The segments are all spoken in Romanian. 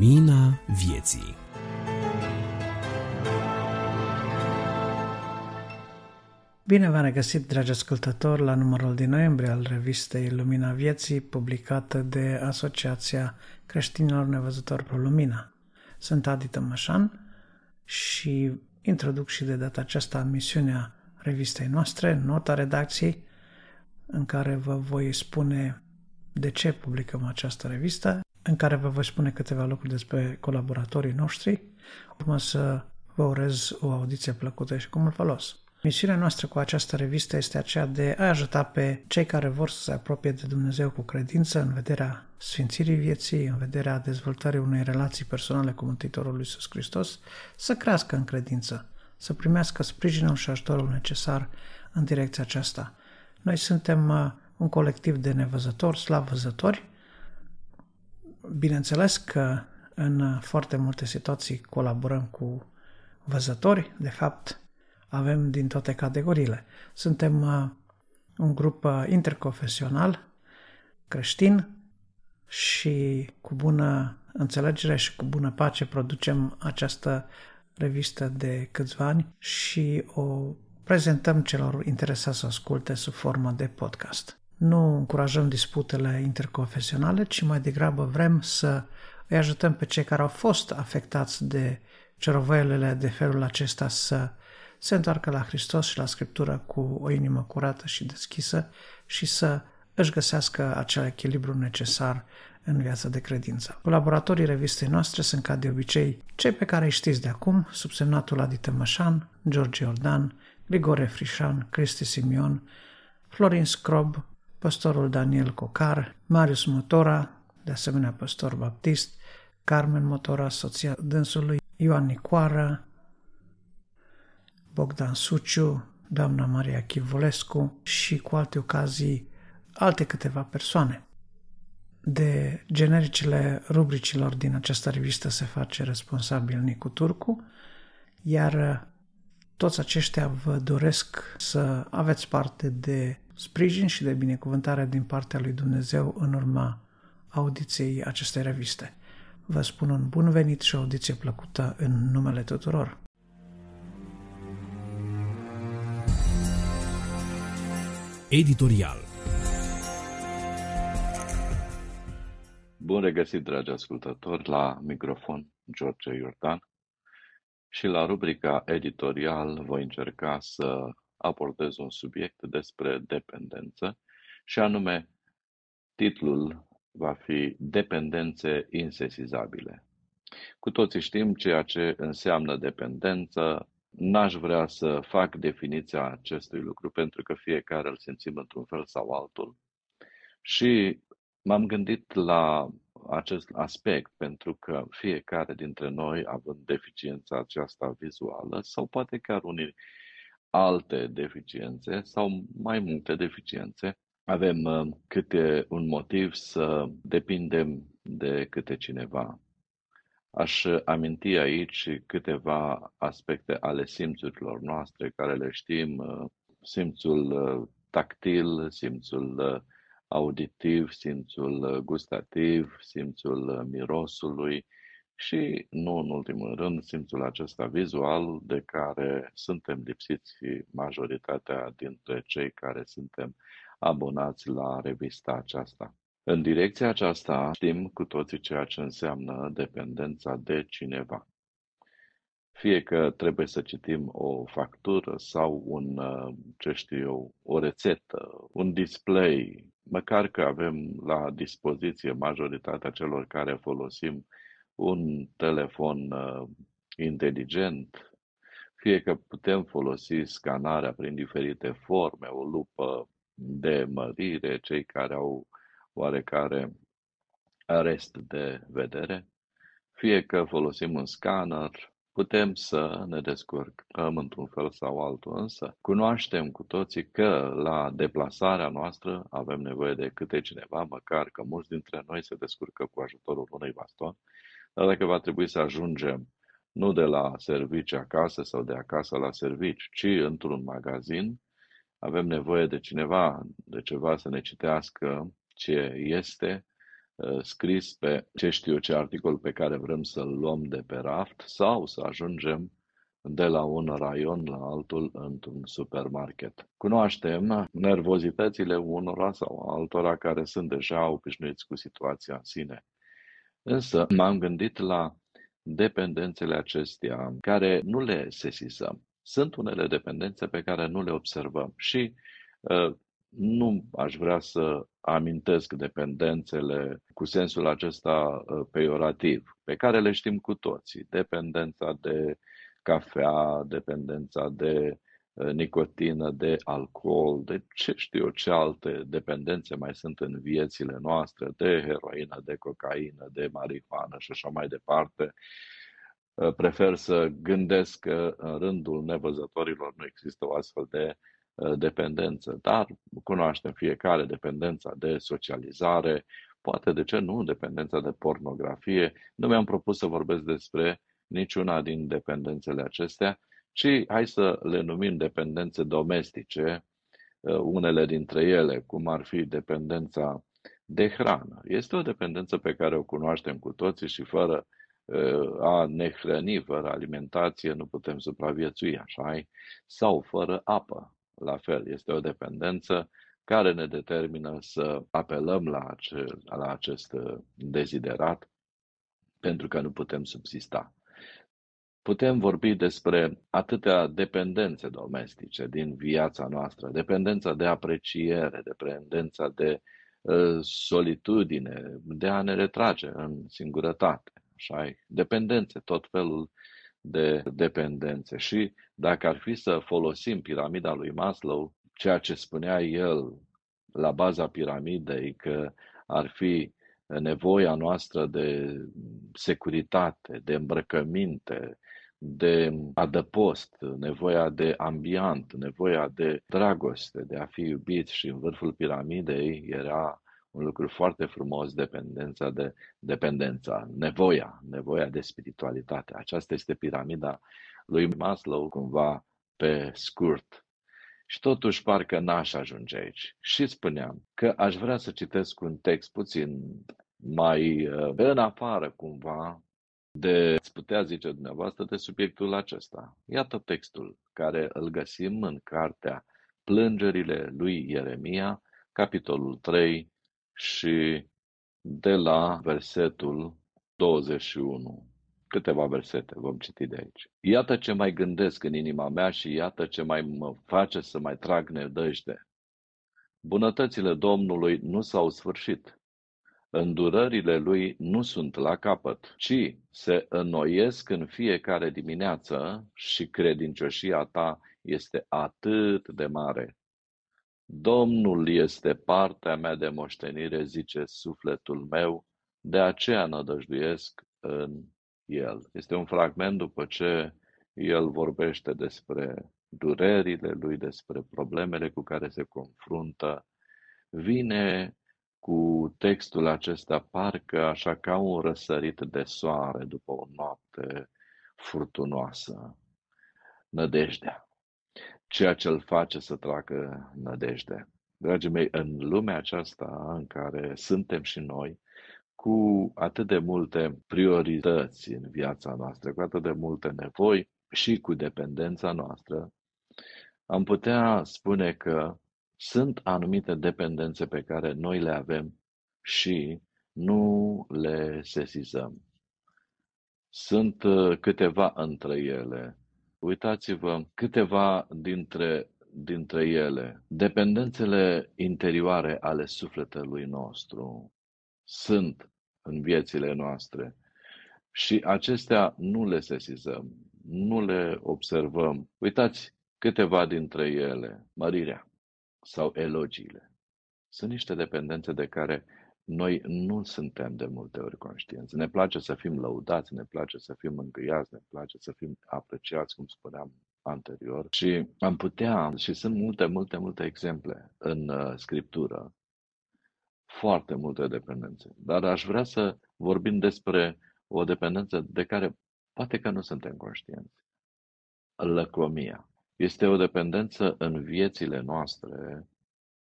Lumina vieții Bine v-am regăsit, dragi ascultători, la numărul din noiembrie al revistei Lumina Vieții, publicată de Asociația Creștinilor Nevăzători Pro Lumina. Sunt Adi Tămășan și introduc și de data aceasta misiunea revistei noastre, nota redacției, în care vă voi spune de ce publicăm această revistă, în care vă voi spune câteva lucruri despre colaboratorii noștri, urmă să vă urez o audiție plăcută și cu mult folos. Misiunea noastră cu această revistă este aceea de a ajuta pe cei care vor să se apropie de Dumnezeu cu credință în vederea sfințirii vieții, în vederea dezvoltării unei relații personale cu Mântuitorul lui Iisus Hristos, să crească în credință, să primească sprijinul și ajutorul necesar în direcția aceasta. Noi suntem uh, un colectiv de nevăzători, slavăzători. Bineînțeles că în foarte multe situații colaborăm cu văzători, de fapt avem din toate categoriile. Suntem uh, un grup uh, interconfesional, creștin și cu bună înțelegere și cu bună pace producem această revistă de câțiva ani și o prezentăm celor interesați să asculte sub formă de podcast. Nu încurajăm disputele interconfesionale, ci mai degrabă vrem să îi ajutăm pe cei care au fost afectați de cerovoielele de felul acesta să se întoarcă la Hristos și la Scriptură cu o inimă curată și deschisă și să își găsească acel echilibru necesar în viața de credință. Colaboratorii revistei noastre sunt ca de obicei cei pe care îi știți de acum, subsemnatul Adi Tămășan, George Iordan, Grigore Frișan, Cristi Simion, Florin Scrob, pastorul Daniel Cocar, Marius Motora, de asemenea pastor baptist, Carmen Motora, soția dânsului, Ioan Nicoară, Bogdan Suciu, doamna Maria Chivulescu și cu alte ocazii alte câteva persoane. De genericile rubricilor din această revistă se face responsabil Nicu Turcu, iar toți aceștia vă doresc să aveți parte de sprijin și de binecuvântare din partea lui Dumnezeu în urma audiției acestei reviste. Vă spun un bun venit și o audiție plăcută în numele tuturor. Editorial Bun regăsit, dragi ascultători, la microfon George Iordan și la rubrica editorial voi încerca să abordez un subiect despre dependență și anume titlul va fi Dependențe insesizabile. Cu toții știm ceea ce înseamnă dependență, N-aș vrea să fac definiția acestui lucru pentru că fiecare îl simțim într-un fel sau altul. Și m-am gândit la acest aspect pentru că fiecare dintre noi, având deficiența aceasta vizuală sau poate chiar unii alte deficiențe sau mai multe deficiențe, avem uh, câte un motiv să depindem de câte cineva. Aș aminti aici câteva aspecte ale simțurilor noastre care le știm, uh, simțul uh, tactil, simțul uh, auditiv, simțul gustativ, simțul mirosului și, nu în ultimul rând, simțul acesta vizual de care suntem lipsiți majoritatea dintre cei care suntem abonați la revista aceasta. În direcția aceasta știm cu toții ceea ce înseamnă dependența de cineva. Fie că trebuie să citim o factură sau un, uh, ce știu eu, o rețetă, un display, măcar că avem la dispoziție majoritatea celor care folosim un telefon uh, inteligent, fie că putem folosi scanarea prin diferite forme, o lupă de mărire, cei care au oarecare arest de vedere, fie că folosim un scanner, putem să ne descurcăm într-un fel sau altul, însă cunoaștem cu toții că la deplasarea noastră avem nevoie de câte cineva, măcar că mulți dintre noi se descurcă cu ajutorul unui baston, dar dacă va trebui să ajungem nu de la servici acasă sau de acasă la servici, ci într-un magazin, avem nevoie de cineva, de ceva să ne citească ce este uh, scris pe ce știu ce articol pe care vrem să-l luăm de pe raft sau să ajungem de la un raion la altul într-un supermarket. Cunoaștem nervozitățile unora sau altora care sunt deja obișnuiți cu situația în sine. Însă m-am gândit la dependențele acestea care nu le sesizăm. Sunt unele dependențe pe care nu le observăm și uh, nu aș vrea să amintesc dependențele cu sensul acesta uh, peiorativ, pe care le știm cu toții. Dependența de cafea, dependența de uh, nicotină, de alcool, de ce știu eu ce alte dependențe mai sunt în viețile noastre, de heroină, de cocaină, de marihuană și așa mai departe. Uh, prefer să gândesc că în rândul nevăzătorilor nu există o astfel de uh, dependență, dar cunoaștem fiecare dependența de socializare, poate de ce nu dependența de pornografie. Nu mi-am propus să vorbesc despre niciuna din dependențele acestea, ci hai să le numim dependențe domestice, uh, unele dintre ele, cum ar fi dependența de hrană. Este o dependență pe care o cunoaștem cu toții și fără uh, a ne hrăni, fără alimentație, nu putem supraviețui, așa Sau fără apă, la fel. Este o dependență care ne determină să apelăm la, acel, la acest uh, deziderat pentru că nu putem subsista. Putem vorbi despre atâtea dependențe domestice din viața noastră, dependența de apreciere, dependența de uh, solitudine, de a ne retrage în singurătate, așa dependențe, tot felul de dependențe. Și dacă ar fi să folosim piramida lui Maslow, ceea ce spunea el la baza piramidei, că ar fi nevoia noastră de securitate, de îmbrăcăminte, de adăpost, nevoia de ambiant, nevoia de dragoste, de a fi iubit și în vârful piramidei era un lucru foarte frumos, dependența de dependența, nevoia, nevoia de spiritualitate. Aceasta este piramida lui Maslow, cumva pe scurt. Și totuși parcă n-aș ajunge aici. Și spuneam că aș vrea să citesc un text puțin mai uh, în afară cumva de, îți putea zice dumneavoastră, de subiectul acesta. Iată textul care îl găsim în cartea Plângerile lui Ieremia, capitolul 3 și de la versetul 21. Câteva versete vom citi de aici. Iată ce mai gândesc în inima mea și iată ce mai mă face să mai trag nedăjde. Bunătățile Domnului nu s-au sfârșit Îndurările lui nu sunt la capăt, ci se înnoiesc în fiecare dimineață și credincioșia ta este atât de mare. Domnul este partea mea de moștenire, zice sufletul meu, de aceea nădăjduiesc în el. Este un fragment după ce el vorbește despre durerile lui, despre problemele cu care se confruntă. Vine cu textul acesta parcă așa ca un răsărit de soare după o noapte furtunoasă. Nădejdea. Ceea ce îl face să tracă nădejde. Dragii mei, în lumea aceasta în care suntem și noi, cu atât de multe priorități în viața noastră, cu atât de multe nevoi și cu dependența noastră, am putea spune că sunt anumite dependențe pe care noi le avem și nu le sesizăm. Sunt uh, câteva între ele. Uitați-vă, câteva dintre, dintre ele, dependențele interioare ale sufletului nostru sunt în viețile noastre și acestea nu le sesizăm, nu le observăm. Uitați câteva dintre ele, mărirea, sau elogiile. Sunt niște dependențe de care noi nu suntem de multe ori conștienți. Ne place să fim lăudați, ne place să fim îngâiați, ne place să fim apreciați, cum spuneam anterior. Și am putea, și sunt multe, multe, multe exemple în uh, scriptură, foarte multe dependențe. Dar aș vrea să vorbim despre o dependență de care poate că nu suntem conștienți. Lăcomia. Este o dependență în viețile noastre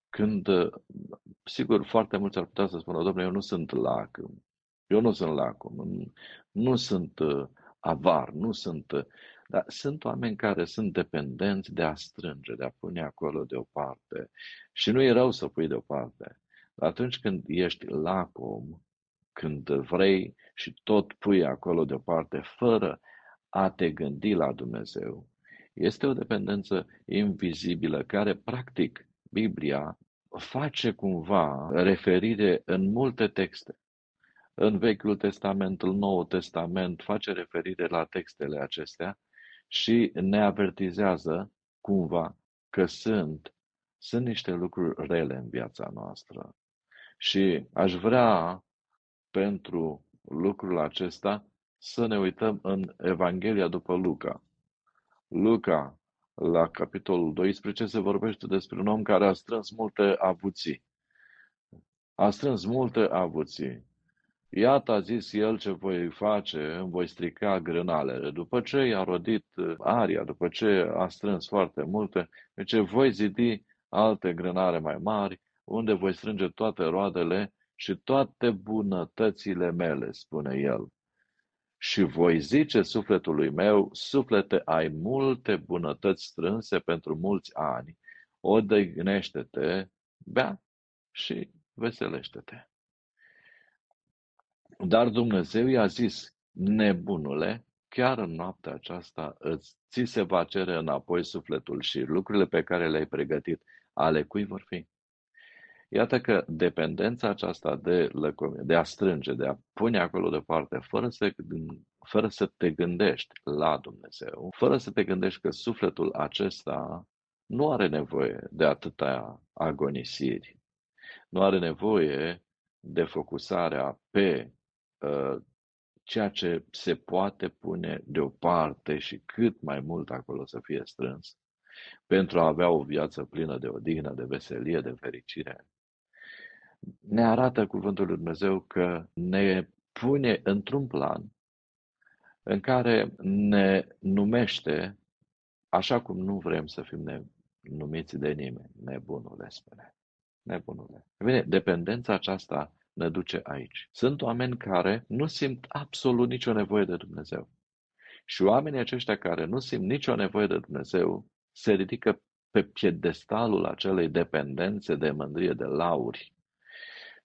când sigur, foarte mulți ar putea să spună, domnule, eu nu sunt lacom, eu nu sunt lacom, nu, nu sunt uh, avar, nu sunt... Uh, dar sunt oameni care sunt dependenți de a strânge, de a pune acolo deoparte. Și nu e rău să pui deoparte. Dar atunci când ești lacom, când vrei și tot pui acolo deoparte, fără a te gândi la Dumnezeu, este o dependență invizibilă care, practic, Biblia face cumva referire în multe texte. În Vechiul Testament, în Noul Testament, face referire la textele acestea și ne avertizează cumva că sunt, sunt niște lucruri rele în viața noastră. Și aș vrea pentru lucrul acesta să ne uităm în Evanghelia după Luca. Luca, la capitolul 12, se vorbește despre un om care a strâns multe avuții. A strâns multe avuții. Iată, a zis el, ce voi face, îmi voi strica grânalele. După ce i-a rodit uh, aria, după ce a strâns foarte multe, deci voi zidi alte grânare mai mari, unde voi strânge toate roadele și toate bunătățile mele, spune el. Și voi zice sufletului meu, suflete, ai multe bunătăți strânse pentru mulți ani, odăignește-te, bea și veselește-te. Dar Dumnezeu i-a zis, nebunule, chiar în noaptea aceasta îți, ți se va cere înapoi sufletul și lucrurile pe care le-ai pregătit, ale cui vor fi? Iată că dependența aceasta de, lăcomie, de a strânge, de a pune acolo deoparte, fără să, fără să te gândești la Dumnezeu, fără să te gândești că sufletul acesta nu are nevoie de atâta agonisiri, nu are nevoie de focusarea pe uh, ceea ce se poate pune deoparte și cât mai mult acolo să fie strâns, pentru a avea o viață plină de odihnă, de veselie, de fericire, ne arată cuvântul lui Dumnezeu că ne pune într-un plan în care ne numește așa cum nu vrem să fim ne, numiți de nimeni, nebunule, spune. Nebunule. Bine, dependența aceasta ne duce aici. Sunt oameni care nu simt absolut nicio nevoie de Dumnezeu. Și oamenii aceștia care nu simt nicio nevoie de Dumnezeu se ridică pe piedestalul acelei dependențe de mândrie, de lauri,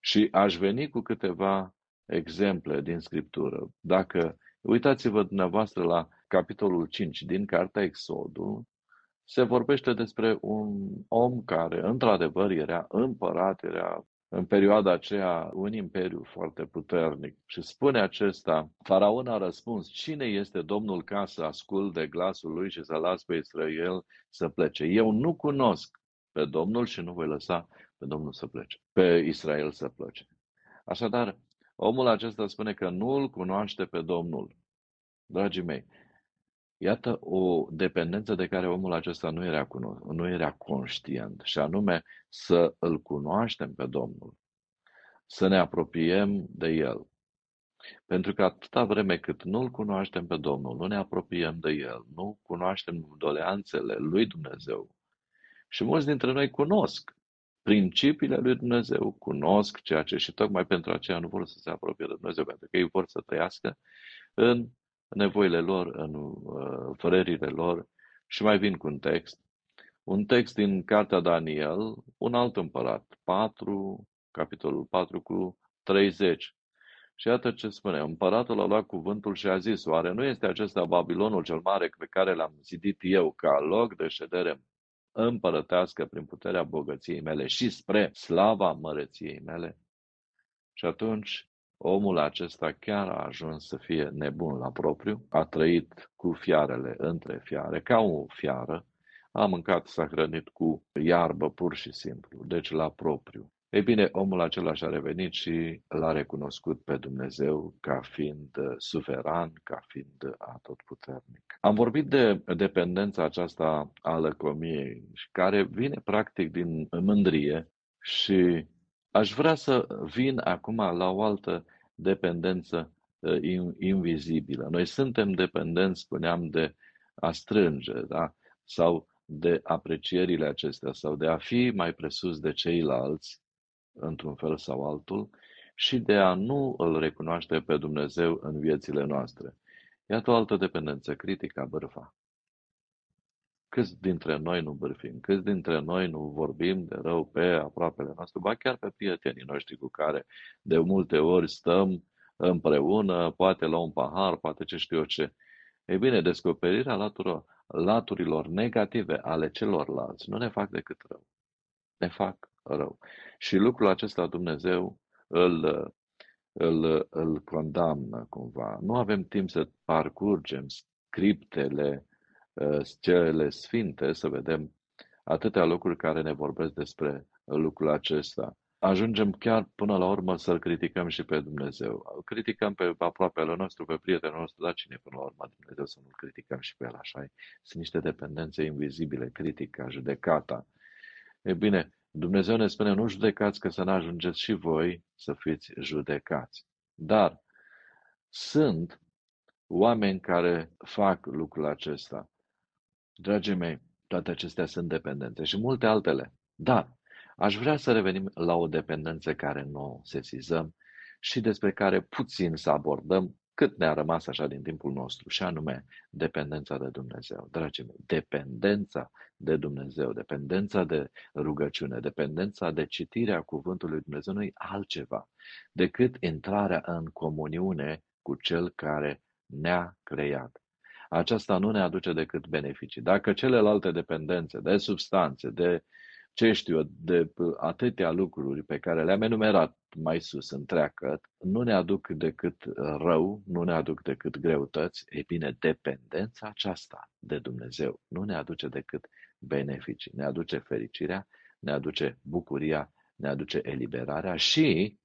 și aș veni cu câteva exemple din Scriptură. Dacă uitați-vă dumneavoastră la capitolul 5 din Cartea Exodul, se vorbește despre un om care, într-adevăr, era împărat, era în perioada aceea un imperiu foarte puternic. Și spune acesta, faraon a răspuns, cine este Domnul ca să ascult de glasul lui și să las pe Israel să plece? Eu nu cunosc pe Domnul și nu voi lăsa pe Domnul să plece, pe Israel să plece. Așadar, omul acesta spune că nu îl cunoaște pe Domnul. Dragii mei, iată o dependență de care omul acesta nu era, cuno- nu era conștient, și anume să îl cunoaștem pe Domnul, să ne apropiem de El. Pentru că atâta vreme cât nu îl cunoaștem pe Domnul, nu ne apropiem de El, nu cunoaștem doleanțele lui Dumnezeu. Și mulți dintre noi cunosc principiile lui Dumnezeu, cunosc ceea ce și tocmai pentru aceea nu vor să se apropie de Dumnezeu, pentru că ei vor să trăiască în nevoile lor, în uh, fărările lor și mai vin cu un text. Un text din Cartea Daniel, un alt împărat, 4, capitolul 4 cu 30. Și iată ce spune, împăratul a luat cuvântul și a zis, oare nu este acesta Babilonul cel mare pe care l-am zidit eu ca loc de ședere împărătească prin puterea bogăției mele și spre slava măreției mele. Și atunci omul acesta chiar a ajuns să fie nebun la propriu, a trăit cu fiarele între fiare, ca o fiară, a mâncat, s-a hrănit cu iarbă pur și simplu, deci la propriu. Ei bine, omul acela și-a revenit și l-a recunoscut pe Dumnezeu ca fiind uh, suveran, ca fiind atotputernic. Am vorbit de dependența aceasta a lăcomiei, care vine practic din mândrie și aș vrea să vin acum la o altă dependență uh, invizibilă. Noi suntem dependenți, spuneam, de a strânge, da? sau de aprecierile acestea, sau de a fi mai presus de ceilalți, într-un fel sau altul și de a nu îl recunoaște pe Dumnezeu în viețile noastre. Iată o altă dependență critică a bârfa. Câți dintre noi nu bârfim? Câți dintre noi nu vorbim de rău pe aproapele nostru, ba chiar pe prietenii noștri cu care de multe ori stăm împreună, poate la un pahar, poate ce știu eu ce. Ei bine, descoperirea laturilor, laturilor negative ale celorlalți nu ne fac decât rău. Ne fac rău. Și lucrul acesta Dumnezeu îl, îl, îl condamnă cumva. Nu avem timp să parcurgem scriptele uh, cele sfinte, să vedem atâtea lucruri care ne vorbesc despre lucrul acesta ajungem chiar până la urmă să-L criticăm și pe Dumnezeu. Îl criticăm pe aproapele nostru, pe prietenul nostru, dar cine până la urmă Dumnezeu să nu-L criticăm și pe El așa Sunt niște dependențe invizibile, critica, judecata. E bine, Dumnezeu ne spune, nu judecați că să nu ajungeți și voi să fiți judecați. Dar sunt oameni care fac lucrul acesta. Dragii mei, toate acestea sunt dependențe și multe altele. Dar Aș vrea să revenim la o dependență care nu sesizăm și despre care puțin să abordăm cât ne-a rămas așa din timpul nostru, și anume dependența de Dumnezeu. Dragii mei, dependența de Dumnezeu, dependența de rugăciune, dependența de citirea cuvântului Dumnezeu nu e altceva decât intrarea în comuniune cu Cel care ne-a creat. Aceasta nu ne aduce decât beneficii. Dacă celelalte dependențe de substanțe, de ce știu eu, de atâtea lucruri pe care le-am enumerat mai sus în treacăt, nu ne aduc decât rău, nu ne aduc decât greutăți, e bine, dependența aceasta de Dumnezeu nu ne aduce decât beneficii, ne aduce fericirea, ne aduce bucuria, ne aduce eliberarea și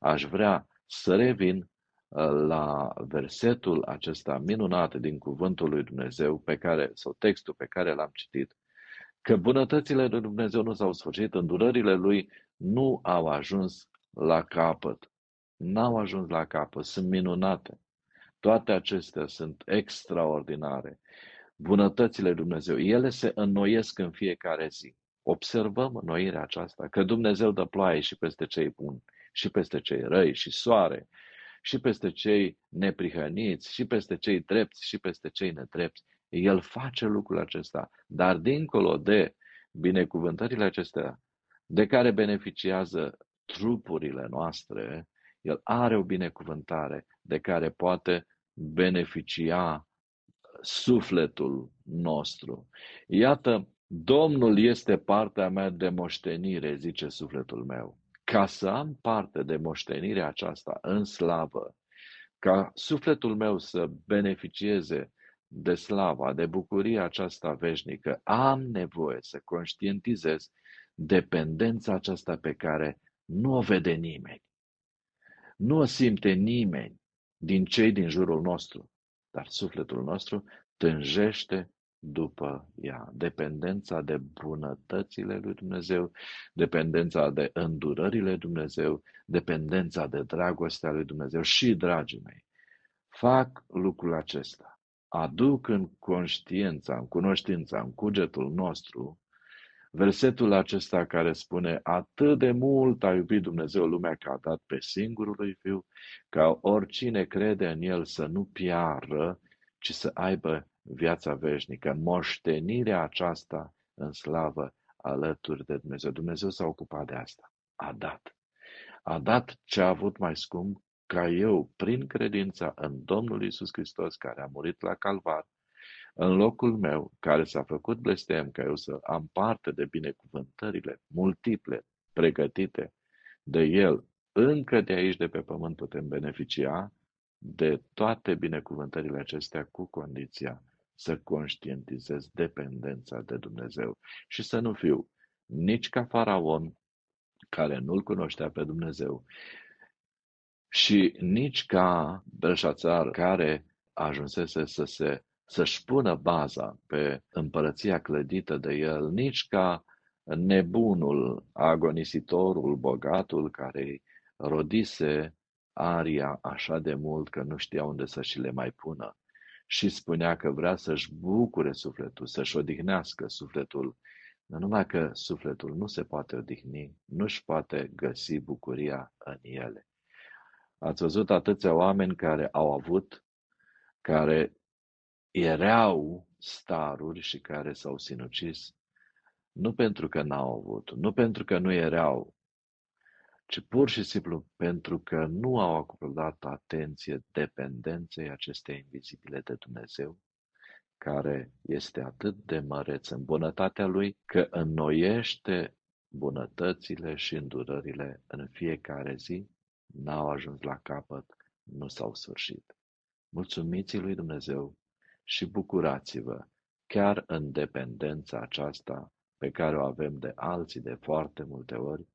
aș vrea să revin uh, la versetul acesta minunat din cuvântul lui Dumnezeu pe care, sau textul pe care l-am citit, că bunătățile lui Dumnezeu nu s-au sfârșit, îndurările lui nu au ajuns la capăt. N-au ajuns la capăt, sunt minunate. Toate acestea sunt extraordinare. Bunătățile lui Dumnezeu, ele se înnoiesc în fiecare zi. Observăm înnoirea aceasta, că Dumnezeu dă ploaie și peste cei buni, și peste cei răi, și soare, și peste cei neprihăniți, și peste cei drepți, și peste cei nedrepți. El face lucrul acesta, dar dincolo de binecuvântările acestea de care beneficiază trupurile noastre, El are o binecuvântare de care poate beneficia sufletul nostru. Iată, Domnul este partea mea de moștenire, zice sufletul meu. Ca să am parte de moștenirea aceasta în slavă, ca sufletul meu să beneficieze de slava, de bucuria aceasta veșnică, am nevoie să conștientizez dependența aceasta pe care nu o vede nimeni. Nu o simte nimeni din cei din jurul nostru, dar sufletul nostru tânjește după ea. Dependența de bunătățile lui Dumnezeu, dependența de îndurările lui Dumnezeu, dependența de dragostea lui Dumnezeu și, dragii mei, fac lucrul acesta aduc în conștiința, în cunoștința, în cugetul nostru, versetul acesta care spune atât de mult a iubit Dumnezeu lumea că a dat pe singurul lui Fiu, ca oricine crede în El să nu piară, ci să aibă viața veșnică. Moștenirea aceasta în slavă alături de Dumnezeu. Dumnezeu s-a ocupat de asta. A dat. A dat ce a avut mai scump ca eu, prin credința în Domnul Isus Hristos, care a murit la calvar, în locul meu, care s-a făcut blestem ca eu să am parte de binecuvântările multiple pregătite de El, încă de aici, de pe pământ, putem beneficia de toate binecuvântările acestea cu condiția să conștientizez dependența de Dumnezeu. Și să nu fiu nici ca faraon, care nu-L cunoștea pe Dumnezeu, și nici ca Belșațar, care ajunsese să se să-și pună baza pe împărăția clădită de el, nici ca nebunul, agonisitorul, bogatul, care rodise aria așa de mult că nu știa unde să și le mai pună și spunea că vrea să-și bucure sufletul, să-și odihnească sufletul Nu numai că sufletul nu se poate odihni, nu-și poate găsi bucuria în ele. Ați văzut atâția oameni care au avut, care erau staruri și care s-au sinucis, nu pentru că n-au avut, nu pentru că nu erau, ci pur și simplu pentru că nu au acordat atenție dependenței acestei invizibile de Dumnezeu, care este atât de măreț în bunătatea Lui, că înnoiește bunătățile și îndurările în fiecare zi, n-au ajuns la capăt, nu s-au sfârșit. Mulțumiți lui Dumnezeu și bucurați-vă chiar în dependența aceasta pe care o avem de alții de foarte multe ori,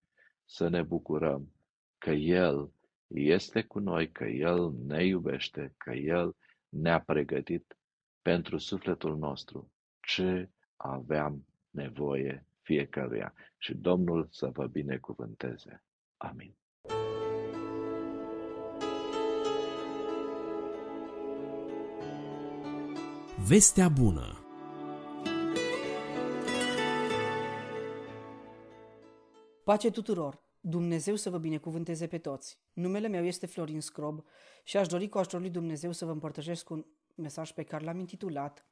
să ne bucurăm că El este cu noi, că El ne iubește, că El ne-a pregătit pentru sufletul nostru ce aveam nevoie fiecăruia. Și Domnul să vă binecuvânteze. Amin. Vestea bună Pace tuturor! Dumnezeu să vă binecuvânteze pe toți. Numele meu este Florin Scrob și aș dori cu ajutorul lui Dumnezeu să vă împărtășesc un mesaj pe care l-am intitulat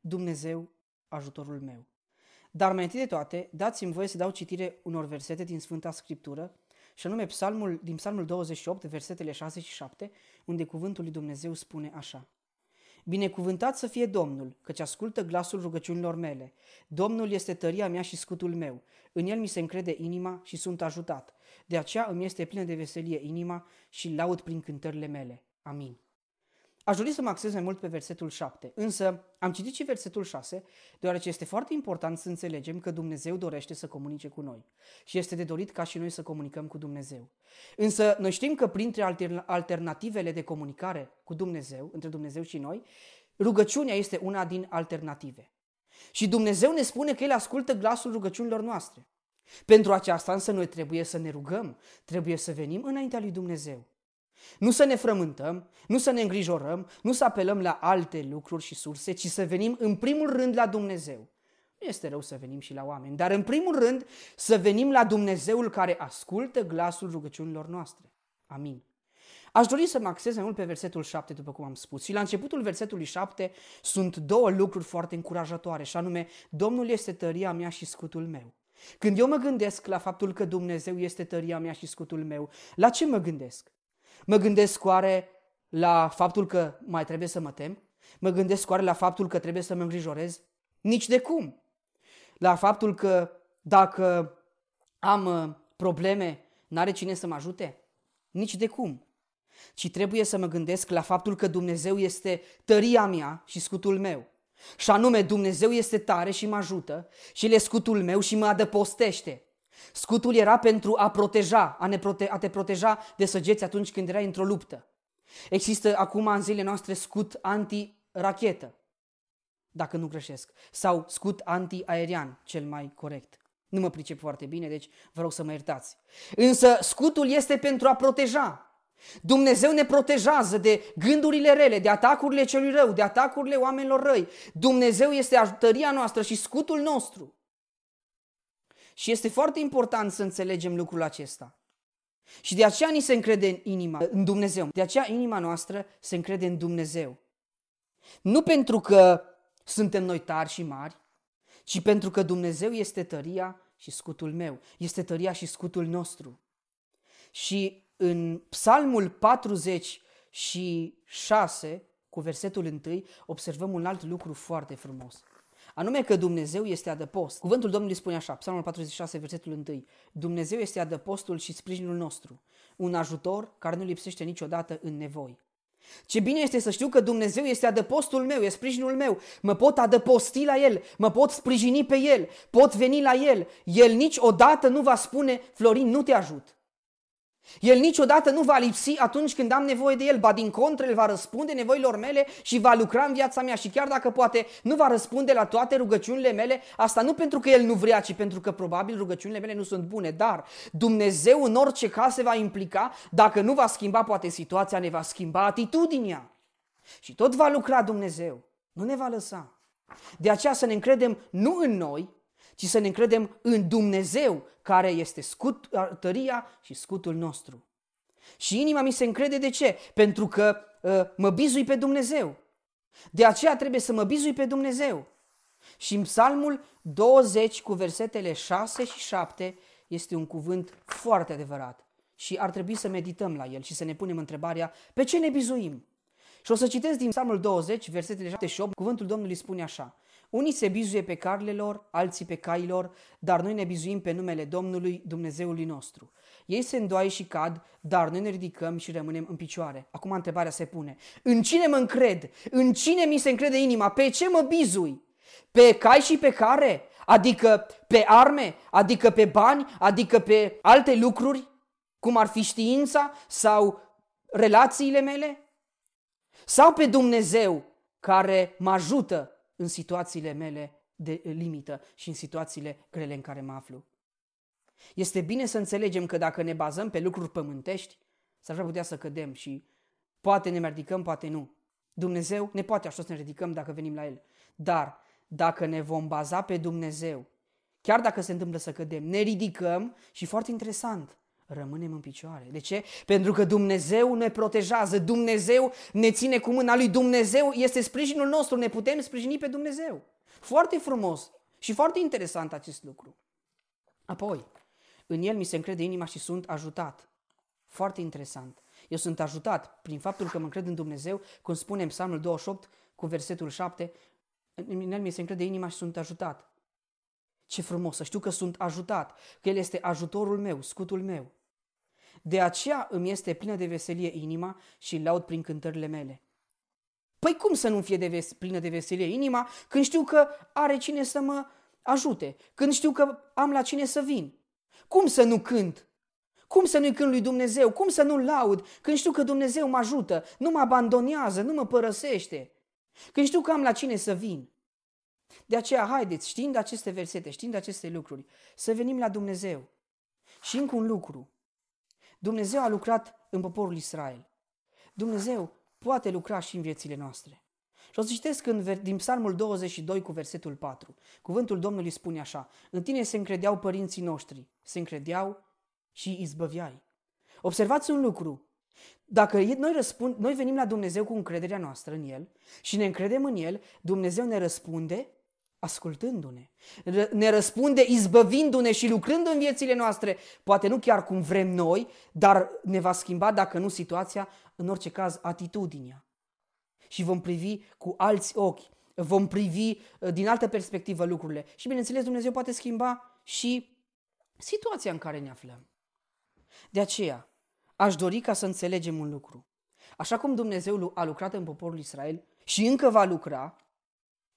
Dumnezeu, ajutorul meu. Dar mai întâi de toate, dați-mi voie să dau citire unor versete din Sfânta Scriptură, și anume psalmul, din Psalmul 28, versetele 6 și 7, unde cuvântul lui Dumnezeu spune așa. Binecuvântat să fie Domnul, căci ascultă glasul rugăciunilor mele. Domnul este tăria mea și scutul meu. În el mi se încrede inima și sunt ajutat. De aceea îmi este plină de veselie inima și laud prin cântările mele. Amin. Aș dori să mă axez mai mult pe versetul 7, însă am citit și versetul 6, deoarece este foarte important să înțelegem că Dumnezeu dorește să comunice cu noi și este de dorit ca și noi să comunicăm cu Dumnezeu. Însă noi știm că printre alternativele de comunicare cu Dumnezeu, între Dumnezeu și noi, rugăciunea este una din alternative. Și Dumnezeu ne spune că El ascultă glasul rugăciunilor noastre. Pentru aceasta însă noi trebuie să ne rugăm, trebuie să venim înaintea lui Dumnezeu. Nu să ne frământăm, nu să ne îngrijorăm, nu să apelăm la alte lucruri și surse, ci să venim în primul rând la Dumnezeu. Nu este rău să venim și la oameni, dar în primul rând să venim la Dumnezeul care ascultă glasul rugăciunilor noastre. Amin. Aș dori să mă axez mai mult pe versetul 7, după cum am spus. Și la începutul versetului 7 sunt două lucruri foarte încurajatoare, și anume, Domnul este tăria mea și scutul meu. Când eu mă gândesc la faptul că Dumnezeu este tăria mea și scutul meu, la ce mă gândesc? Mă gândesc oare la faptul că mai trebuie să mă tem? Mă gândesc oare la faptul că trebuie să mă îngrijorez? Nici de cum. La faptul că dacă am uh, probleme, n-are cine să mă ajute? Nici de cum. Ci trebuie să mă gândesc la faptul că Dumnezeu este tăria mea și scutul meu. Și anume, Dumnezeu este tare și mă ajută și El e scutul meu și mă adăpostește. Scutul era pentru a proteja, a, ne prote- a te proteja de săgeți atunci când erai într-o luptă. Există acum în zilele noastre scut anti-rachetă, dacă nu greșesc, sau scut anti-aerian, cel mai corect. Nu mă pricep foarte bine, deci vă rog să mă iertați. Însă scutul este pentru a proteja. Dumnezeu ne protejează de gândurile rele, de atacurile celui rău, de atacurile oamenilor răi. Dumnezeu este ajutăria noastră și scutul nostru. Și este foarte important să înțelegem lucrul acesta. Și de aceea ni se încrede în inima, în Dumnezeu. De aceea inima noastră se încrede în Dumnezeu. Nu pentru că suntem noi tari și mari, ci pentru că Dumnezeu este tăria și scutul meu. Este tăria și scutul nostru. Și în Psalmul 46, cu versetul 1, observăm un alt lucru foarte frumos anume că Dumnezeu este adăpost. Cuvântul Domnului spune așa, Psalmul 46, versetul 1, Dumnezeu este adăpostul și sprijinul nostru, un ajutor care nu lipsește niciodată în nevoi. Ce bine este să știu că Dumnezeu este adăpostul meu, e sprijinul meu. Mă pot adăposti la El, mă pot sprijini pe El, pot veni la El. El niciodată nu va spune, Florin, nu te ajut. El niciodată nu va lipsi atunci când am nevoie de El, ba din contră, El va răspunde nevoilor mele și va lucra în viața mea și chiar dacă poate nu va răspunde la toate rugăciunile mele, asta nu pentru că El nu vrea, ci pentru că probabil rugăciunile mele nu sunt bune, dar Dumnezeu în orice caz se va implica, dacă nu va schimba poate situația, ne va schimba atitudinea. Și tot va lucra Dumnezeu, nu ne va lăsa. De aceea să ne încredem nu în noi, ci să ne încredem în Dumnezeu, care este scut, tăria și scutul nostru. Și inima mi se încrede de ce? Pentru că uh, mă bizui pe Dumnezeu. De aceea trebuie să mă bizui pe Dumnezeu. Și în Psalmul 20 cu versetele 6 și 7 este un cuvânt foarte adevărat și ar trebui să medităm la el și să ne punem întrebarea pe ce ne bizuim. Și o să citesc din Psalmul 20, versetele 7 și 8, cuvântul Domnului spune așa. Unii se bizuie pe carele lor, alții pe cailor, dar noi ne bizuim pe numele Domnului, Dumnezeului nostru. Ei se îndoaie și cad, dar noi ne ridicăm și rămânem în picioare. Acum întrebarea se pune. În cine mă încred? În cine mi se încrede inima? Pe ce mă bizui? Pe cai și pe care? Adică pe arme? Adică pe bani? Adică pe alte lucruri? Cum ar fi știința sau relațiile mele? Sau pe Dumnezeu care mă ajută în situațiile mele de limită și în situațiile grele în care mă aflu? Este bine să înțelegem că dacă ne bazăm pe lucruri pământești, s-ar putea să cădem și poate ne ridicăm, poate nu. Dumnezeu ne poate așa să ne ridicăm dacă venim la El. Dar dacă ne vom baza pe Dumnezeu, chiar dacă se întâmplă să cădem, ne ridicăm și foarte interesant, rămânem în picioare. De ce? Pentru că Dumnezeu ne protejează, Dumnezeu ne ține cu mâna lui, Dumnezeu este sprijinul nostru, ne putem sprijini pe Dumnezeu. Foarte frumos și foarte interesant acest lucru. Apoi, în el mi se încrede inima și sunt ajutat. Foarte interesant. Eu sunt ajutat prin faptul că mă încred în Dumnezeu, cum spune în Psalmul 28 cu versetul 7, în el mi se încrede inima și sunt ajutat. Ce frumos să știu că sunt ajutat, că El este ajutorul meu, scutul meu. De aceea îmi este plină de veselie inima și laud prin cântările mele. Păi cum să nu fie de ves- plină de veselie inima când știu că are cine să mă ajute, când știu că am la cine să vin? Cum să nu cânt? Cum să nu-i cânt lui Dumnezeu? Cum să nu laud când știu că Dumnezeu mă ajută, nu mă abandonează, nu mă părăsește? Când știu că am la cine să vin? De aceea, haideți, știind aceste versete, știind aceste lucruri, să venim la Dumnezeu. Și încă un lucru. Dumnezeu a lucrat în poporul Israel. Dumnezeu poate lucra și în viețile noastre. Și o să citesc în, din Psalmul 22 cu versetul 4. Cuvântul Domnului spune așa, în tine se încredeau părinții noștri, se încredeau și izbăviai. Observați un lucru, dacă noi, răspund, noi venim la Dumnezeu cu încrederea noastră în El și ne încredem în El, Dumnezeu ne răspunde ascultându-ne. Ne răspunde izbăvindu-ne și lucrând în viețile noastre. Poate nu chiar cum vrem noi, dar ne va schimba, dacă nu situația, în orice caz, atitudinea. Și vom privi cu alți ochi, vom privi uh, din altă perspectivă lucrurile. Și bineînțeles, Dumnezeu poate schimba și situația în care ne aflăm. De aceea, aș dori ca să înțelegem un lucru. Așa cum Dumnezeu a lucrat în poporul Israel și încă va lucra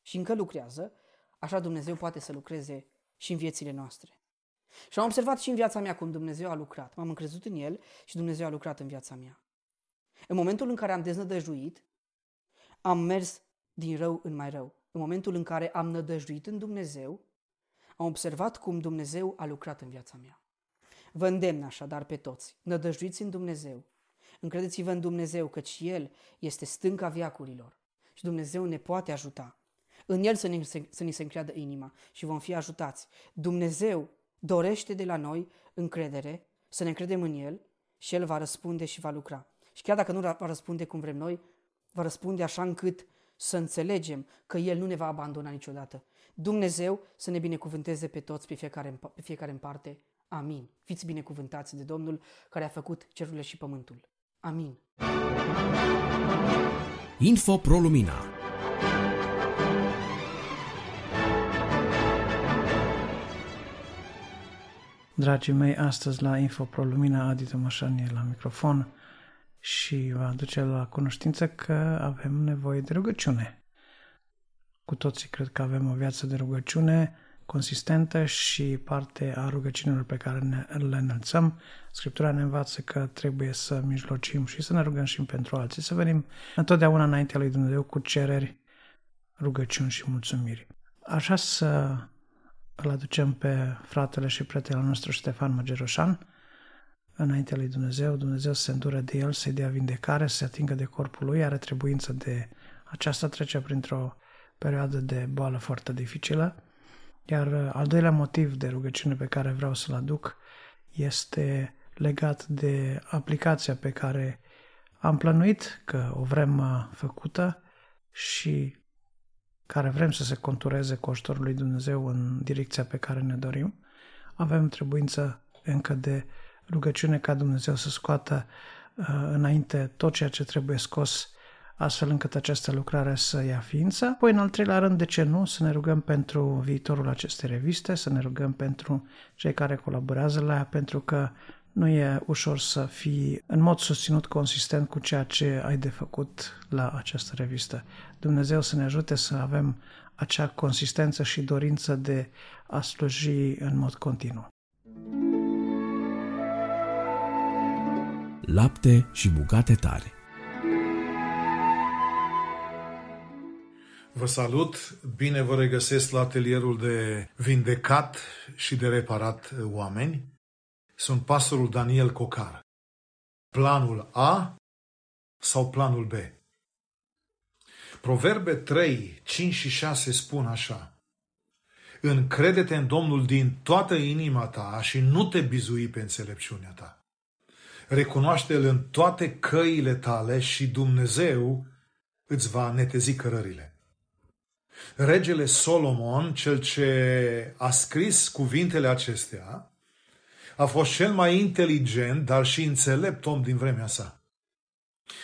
și încă lucrează, așa Dumnezeu poate să lucreze și în viețile noastre. Și am observat și în viața mea cum Dumnezeu a lucrat. M-am încrezut în El și Dumnezeu a lucrat în viața mea. În momentul în care am deznădăjuit, am mers din rău în mai rău. În momentul în care am nădăjuit în Dumnezeu, am observat cum Dumnezeu a lucrat în viața mea. Vă îndemn așadar pe toți, nădăjduiți în Dumnezeu. Încredeți-vă în Dumnezeu, căci El este stânca viacurilor și Dumnezeu ne poate ajuta. În El să, ne, să ni se încreadă inima și vom fi ajutați. Dumnezeu dorește de la noi încredere, să ne încredem în El și El va răspunde și va lucra. Și chiar dacă nu va răspunde cum vrem noi, va răspunde așa încât să înțelegem că El nu ne va abandona niciodată. Dumnezeu să ne binecuvânteze pe toți, pe fiecare, pe fiecare în parte. Amin. Fiți binecuvântați de Domnul care a făcut cerurile și pământul. Amin. Info Pro Lumina Dragii mei, astăzi la Info Pro Lumina, Adi Tămășanie la microfon și vă aduce la cunoștință că avem nevoie de rugăciune. Cu toții cred că avem o viață de rugăciune, consistentă și parte a rugăciunilor pe care ne, le înălțăm. Scriptura ne învață că trebuie să mijlocim și să ne rugăm și pentru alții, să venim întotdeauna înaintea lui Dumnezeu cu cereri, rugăciuni și mulțumiri. Așa să îl aducem pe fratele și prietele nostru Ștefan Măgeroșan înaintea lui Dumnezeu, Dumnezeu să se îndure de el, să-i dea vindecare, să se atingă de corpul lui, are trebuință de aceasta, trece printr-o perioadă de boală foarte dificilă. Iar uh, al doilea motiv de rugăciune pe care vreau să-l aduc este legat de aplicația pe care am plănuit că o vrem uh, făcută și care vrem să se contureze cu ajutorul lui Dumnezeu în direcția pe care ne dorim. Avem trebuință încă de rugăciune ca Dumnezeu să scoată uh, înainte tot ceea ce trebuie scos astfel încât această lucrare să ia ființă. Apoi, în al treilea rând, de ce nu, să ne rugăm pentru viitorul acestei reviste, să ne rugăm pentru cei care colaborează la ea, pentru că nu e ușor să fii în mod susținut consistent cu ceea ce ai de făcut la această revistă. Dumnezeu să ne ajute să avem acea consistență și dorință de a sluji în mod continuu. Lapte și bucate tare Vă salut, bine vă regăsesc la atelierul de vindecat și de reparat oameni. Sunt pastorul Daniel Cocar. Planul A sau planul B? Proverbe 3, 5 și 6 spun așa. Încrede-te în Domnul din toată inima ta și nu te bizui pe înțelepciunea ta. Recunoaște-L în toate căile tale și Dumnezeu îți va netezi cărările. Regele Solomon, cel ce a scris cuvintele acestea, a fost cel mai inteligent, dar și înțelept om din vremea sa.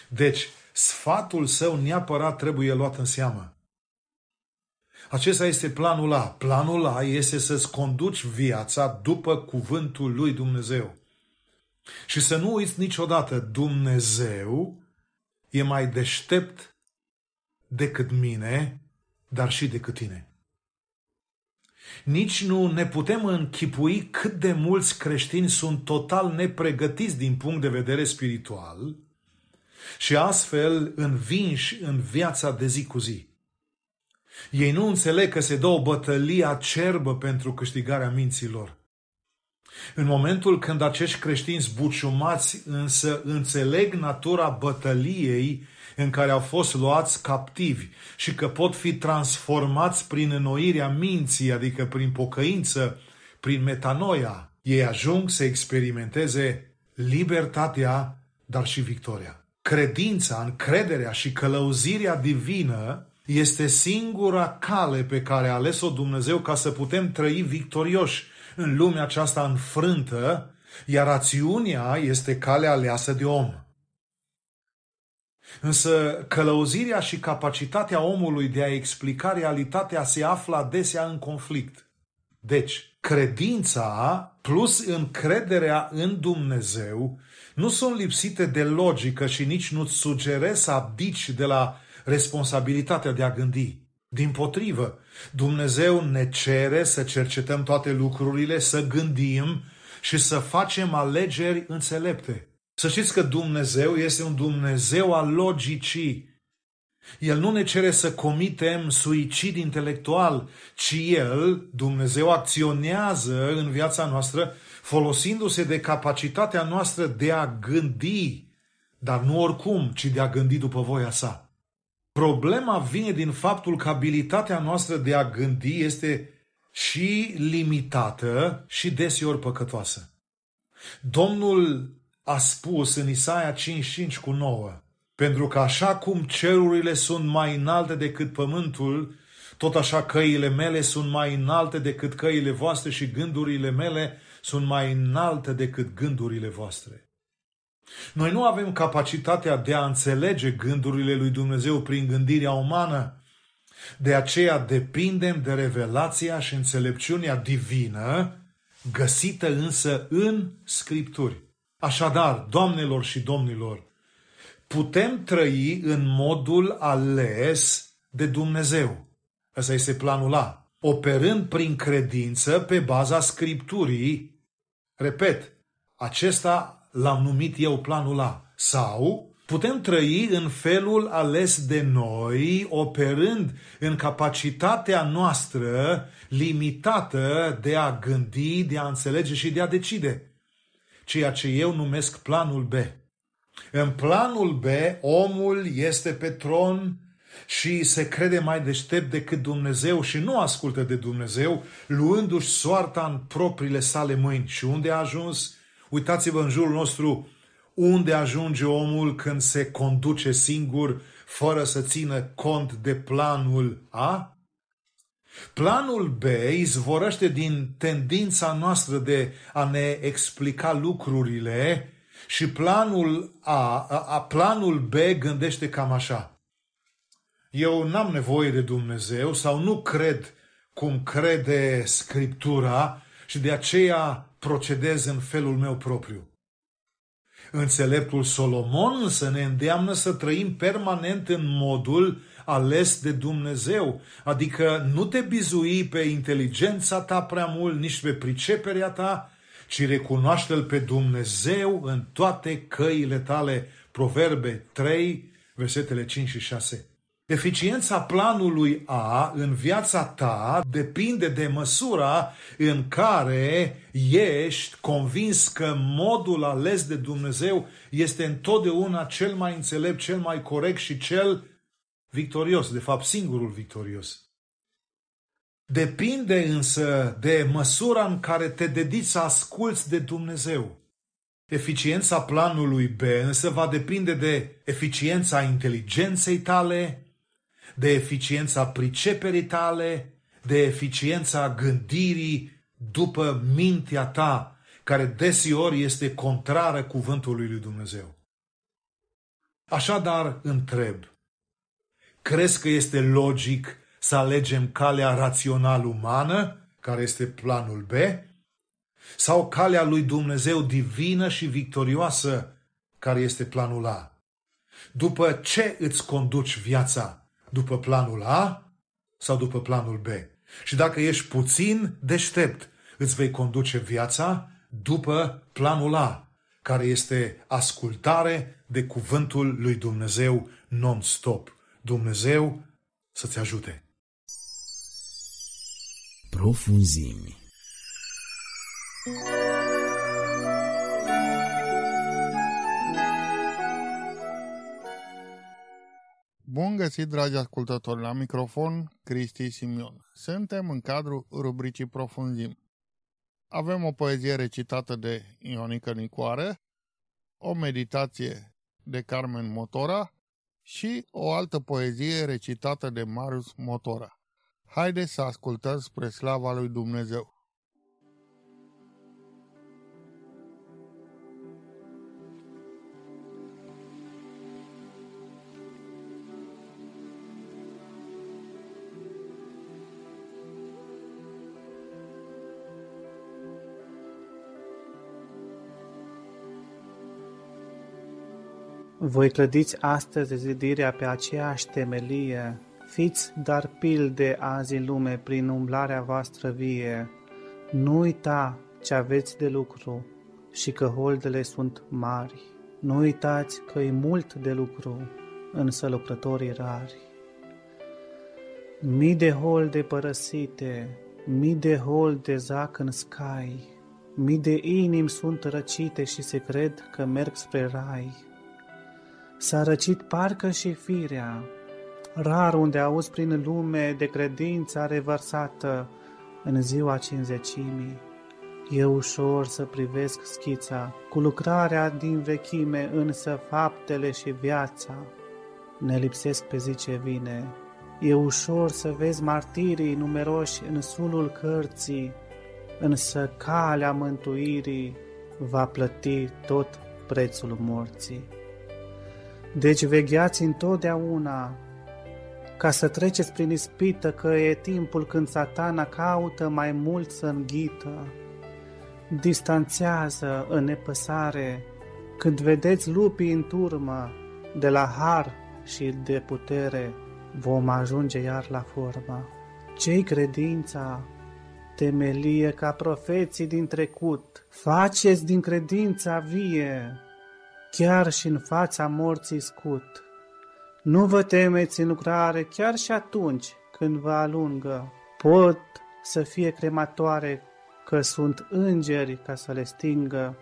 Deci, sfatul său neapărat trebuie luat în seamă. Acesta este planul A. Planul A este să-ți conduci viața după cuvântul lui Dumnezeu. Și să nu uiți niciodată, Dumnezeu e mai deștept decât mine dar și decât tine. Nici nu ne putem închipui cât de mulți creștini sunt total nepregătiți din punct de vedere spiritual și astfel învinși în viața de zi cu zi. Ei nu înțeleg că se dă o bătălie acerbă pentru câștigarea minților. În momentul când acești creștini zbuciumați însă înțeleg natura bătăliei în care au fost luați captivi și că pot fi transformați prin înnoirea minții, adică prin pocăință, prin metanoia, ei ajung să experimenteze libertatea, dar și victoria. Credința, încrederea și călăuzirea divină este singura cale pe care a ales-o Dumnezeu ca să putem trăi victorioși în lumea aceasta înfrântă, iar rațiunea este calea aleasă de om. Însă călăuzirea și capacitatea omului de a explica realitatea se află adesea în conflict. Deci, credința plus încrederea în Dumnezeu nu sunt lipsite de logică și nici nu-ți sugerez să abdici de la responsabilitatea de a gândi. Din potrivă, Dumnezeu ne cere să cercetăm toate lucrurile, să gândim și să facem alegeri înțelepte. Să știți că Dumnezeu este un Dumnezeu al logicii. El nu ne cere să comitem suicid intelectual, ci El, Dumnezeu, acționează în viața noastră folosindu-se de capacitatea noastră de a gândi, dar nu oricum, ci de a gândi după voia sa. Problema vine din faptul că abilitatea noastră de a gândi este și limitată și deseori păcătoasă. Domnul a spus în Isaia 55 cu 9, pentru că așa cum cerurile sunt mai înalte decât pământul, tot așa căile mele sunt mai înalte decât căile voastre și gândurile mele sunt mai înalte decât gândurile voastre. Noi nu avem capacitatea de a înțelege gândurile lui Dumnezeu prin gândirea umană, de aceea depindem de revelația și înțelepciunea divină, găsită însă în Scripturi. Așadar, doamnelor și domnilor, putem trăi în modul ales de Dumnezeu. Ăsta este planul A. Operând prin credință pe baza Scripturii, repet, acesta l-am numit eu planul A. Sau putem trăi în felul ales de noi, operând în capacitatea noastră limitată de a gândi, de a înțelege și de a decide ceea ce eu numesc planul B. În planul B, omul este pe tron și se crede mai deștept decât Dumnezeu și nu ascultă de Dumnezeu, luându-și soarta în propriile sale mâini. Și unde a ajuns? Uitați-vă în jurul nostru unde ajunge omul când se conduce singur, fără să țină cont de planul A? Planul B izvorăște din tendința noastră de a ne explica lucrurile și planul A, a planul B gândește cam așa. Eu n-am nevoie de Dumnezeu sau nu cred cum crede Scriptura și de aceea procedez în felul meu propriu. Înțeleptul Solomon însă ne îndeamnă să trăim permanent în modul ales de Dumnezeu, adică nu te bizui pe inteligența ta prea mult, nici pe priceperea ta, ci recunoaște-L pe Dumnezeu în toate căile tale. Proverbe 3, versetele 5 și 6. Eficiența planului A în viața ta depinde de măsura în care ești convins că modul ales de Dumnezeu este întotdeauna cel mai înțelept, cel mai corect și cel victorios, de fapt singurul victorios. Depinde însă de măsura în care te dedici să asculți de Dumnezeu. Eficiența planului B însă va depinde de eficiența inteligenței tale, de eficiența priceperii tale, de eficiența gândirii după mintea ta, care desiori este contrară cuvântului lui Dumnezeu. Așadar, întreb, crezi că este logic să alegem calea rațional-umană, care este planul B, sau calea lui Dumnezeu divină și victorioasă, care este planul A? După ce îți conduci viața? după planul A sau după planul B. Și dacă ești puțin deștept, îți vei conduce viața după planul A, care este ascultare de cuvântul lui Dumnezeu non-stop. Dumnezeu să-ți ajute. Profunzimi. Bun găsit, dragi ascultători, la microfon, Cristi Simion. Suntem în cadrul rubricii Profunzim. Avem o poezie recitată de Ionica Nicoare, o meditație de Carmen Motora și o altă poezie recitată de Marius Motora. Haideți să ascultăm spre slava lui Dumnezeu. Voi clădiți astăzi zidirea pe aceeași temelie, fiți dar pilde azi în lume prin umblarea voastră vie. Nu uita ce aveți de lucru și că holdele sunt mari. Nu uitați că e mult de lucru, însă lucrătorii rari. Mii de holde părăsite, mii de holde zac în scai, mii de inimi sunt răcite și se cred că merg spre rai. S-a răcit parcă și firea, rar unde auzi prin lume de credința revărsată în ziua cinzecimii. E ușor să privesc schița, cu lucrarea din vechime, însă faptele și viața ne lipsesc pe zi ce vine. E ușor să vezi martirii numeroși în sulul cărții, însă calea mântuirii va plăti tot prețul morții. Deci vegheați întotdeauna ca să treceți prin ispită că e timpul când satana caută mai mult să înghită. Distanțează în nepăsare când vedeți lupii în turmă, de la har și de putere vom ajunge iar la formă. Cei credința, temelie ca profeții din trecut, faceți din credința vie, chiar și în fața morții scut. Nu vă temeți în lucrare chiar și atunci când vă alungă. Pot să fie crematoare că sunt îngeri ca să le stingă.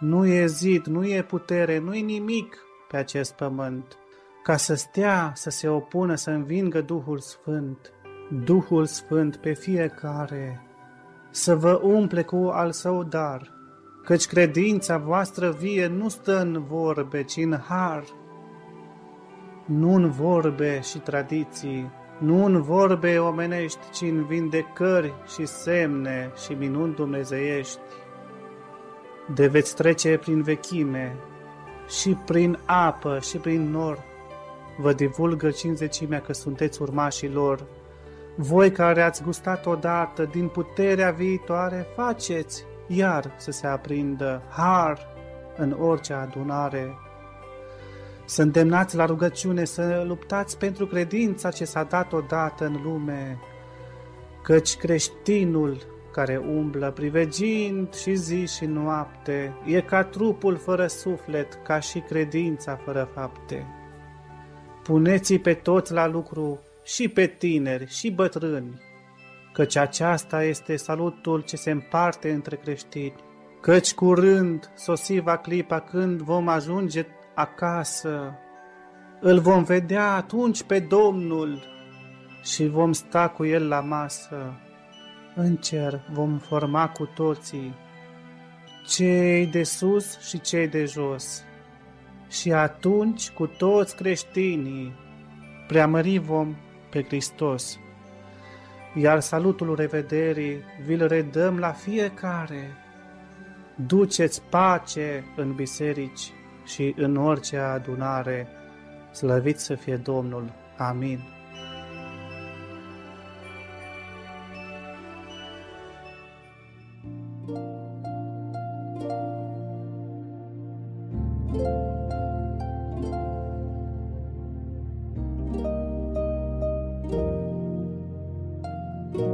Nu e zid, nu e putere, nu e nimic pe acest pământ. ca să stea, să se opună, să învingă Duhul Sfânt, Duhul Sfânt pe fiecare, să vă umple cu al său dar, căci credința voastră vie nu stă în vorbe, ci în har, nu în vorbe și tradiții, nu în vorbe omenești, ci în vindecări și semne și minuni dumnezeiești. De veți trece prin vechime, și prin apă, și prin nor, vă divulgă cinzecimea că sunteți urmașii lor. Voi care ați gustat odată din puterea viitoare, faceți iar să se aprindă har în orice adunare. Să îndemnați la rugăciune, să luptați pentru credința ce s-a dat odată în lume, căci creștinul care umblă privegind și zi și noapte, e ca trupul fără suflet, ca și credința fără fapte. Puneți-i pe toți la lucru, și pe tineri, și bătrâni, căci aceasta este salutul ce se împarte între creștini, căci curând sosiva clipa când vom ajunge acasă, îl vom vedea atunci pe Domnul și vom sta cu el la masă. În cer vom forma cu toții cei de sus și cei de jos. Și atunci cu toți creștinii preamări vom pe Hristos. Iar salutul revederii vi-l redăm la fiecare. Duceți pace în biserici și în orice adunare. Slăvit să fie Domnul. Amin. Credința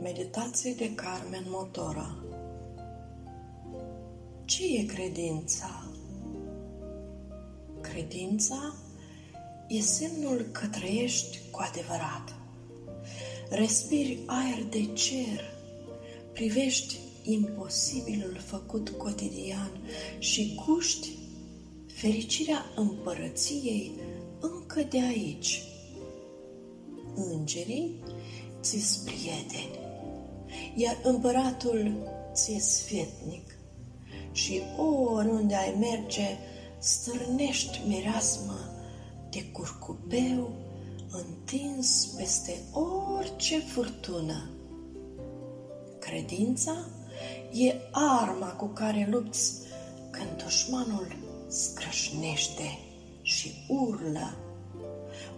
Meditații de Carmen Motora Ce e credința? Credința e semnul că trăiești cu adevărat. Respiri aer de cer, privești imposibilul făcut cotidian și cuști fericirea împărăției încă de aici – îngerii ți prieteni, iar împăratul ți sfetnic și oriunde ai merge, stârnești mireasmă de curcubeu întins peste orice furtună. Credința e arma cu care lupți când dușmanul scrășnește și urlă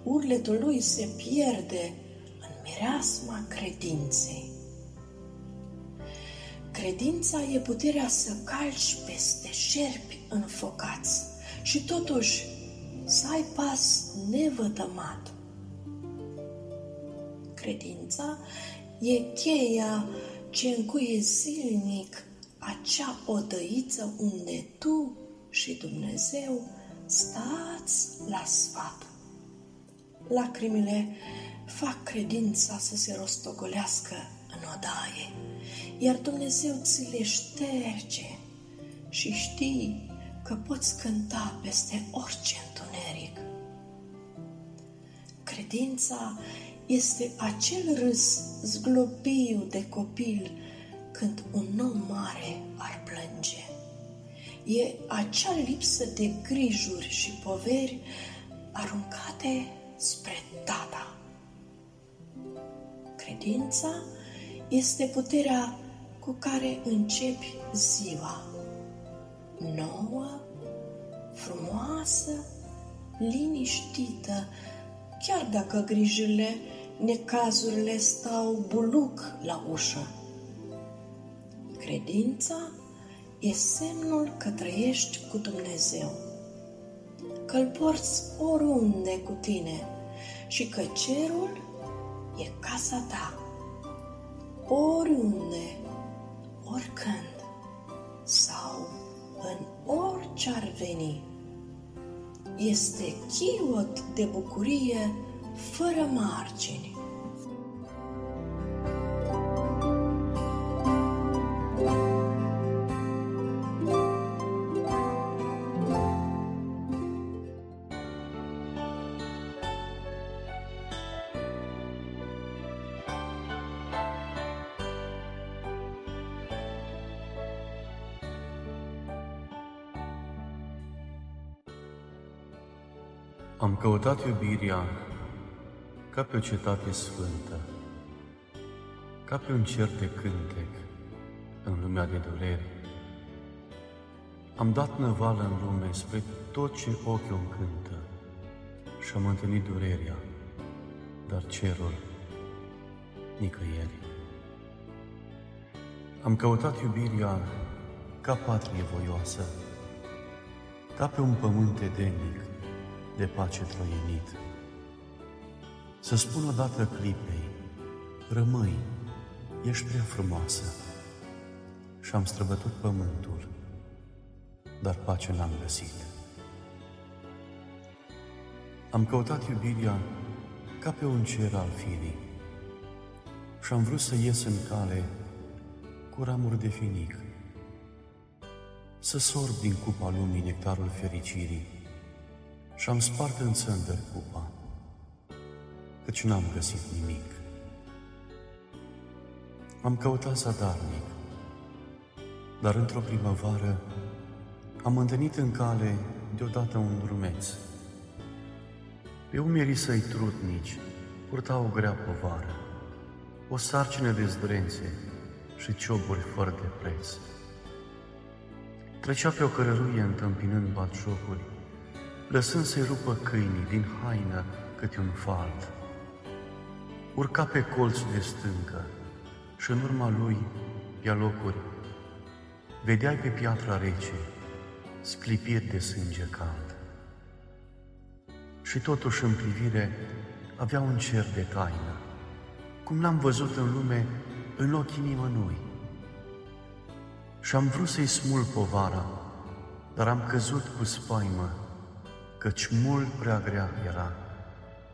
urletul lui se pierde în mireasma credinței. Credința e puterea să calci peste șerpi înfocați și totuși să ai pas nevătămat. Credința e cheia ce încuie zilnic acea odăiță unde tu și Dumnezeu stați la sfat. Lacrimile fac credința să se rostogolească în odaie, iar Dumnezeu ți le șterge și știi că poți cânta peste orice întuneric. Credința este acel râs zglobiu de copil când un om mare ar plânge. E acea lipsă de grijuri și poveri aruncate spre Tata. Credința este puterea cu care începi ziua. Nouă, frumoasă, liniștită, chiar dacă grijile, necazurile stau buluc la ușă. Credința e semnul că trăiești cu Dumnezeu, că-L porți oriunde cu tine, și că cerul e casa ta. Oriunde, oricând, în orice ar veni. Este chiot de bucurie fără margini. Căutat iubirea ca pe o cetate sfântă, ca pe un cer de cântec în lumea de durere. Am dat năvală în lume spre tot ce ochiul încântă și am întâlnit durerea, dar cerul nicăieri. Am căutat iubirea ca patrie voioasă, ca pe un pământ edenic de pace trăienit. Să spun odată clipei, rămâi, ești prea frumoasă. Și am străbătut pământul, dar pace n-am găsit. Am căutat iubirea ca pe un cer al firii și am vrut să ies în cale cu ramuri de finic, să sorb din cupa lumii nectarul fericirii și am spart în țândări cupa, căci n-am găsit nimic. Am căutat zadarnic, dar într-o primăvară am întâlnit în cale deodată un drumeț. Pe umerii săi trutnici purta o grea povară, o sarcină de zdrențe și cioburi fără de preț. Trecea pe o cărăruie întâmpinând batjocuri, lăsând să-i rupă câinii din haină câte un falt. Urca pe colț de stâncă și în urma lui, pe locuri, vedeai pe piatra rece sclipiri de sânge cald. Și totuși în privire avea un cer de taină, cum l-am văzut în lume în ochii nimănui. Și am vrut să-i smul povara, dar am căzut cu spaimă căci mult prea grea era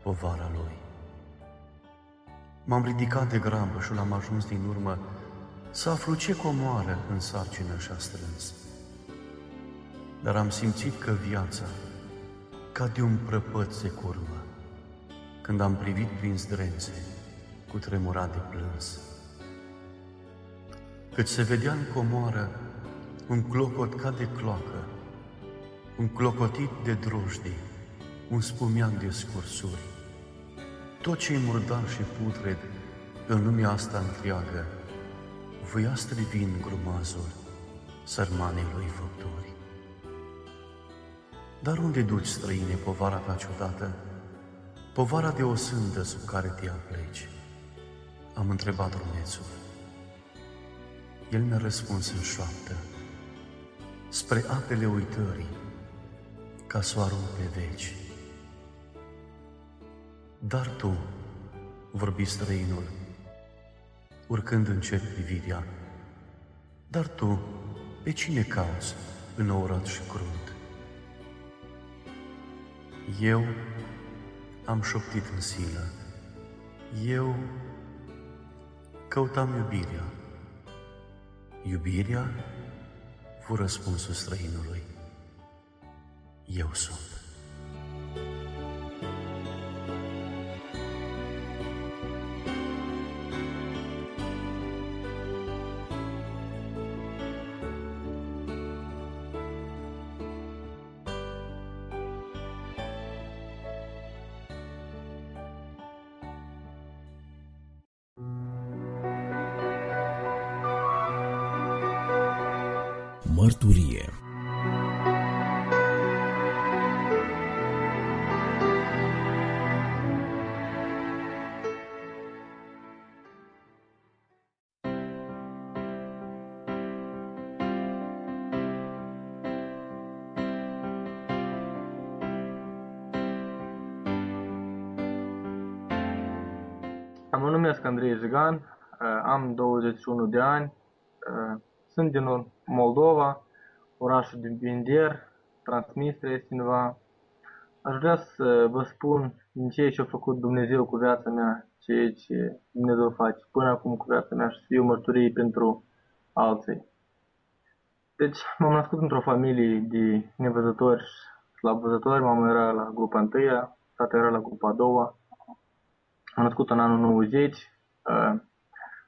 povara lui. M-am ridicat de grabă și l-am ajuns din urmă să aflu ce comoară în sarcină și-a strâns. Dar am simțit că viața, ca de un prăpăt se curmă, când am privit prin zdrențe, cu tremurat de plâns. Cât se vedea în comoară un clocot ca de cloacă, un clocotit de drojdii, un spumian de scursuri. Tot ce e murdar și putred în lumea asta întreagă, voia strivi în grumazul sărmanei lui făpturi. Dar unde duci, străine, povara ta ciudată? Povara de o sândă sub care te apleci? Am întrebat runețul. El mi-a răspuns în șoaptă, spre apele uitării, ca să o arunc pe veci. Dar tu, vorbi străinul, urcând încet privirea, dar tu, pe cine cauți înourat și crunt? Eu am șoptit în silă, eu căutam iubirea. Iubirea? Fu răspunsul străinului eu sunt. 21 de ani, uh, sunt din Moldova, orașul din Binder, Transnistria, cineva. Aș vrea să vă spun din ceea ce a făcut Dumnezeu cu viața mea, ceea ce Dumnezeu face până acum cu viața mea și să fiu mărturie pentru alții. Deci m-am născut într-o familie de nevăzători la văzători, mama era la grupa 1, tata era la grupa 2. Am născut în anul 90.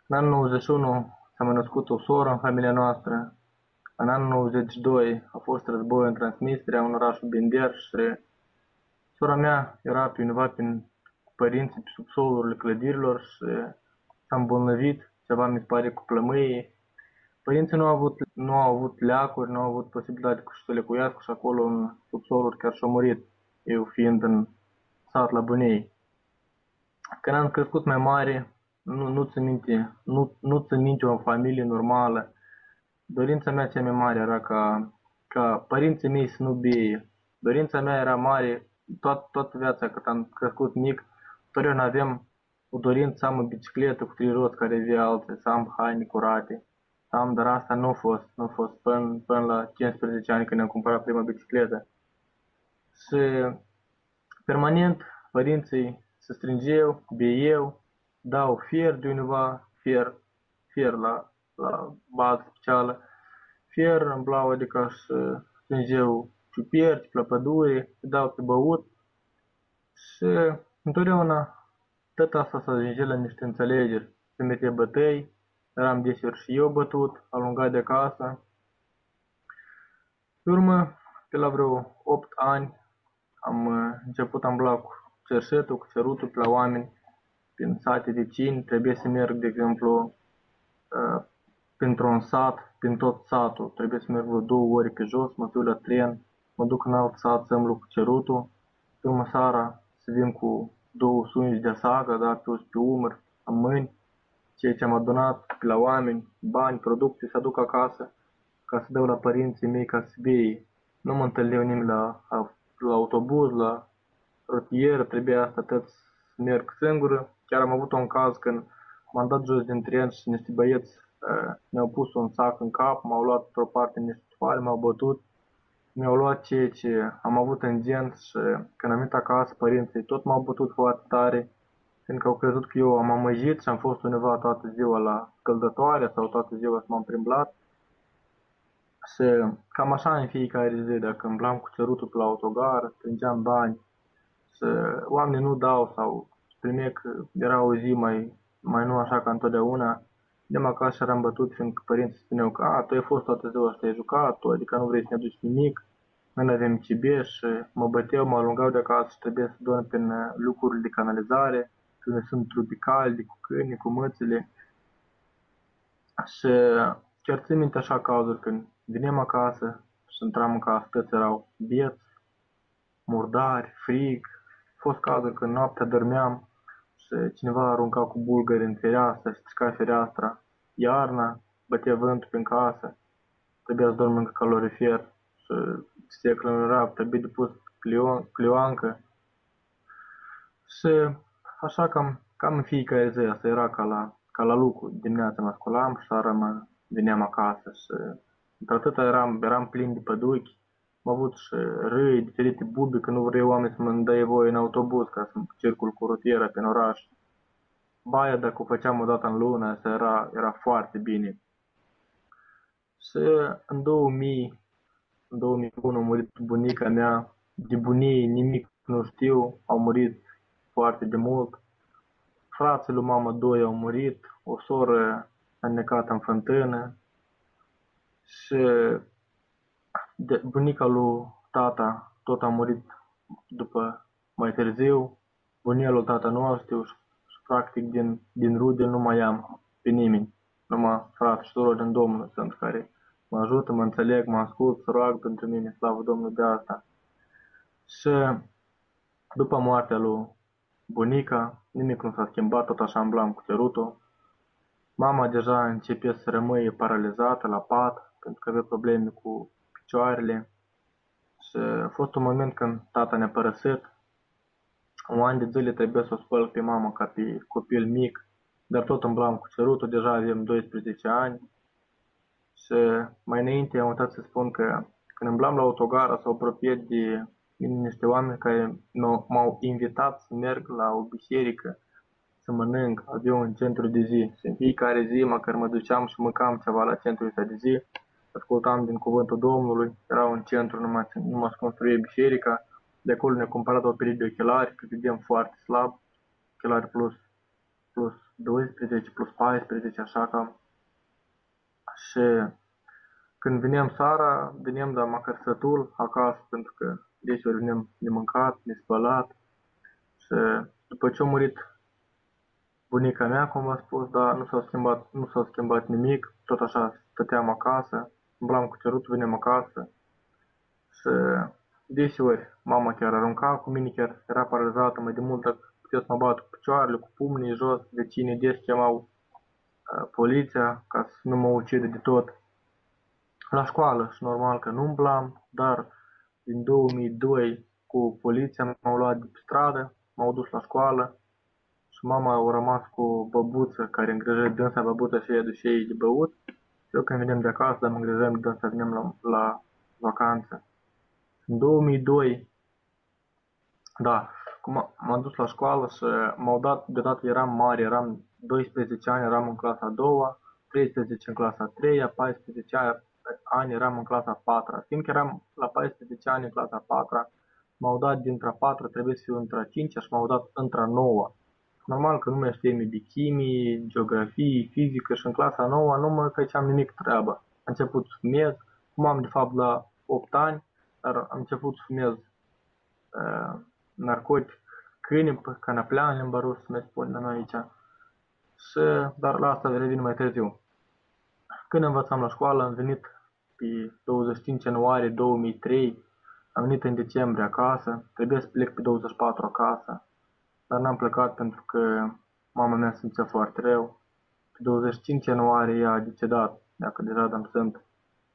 În anul 91 s-a mai născut o soră în familia noastră. În anul 92 a fost război în Transnistria, în orașul Bender și sora mea era pe undeva prin părinții pe subsolurile clădirilor și s-a îmbolnăvit, ceva mi se pare cu plămâie. Părinții nu au avut, nu au avut leacuri, nu au avut posibilitate să le cuiască și acolo în subsoluri chiar și-au murit, eu fiind în sat la Bunei. Când am crescut mai mare, nu, nu ți minte, nu, nu ți minte o familie normală. Dorința mea cea mai mare era ca, ca părinții mei să nu beie. Dorința mea era mare toată, toată viața cât am crescut mic. Totdeauna avem o dorință să am o bicicletă cu trei roți care via alte, să am haine curate. Să am, dar asta nu a fost, nu a fost până, până la 15 ani când am cumpărat prima bicicletă. Și permanent părinții se strângeau, eu, dau fier de undeva, fier, fier la, la bază specială, fier în blau, adică să strângeau ciuperci, la pădure, dau pe băut și întotdeauna tot asta să ajunge la niște înțelegeri. Se mete bătăi, eram deseori și eu bătut, alungat de acasă. Pe urmă, pe la vreo 8 ani, am început am cu cerșetul, cu cerutul pe la oameni prin sate vecini, trebuie să merg, de exemplu, uh, printr-un sat, prin tot satul, trebuie să merg vreo două ori pe jos, mă duc la tren, mă duc în alt sat să îmblu cu cerutul, pe urmă seara să vin cu două sungi de sagă, da, pe, pe umăr, în mâini, ceea ce am adunat pe la oameni, bani, producții, să aduc acasă, ca să dau la părinții mei ca să bei. Nu mă întâlneau nimeni la, la autobuz, la rotier, trebuia asta tot să merg singură. Chiar am avut un caz când m-am dat jos din tren și niște băieți uh, mi-au pus un sac în cap, m-au luat într-o parte niște toale, m-au bătut, mi-au luat ceea ce am avut în gen și când am venit acasă, părinții tot m-au bătut foarte tare, fiindcă au crezut că eu am amăjit și am fost undeva toată ziua la scăldătoare sau toată ziua să m-am primblat. Și cam așa în fiecare zi, dacă îmblam cu cerutul pe la autogar, strângeam bani și oamenii nu dau sau prime că era o zi mai, mai nu așa ca întotdeauna, de acasă eram bătut fiindcă părinții spuneau că a, tu ai fost toată ziua asta, ai jucat, tu, adică nu vrei să ne aduci nimic, noi nu avem ce bea și mă băteau, mă alungau de acasă și trebuie să dorm prin uh, lucruri de canalizare, când sunt trupicali, cu câini, cu mățile. Și chiar țin minte așa cazuri când veneam acasă și intram în casă, toți erau bieți, murdari, frig. A fost cazuri când noaptea dormeam și cineva arunca cu bulgări în fereastră și strica fereastra. Iarna, bătea vântul prin casă, trebuia să dorm în calorifer și se clănăra, trebuie de pus clioancă. Și așa cam, cam în fiecare zi, asta era ca la, ca la lucru. Dimineața mă scolam și seara mă veneam acasă și într-atâta eram, eram plin de păduchi. Am avut și râi, diferite bubi, că nu vreau oameni să mă dăie voie în autobuz ca să circul cu rutiera pe oraș. Baia, dacă o făceam o dată în lună, asta era, era foarte bine. Și în 2000, în 2001 a murit bunica mea, de bunii nimic nu știu, au murit foarte de mult. Frații lui mama doi au murit, o soră a necat în fântână și de, bunica lui tata tot a murit după mai târziu. Bunia lui tata nu a știu și, și practic din, din rude nu mai am pe nimeni. Numai frate și soră din Domnul sunt care mă ajută, mă înțeleg, mă ascult, să roag pentru mine, slavă Domnului de asta. Și după moartea lui bunica, nimic nu s-a schimbat, tot așa îmblam cu cerutul. Mama deja începe să rămâie paralizată la pat, pentru că avea probleme cu picioarele. Și a fost un moment când tata ne-a părăsit. Un an de zile trebuie să o spăl pe mama ca pe copil mic, dar tot îmblam cu cerutul, deja avem 12 ani. Și mai înainte am uitat să spun că când îmblam la autogara s-au apropiat de mine niște oameni care m-au invitat să merg la o biserică să mănânc, aveau un centru de zi. Și în fiecare zi, măcar mă duceam și mâncam ceva la centrul ăsta de zi, ascultam din cuvântul Domnului, era un centru, numai, numai să construie biserica, de acolo ne-a cumpărat o pereche de ochelari, că vedem foarte slab, ochelari plus, plus 12, plus 14, așa că și când veneam seara, veneam de măcar sătul acasă, pentru că deseori veneam de mâncat, de spălat. Și după ce a murit bunica mea, cum v-am spus, dar nu s-a schimbat, nu s-a schimbat nimic, tot așa stăteam acasă, umblam cu cerutul, veneam acasă. Și deseori mama chiar arunca cu mine, chiar era paralizată mai de mult, dacă puteți să mă bat cu picioarele, cu pumnii jos, vecinii des chemau uh, poliția ca să nu mă ucide de tot la școală și normal că nu umblam, dar din 2002 cu poliția m-au luat de pe stradă, m-au dus la școală și mama a rămas cu o băbuță care îngrijea dânsa băbuța și aduce ei de băut. Și eu când venim de acasă, dar mă îngrijăm de dânsa, venim la, la vacanță. În 2002, da, cum m-am dus la școală și m-au dat, deodată eram mare, eram 12 ani, eram în clasa a doua, 13 în clasa a treia, 14 ani, ani eram în clasa 4 Fiindcă eram la 14 ani în clasa 4 m-au dat dintre a 4 trebuie să fiu între a 5 și m-au dat între a 9 Normal că nu mai știam bichimie, geografie, fizică și în clasa 9 nu mă făceam nimic treabă. Am început să fumez, fumam de fapt la 8 ani, dar am început să fumez uh, narcotic, câine, canaplea în limba rusă, mai spune la noi aici. Și, dar la asta revin mai târziu. Când învățam la școală, am venit pe 25 ianuarie 2003, am venit în decembrie acasă, trebuie să plec pe 24 acasă, dar n-am plecat pentru că mama mea simțea foarte rău. Pe 25 ianuarie ea a decedat, dacă deja am sunt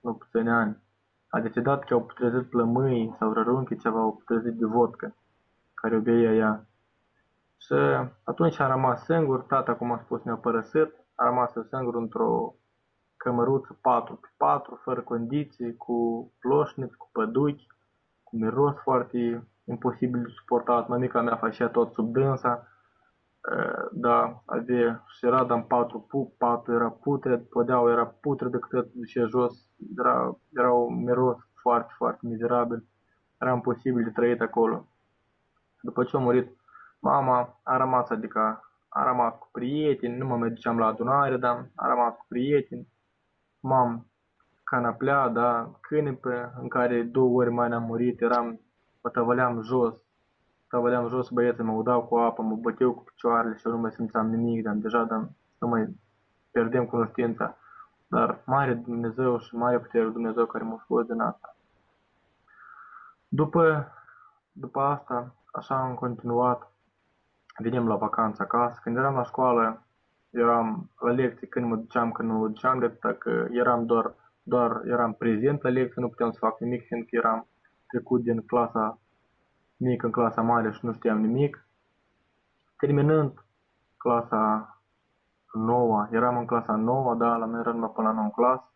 nu puțini ani. A decedat că au putrezit plămâi sau rărunchi ceva, au putrezit de vodcă, care o beia ea. Și atunci am rămas singur, tata, cum a spus, ne-a părăsit, a rămas singur într-o cămăruță 4 pe 4, fără condiții, cu ploșniți, cu păduchi, cu miros foarte imposibil de suportat. Mămica mea făcea tot sub dânsa, da, avea și era în patru pup, patul era putred, podeaua era putred de cât ducea jos, era, era un miros foarte, foarte mizerabil, era imposibil de trăit acolo. După ce a murit mama, a rămas, adică a rămas cu prieteni, nu mă mai duceam la adunare, dar a rămas cu prieteni, m-am canaplea, da, cânipe, în care două ori mai am murit, eram, mă tăvăleam jos, tăvăleam jos, băieții mă udau cu apă, mă băteau cu picioarele și eu nu mai simțeam nimic, dar deja dar nu mai pierdem cunoștința. Dar mare Dumnezeu și mare putere Dumnezeu care m-a scos din asta. După, după asta, așa am continuat, venim la vacanță acasă. Când eram la școală, eram la lecții când mă duceam, când nu mă duceam, de că eram doar, doar eram prezent la lecții, nu puteam să fac nimic, fiindcă eram trecut din clasa mică în clasa mare și nu știam nimic. Terminând clasa nouă, eram în clasa nouă, da, la mine eram până la nouă clasă,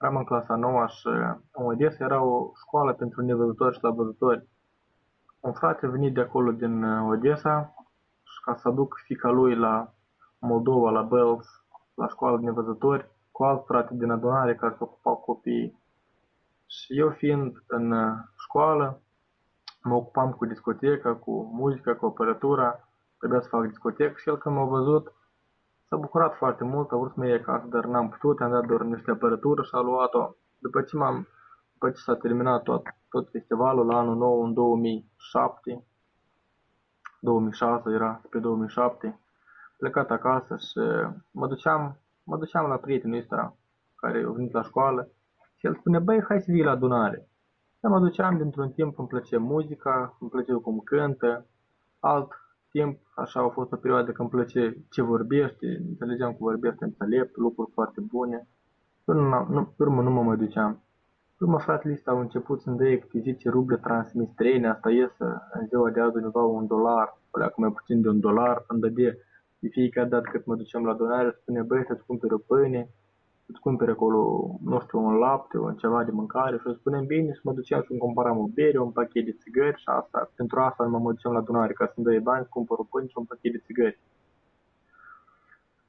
eram în clasa nouă și în Odessa era o școală pentru nevăzători și la văzători. Un frate a venit de acolo din Odessa și ca să aduc fica lui la Moldova, la Bells, la școală de nevăzători, cu alți frate din adunare care se ocupau copiii. Și eu fiind în uh, școală, mă ocupam cu discoteca, cu muzica, cu apărătura, trebuia să fac discotecă și el când m-a văzut s-a bucurat foarte mult, a vrut să mă iei acasă, dar n-am putut, am dat doar niște apărătură și a luat-o. După ce m-am, după ce s-a terminat tot, tot festivalul la anul nou în 2007, 2006 era pe 2007, plecat acasă și mă duceam, mă duceam la prietenul ăsta care a venit la școală și el spune, băi, hai să vii la adunare. Și mă duceam dintr-un timp, îmi plăcea muzica, îmi plăcea cum cântă, alt timp, așa a fost o perioadă când îmi plăcea ce vorbește, înțelegeam că vorbește înțelept, lucruri foarte bune. Până, nu, urmă nu mă mai duceam. Urmă fratele ăsta au început să-mi dea câte 10 ruble transmis străine, asta iesă în ziua de azi undeva un dolar, o mai puțin de un dolar, îmi dădea de fiecare dată când mă duceam la donare, spune, băi, să-ți cumperi o pâine, să-ți cumpere acolo, nu știu, un lapte, un ceva de mâncare și o spunem bine și mă duceam și îmi cumpăram o bere, un pachet de țigări și asta, pentru asta mă duceam la adunare, ca să-mi dai bani, să cumpăr o pâine și un pachet de țigări.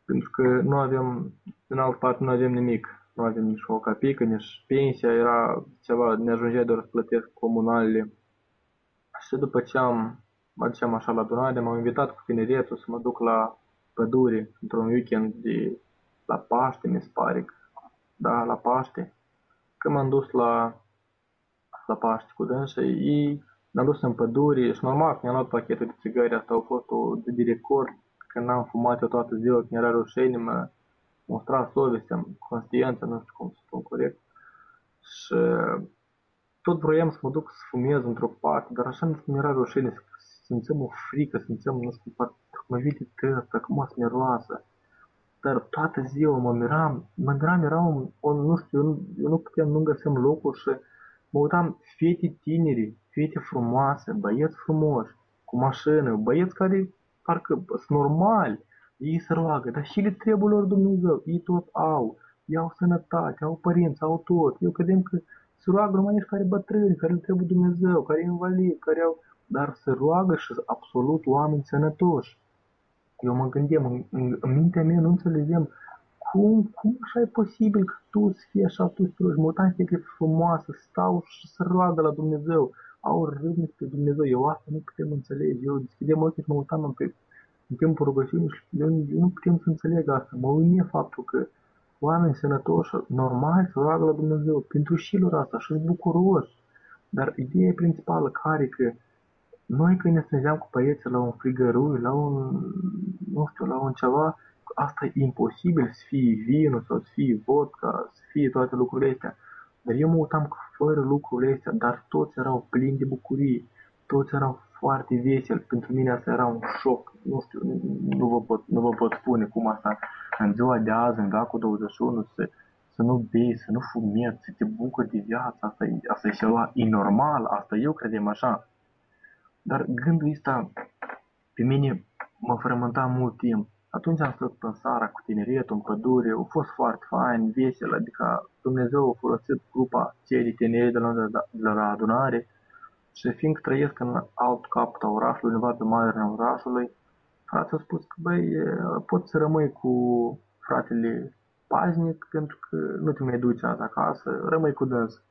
Pentru că nu avem, în altă parte nu avem nimic, nu avem nici o capică, nici pensia, era ceva, ne ajungea doar să plătesc comunalele. Și după ce am, mă duceam așa la adunare, m-am invitat cu tineretul să mă duc la pădure într-un weekend de la Paște, mi se pare, da, la Paște. Când m-am dus la, la Paște cu dânsa, ei ne-am dus în pădure și normal, mi-am luat pachetul de țigări, asta a fost o zi de record, când n-am fumat eu toată ziua, când era rușine, mă mostra sovestea, conștiința, nu știu cum să spun corect. Și tot vroiam să mă duc să fumez într-o parte, dar așa nu mi era rușine, să simțeam o frică, simțeam, nu știu, parcă mă vede tăsta, cum o miroasă dar toată ziua mă miram, mă miram, era un, un nu știu, eu nu, eu nu puteam, nu găseam locul și mă uitam fete tineri, fete frumoase, băieți frumoși, cu mașină, băieți care parcă sunt normali, ei se roagă, dar și le trebuie lor Dumnezeu, ei tot au, ei au sănătate, au părinți, au tot. Eu credem că se roagă numai nici care bătrâni, care le trebuie Dumnezeu, care e invalid, care au, dar se roagă și absolut oameni sănătoși. Eu mă gândeam, în, în, în mintea mea nu înțelegem cum, cum așa e posibil că tu să fii așa, tu să mă uitam fete frumoasă, stau și să roagă la Dumnezeu, au râvnit pe Dumnezeu, eu asta nu putem înțelege, eu deschidem ochii și mă uitam în, pe, în timpul rugăciunii și eu, eu nu putem să înțeleg asta, mă uimie faptul că oameni sănătoși, normal să roagă la Dumnezeu, pentru și lor asta, și bucuroși, dar ideea principală care că noi când ne strângeam cu băieții la un frigărui, la un, nu știu, la un ceva, asta e imposibil să fie vinul sau să fie vodka, să fie toate lucrurile astea. Dar eu mă uitam că fără lucrurile astea, dar toți erau plini de bucurie, toți erau foarte veseli. Pentru mine asta era un șoc. Nu știu, nu vă pot, nu vă pot spune cum asta în ziua de azi, în veacul 21, să, să nu bei, să nu fumezi, să te bucuri de viață. Asta e, asta e ceva inormal, asta eu credem așa. Dar gândul ăsta pe mine mă frământa mult timp. Atunci am stat în sara cu tineretul, în pădure, a fost foarte fain, vesel, adică Dumnezeu a folosit grupa cei de tineri de la, de la adunare și fiindcă trăiesc în alt capăt a orașului, undeva pe marginea orașului, frații au spus că, băi, poți să rămâi cu fratele paznic pentru că nu te mai duci acasă, rămâi cu dâns.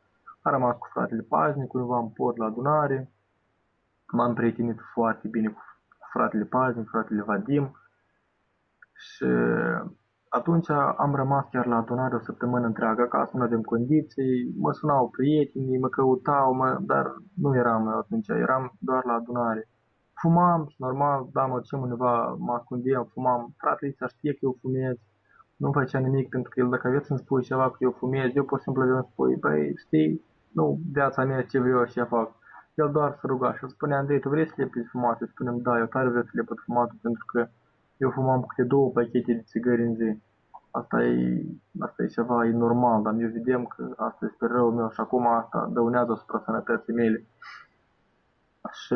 A rămas cu fratele paznic, undeva în port la adunare, m-am prietenit foarte bine cu fratele Pazin, fratele Vadim și atunci am rămas chiar la adunare o săptămână întreagă acasă, nu avem condiții, mă sunau prietenii, mă căutau, mă, dar nu eram atunci, eram doar la adunare. Fumam și normal, da, mă duceam undeva, mă ascundeam, fumam, fratele să știe că eu fumez, nu făcea nimic pentru că el dacă aveți să-mi spui ceva că eu fumez, eu pot simplu să-mi spui, băi, știi, nu, viața mea ce vreau și fac. El doar se ruga și îl spunea, Andrei, tu vrei să lepezi fumatul? Spunem, da, eu tare vreau să lepăd fumatul pentru că eu fumam câte două pachete de țigări în zi. Asta e, asta e ceva, e normal, dar eu vedem că asta este rău meu și acum asta dăunează asupra sănătății mele. Și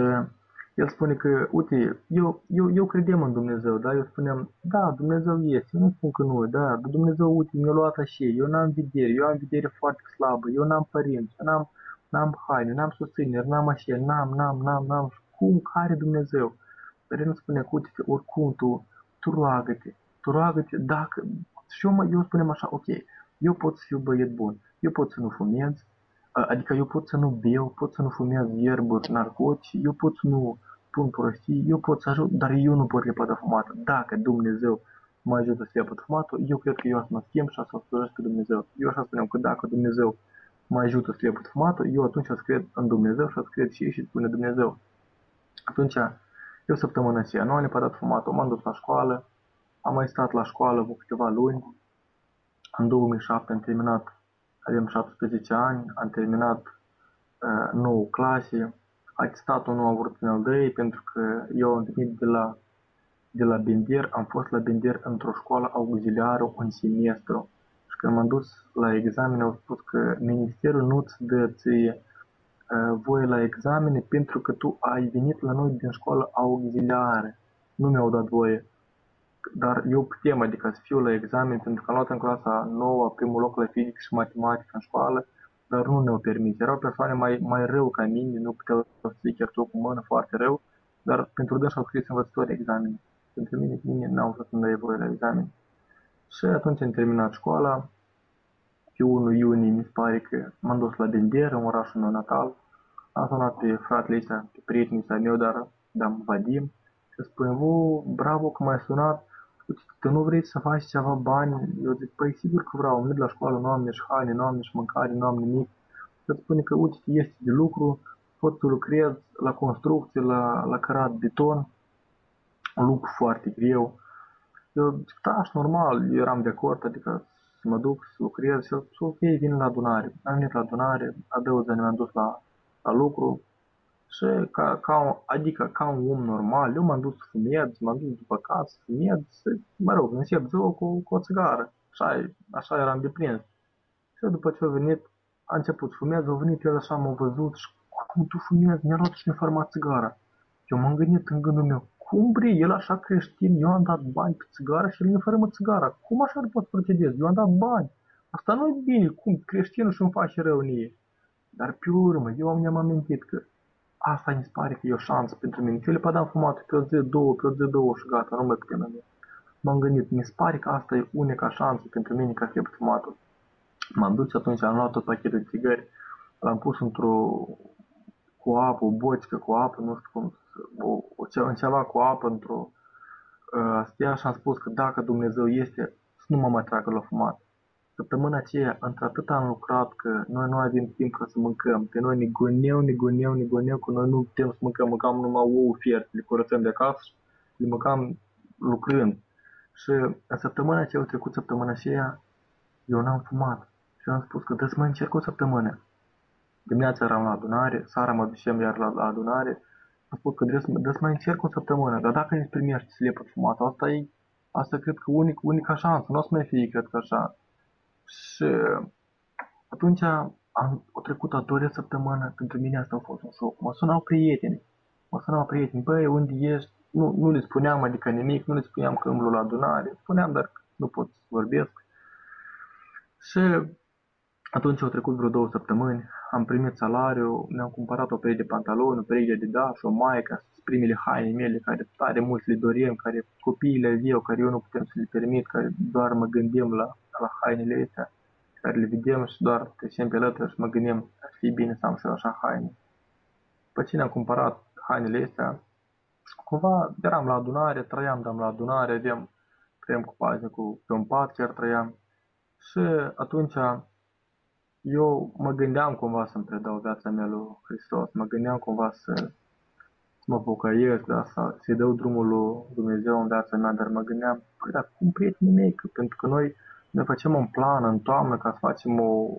el spune că, uite, eu, eu, eu credem în Dumnezeu, da? Eu spuneam, da, Dumnezeu este, eu nu spun că nu, da, Dumnezeu, uite, mi-a luat așa, eu n-am vedere, eu am vedere foarte slabă, eu n-am părinți, eu n-am, n-am haine, n-am susținere, n-am așa, n-am, n-am, n-am, n-am, cum, care Dumnezeu? Dar el nu spune că, uite, oricum tu, tu roagă-te, tu roagă-te, dacă, și eu, mă, eu spunem așa, ok, eu pot să fiu băiet bun, eu pot să nu fumez, adică eu pot să nu beau, pot să nu fumez ierburi, narcotici, eu pot să nu pun prostii, eu pot să ajut, dar eu nu pot lepăda fumatul. Dacă Dumnezeu mă ajută să lepăd fumatul, eu cred că eu să mă schimb și să slujesc pe Dumnezeu. Eu așa spuneam că dacă Dumnezeu mă ajută să lepăd fumatul, eu atunci să cred în Dumnezeu și să cred și și spune Dumnezeu. Atunci, eu săptămâna aceea nu am lepădat fumatul, m-am dus la școală, am mai stat la școală cu câteva luni. În 2007 am terminat, avem 17 ani, am terminat uh, 9 clase. Atestatul nu a vrut în al pentru că eu am venit de la, de la Bender, am fost la Bender într-o școală auxiliară un semestru. Și când m-am dus la examene, au spus că ministerul nu-ți dă ție uh, voie la examene pentru că tu ai venit la noi din școală auxiliară. Nu mi-au dat voie dar eu putem, adică să fiu la examen, pentru că am luat în clasa 9 primul loc la fizică și matematică în școală, dar nu ne-au permis. Erau persoane mai, mai rău ca mine, nu puteau să zic chiar cu mână foarte rău, dar pentru dânsul au scris învățători examen. Pentru mine, mine n-au fost să-mi voie la examen. Și atunci am terminat școala, pe 1 iunie mi se pare că m-am dus la Dender, în orașul meu natal, am sunat pe fratele ăsta, pe prietenii ăsta meu, dar da, Vadim, și spune, vă, bravo că m-ai sunat, tu nu vrei să faci ceva bani? Eu zic, păi sigur că vreau, am la școală, nu am nici haine, nu am nici mâncare, nu am nimic. Și spune că, uite, este de lucru, pot să lucrez la construcție, la, la cărat beton, un lucru foarte greu. Eu zic, da, normal, eu eram de acord, adică să mă duc să lucrez și să ok, vin la adunare. Am venit la adunare, a doua zi mi-am dus la, la lucru, și ca, ca, adică ca un om normal, eu m-am dus să fumez, m-am dus după casă să fumez, să, mă rog, încep ziua cu, cu o țigară. Așa, așa eram deprins. Și după ce a venit, a început să fumez, a venit el așa, m-a văzut și cum tu fumezi, mi-a luat și mi-a farmat țigară. Eu m-am gândit în gândul meu, cum vrei, el așa creștin, eu am dat bani pe țigară și el mi-a fără țigară. Cum așa ar pot procedez? Eu am dat bani. Asta nu e bine, cum creștinul și-mi face rău nie. Dar pe urmă, eu mi-am amintit că asta mi se pare că e o șansă pentru mine. Eu le padam fumat pe o zi, două, pe o zi, două și gata, nu mai putem mai M-am gândit, mi se pare că asta e unica șansă pentru mine ca fi fumatul. M-am dus atunci, am luat tot pachetul de țigări, l-am pus într-o cu apă, o bocică cu apă, nu știu cum, o, o, ceva cu apă într-o uh, stea și am spus că dacă Dumnezeu este, să nu mă mai tragă la fumat. Săptămâna aceea, într-atât am lucrat că noi nu avem timp ca să mâncăm. Pe noi ne goneu, ne goneu, ne goneu, că noi nu putem să mâncăm. Mâncam numai ouă fiert, le curățăm de acasă și le mâncam lucrând. Și în săptămâna aceea, au trecut săptămâna aceea, eu n-am fumat. Și am spus că dă să mai încerc o săptămână. Dimineața eram la adunare, seara mă ducem iar la, la adunare. Am spus că trebuie să mai încerc o săptămână, dar dacă îți primești slepă fumat, asta e, asta cred că unic, unica șansă, nu o să mai fie, cred că așa. Și atunci am, o trecut a doua săptămână, pentru mine asta a fost un șoc. Mă sunau prieteni, mă sunau prieteni, băi, unde ești? Nu, nu le spuneam, adică nimic, nu le spuneam că îmblu la adunare, spuneam, dar nu pot să vorbesc. Și atunci au trecut vreo două săptămâni, am primit salariu, mi-am cumpărat o pereche de pantaloni, o pereche de Adidas, o maică, primele haine mele, care tare mult le dorim, care copiii le eu, care eu nu putem să le permit, care doar mă gândim la, la hainele astea, care le vedem și doar trecem pe lătră și mă gândim, ar fi bine să am și eu așa haine. Pe cine am cumpărat hainele astea, cumva eram la adunare, trăiam, dam la adunare, aveam, trăiam cu cu pe un pat chiar trăiam. Și atunci eu mă gândeam cumva să-mi predau viața mea lui Hristos, mă gândeam cumva să, să mă pocăiesc, da, să, să-i dau drumul lui Dumnezeu în viața mea, dar mă gândeam, păi, dar cum prietenii mei, că, pentru că noi ne facem un plan în toamnă ca să facem o,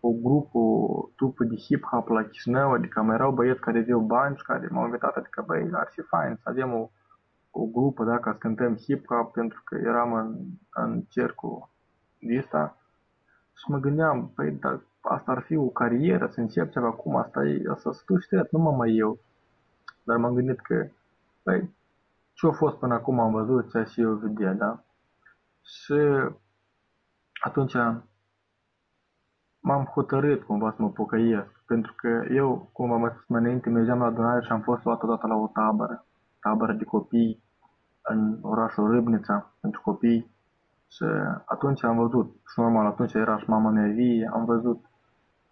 o grupă, o trupă de hip-hop la Chișinău, adică mai erau băieți care aveau bani și care m-au invitat, adică băi, ar fi fain să avem o, o grupă, da, ca să cântăm hip-hop, pentru că eram în, în cercul ăsta și mă gândeam, păi, dar asta ar fi o carieră, să încep ceva acum, asta e, asta să tu știi, nu mă mai eu. Dar m-am gândit că, păi, ce a fost până acum am văzut, ce și eu vedea, da? Și atunci m-am hotărât cumva să mă pocăiesc, pentru că eu, cum am mai spus mai înainte, mergeam la adunare și am fost luat odată la o tabără, tabără de copii în orașul Râbnița, pentru copii și atunci am văzut, și normal, atunci era și mama mea vie, am văzut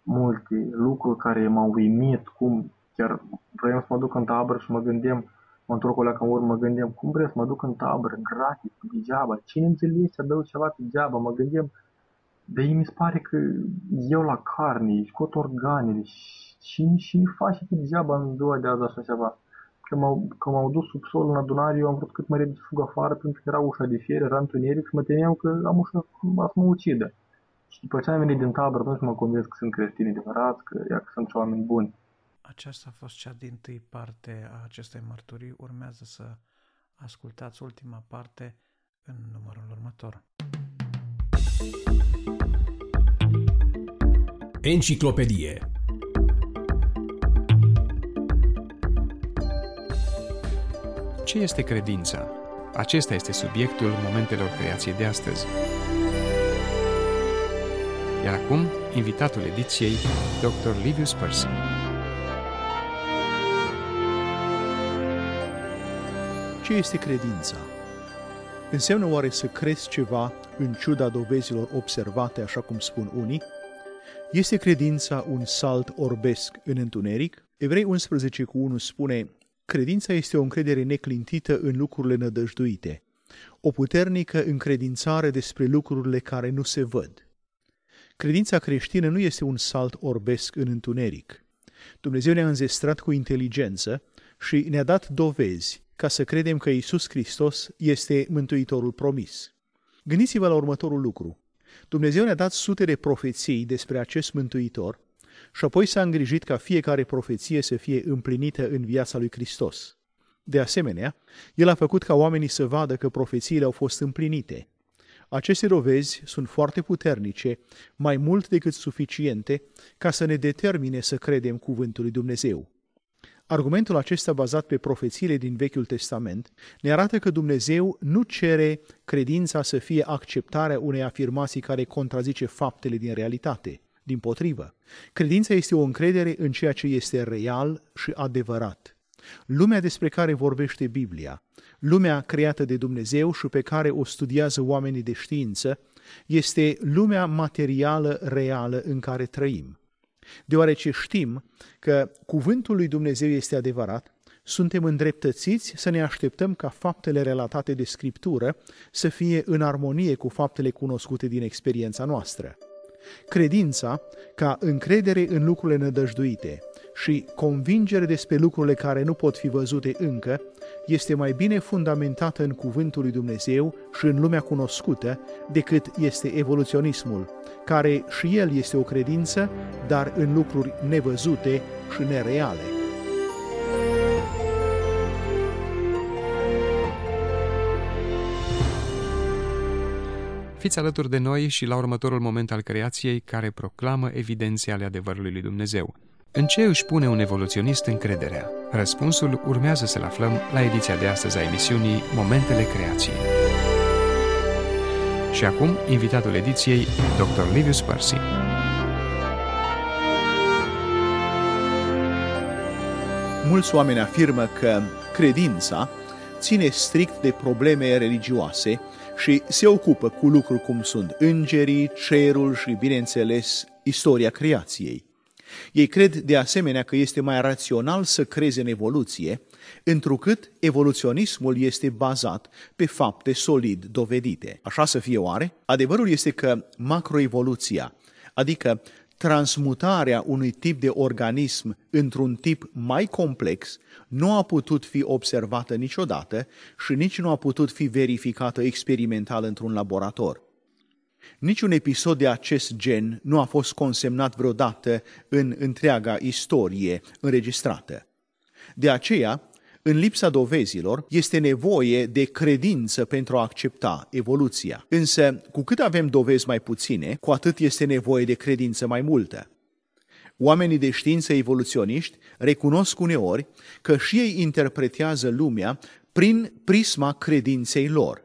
multe lucruri care m-au uimit, cum chiar vreau să mă duc în tabără și mă gândeam, mă întorc o leacă în urmă, mă gândeam, cum vreau să mă duc în tabără, gratis, degeaba, cine înțelege să dau ceva pe degeaba, mă gândeam, dar mi se pare că eu la carne, scot organele și, și, și nu faci pe degeaba în ziua de azi așa ceva că m-au, că m-au dus sub sol în adunare, eu am vrut cât mai repede să fug afară pentru că era ușa de fier, era întuneric și mă temeam că am ușa să mă ucidă. Și după ce am venit din tabără, atunci mă convins că sunt creștini adevărați, că, ia, că sunt și oameni buni. Aceasta a fost cea din tâi parte a acestei mărturii. Urmează să ascultați ultima parte în numărul următor. Enciclopedie Ce este credința? Acesta este subiectul momentelor creației de astăzi. Iar acum, invitatul ediției, Dr. Livius Percy. Ce este credința? Înseamnă oare să crezi ceva în ciuda dovezilor observate, așa cum spun unii? Este credința un salt orbesc în întuneric? Evrei 11 cu 1 spune, Credința este o încredere neclintită în lucrurile nădăjduite, o puternică încredințare despre lucrurile care nu se văd. Credința creștină nu este un salt orbesc în întuneric. Dumnezeu ne-a înzestrat cu inteligență și ne-a dat dovezi ca să credem că Isus Hristos este Mântuitorul promis. Gândiți-vă la următorul lucru. Dumnezeu ne-a dat sute de profeții despre acest Mântuitor și apoi s-a îngrijit ca fiecare profeție să fie împlinită în viața lui Hristos. De asemenea, El a făcut ca oamenii să vadă că profețiile au fost împlinite. Aceste dovezi sunt foarte puternice, mai mult decât suficiente, ca să ne determine să credem cuvântul lui Dumnezeu. Argumentul acesta bazat pe profețiile din Vechiul Testament ne arată că Dumnezeu nu cere credința să fie acceptarea unei afirmații care contrazice faptele din realitate. Din potrivă, credința este o încredere în ceea ce este real și adevărat. Lumea despre care vorbește Biblia, lumea creată de Dumnezeu și pe care o studiază oamenii de știință, este lumea materială reală în care trăim. Deoarece știm că cuvântul lui Dumnezeu este adevărat, suntem îndreptățiți să ne așteptăm ca faptele relatate de Scriptură să fie în armonie cu faptele cunoscute din experiența noastră. Credința, ca încredere în lucrurile nădăjduite și convingere despre lucrurile care nu pot fi văzute încă, este mai bine fundamentată în cuvântul lui Dumnezeu și în lumea cunoscută decât este evoluționismul, care și el este o credință, dar în lucruri nevăzute și nereale. Fiți alături de noi și la următorul moment al creației care proclamă evidențe ale adevărului lui Dumnezeu. În ce își pune un evoluționist încrederea? Răspunsul urmează să-l aflăm la ediția de astăzi a emisiunii Momentele Creației. Și acum, invitatul ediției, Dr. Livius Percy. Mulți oameni afirmă că credința ține strict de probleme religioase și se ocupă cu lucruri cum sunt îngerii, cerul și, bineînțeles, istoria creației. Ei cred de asemenea că este mai rațional să creze în evoluție, întrucât evoluționismul este bazat pe fapte solid dovedite. Așa să fie oare? Adevărul este că macroevoluția, adică transmutarea unui tip de organism într-un tip mai complex nu a putut fi observată niciodată și nici nu a putut fi verificată experimental într-un laborator. Niciun episod de acest gen nu a fost consemnat vreodată în întreaga istorie înregistrată. De aceea, în lipsa dovezilor, este nevoie de credință pentru a accepta evoluția. Însă, cu cât avem dovezi mai puține, cu atât este nevoie de credință mai multă. Oamenii de știință evoluționiști recunosc uneori că și ei interpretează lumea prin prisma credinței lor.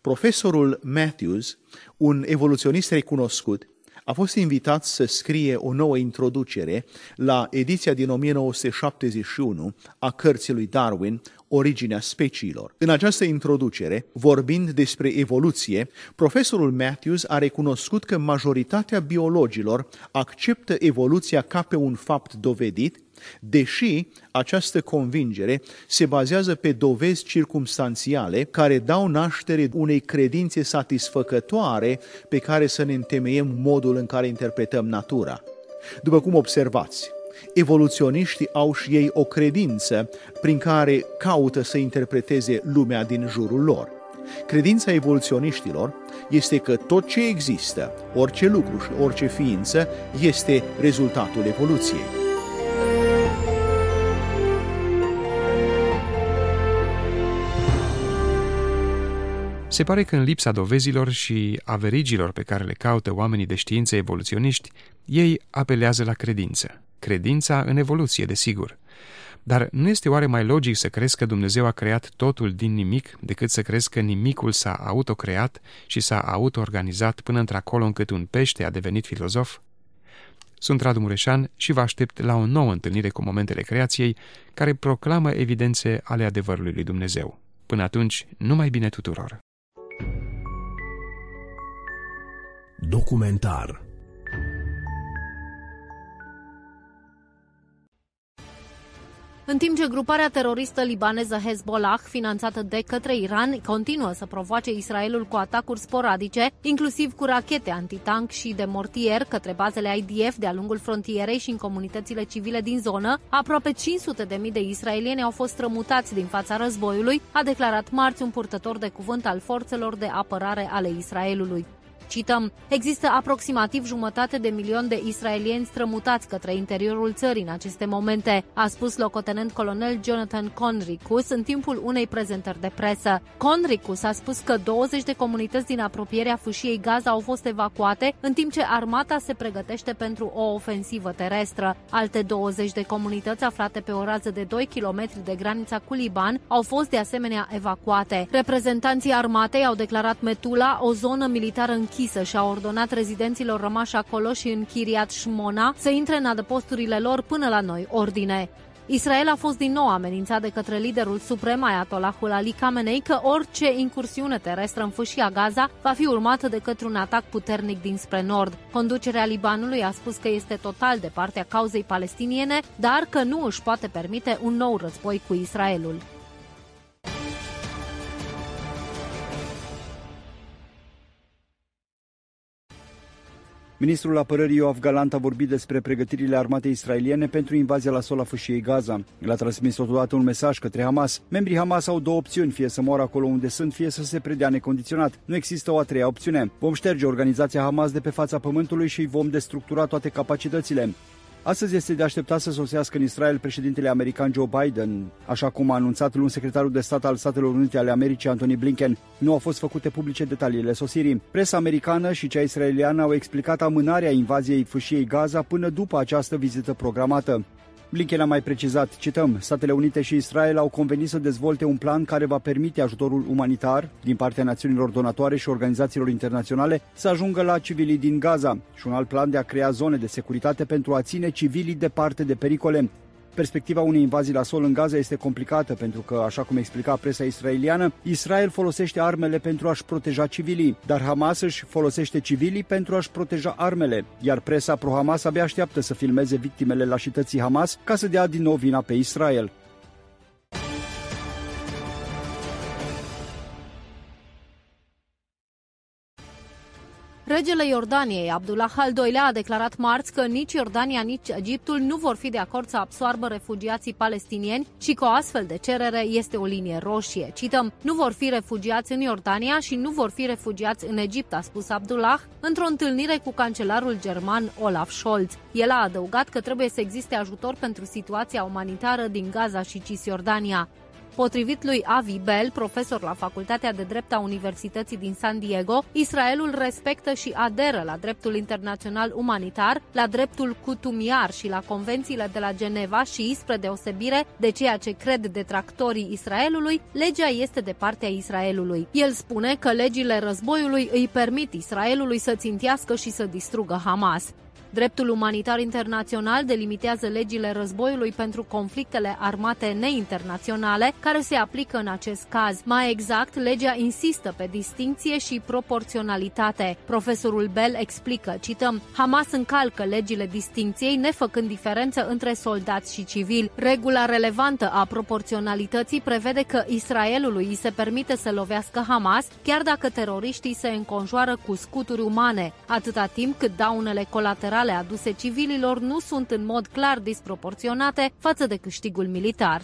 Profesorul Matthews, un evoluționist recunoscut, a fost invitat să scrie o nouă introducere la ediția din 1971 a cărții lui Darwin, Originea speciilor. În această introducere, vorbind despre evoluție, profesorul Matthews a recunoscut că majoritatea biologilor acceptă evoluția ca pe un fapt dovedit deși această convingere se bazează pe dovezi circumstanțiale care dau naștere unei credințe satisfăcătoare pe care să ne întemeiem modul în care interpretăm natura. După cum observați, evoluționiștii au și ei o credință prin care caută să interpreteze lumea din jurul lor. Credința evoluționiștilor este că tot ce există, orice lucru și orice ființă, este rezultatul evoluției. Se pare că în lipsa dovezilor și a verigilor pe care le caută oamenii de știință evoluționiști, ei apelează la credință. credința în evoluție, desigur. Dar nu este oare mai logic să crezi că Dumnezeu a creat totul din nimic decât să crezi că nimicul s-a autocreat și s-a autoorganizat până într-acolo încât un pește a devenit filozof? Sunt Radu Mureșan și vă aștept la o nouă întâlnire cu momentele creației care proclamă evidențe ale adevărului lui Dumnezeu. Până atunci, numai bine tuturor! Documentar În timp ce gruparea teroristă libaneză Hezbollah, finanțată de către Iran, continuă să provoace Israelul cu atacuri sporadice, inclusiv cu rachete antitank și de mortier către bazele IDF de-a lungul frontierei și în comunitățile civile din zonă, aproape 500 de mii de israelieni au fost strămutați din fața războiului, a declarat marți un purtător de cuvânt al forțelor de apărare ale Israelului. Cităm, există aproximativ jumătate de milion de israelieni strămutați către interiorul țării în aceste momente, a spus locotenent colonel Jonathan Conricus în timpul unei prezentări de presă. Conricus a spus că 20 de comunități din apropierea fâșiei Gaza au fost evacuate, în timp ce armata se pregătește pentru o ofensivă terestră. Alte 20 de comunități aflate pe o rază de 2 km de granița cu Liban au fost de asemenea evacuate. Reprezentanții armatei au declarat Metula o zonă militară închisă închisă și a ordonat rezidenților rămași acolo și în Chiriat Shmona să intre în adăposturile lor până la noi ordine. Israel a fost din nou amenințat de către liderul suprem Ayatollahul Ali Khamenei că orice incursiune terestră în fâșia Gaza va fi urmată de către un atac puternic dinspre nord. Conducerea Libanului a spus că este total de partea cauzei palestiniene, dar că nu își poate permite un nou război cu Israelul. Ministrul apărării Ioav Galant a vorbit despre pregătirile armatei israeliene pentru invazia la sola fâșiei Gaza. El a transmis totodată un mesaj către Hamas. Membrii Hamas au două opțiuni, fie să moară acolo unde sunt, fie să se predea necondiționat. Nu există o a treia opțiune. Vom șterge organizația Hamas de pe fața pământului și vom destructura toate capacitățile. Astăzi este de așteptat să sosească în Israel președintele american Joe Biden, așa cum a anunțat luni secretarul de stat al Statelor Unite ale Americii Antony Blinken. Nu au fost făcute publice detaliile sosirii. Presa americană și cea israeliană au explicat amânarea invaziei fâșiei Gaza până după această vizită programată. Blinken a mai precizat, cităm, Statele Unite și Israel au convenit să dezvolte un plan care va permite ajutorul umanitar din partea națiunilor donatoare și organizațiilor internaționale să ajungă la civilii din Gaza și un alt plan de a crea zone de securitate pentru a ține civilii departe de pericole. Perspectiva unei invazii la sol în Gaza este complicată pentru că, așa cum explica presa israeliană, Israel folosește armele pentru a-și proteja civilii, dar Hamas își folosește civilii pentru a-și proteja armele, iar presa pro-Hamas abia așteaptă să filmeze victimele lașității Hamas ca să dea din nou vina pe Israel. Regele Iordaniei, Abdullah al II-lea, a declarat marți că nici Iordania, nici Egiptul nu vor fi de acord să absoarbă refugiații palestinieni și că o astfel de cerere este o linie roșie. Cităm, nu vor fi refugiați în Iordania și nu vor fi refugiați în Egipt, a spus Abdullah într-o întâlnire cu cancelarul german Olaf Scholz. El a adăugat că trebuie să existe ajutor pentru situația umanitară din Gaza și Cisjordania. Potrivit lui Avi Bell, profesor la Facultatea de Drept a Universității din San Diego, Israelul respectă și aderă la dreptul internațional umanitar, la dreptul cutumiar și la convențiile de la Geneva și, spre deosebire de ceea ce cred detractorii Israelului, legea este de partea Israelului. El spune că legile războiului îi permit Israelului să țintească și să distrugă Hamas. Dreptul umanitar internațional delimitează legile războiului pentru conflictele armate neinternaționale care se aplică în acest caz. Mai exact, legea insistă pe distinție și proporționalitate. Profesorul Bell explică, cităm, Hamas încalcă legile distinției nefăcând diferență între soldați și civili. Regula relevantă a proporționalității prevede că Israelului îi se permite să lovească Hamas, chiar dacă teroriștii se înconjoară cu scuturi umane, atâta timp cât daunele colaterale materiale aduse civililor nu sunt în mod clar disproporționate față de câștigul militar.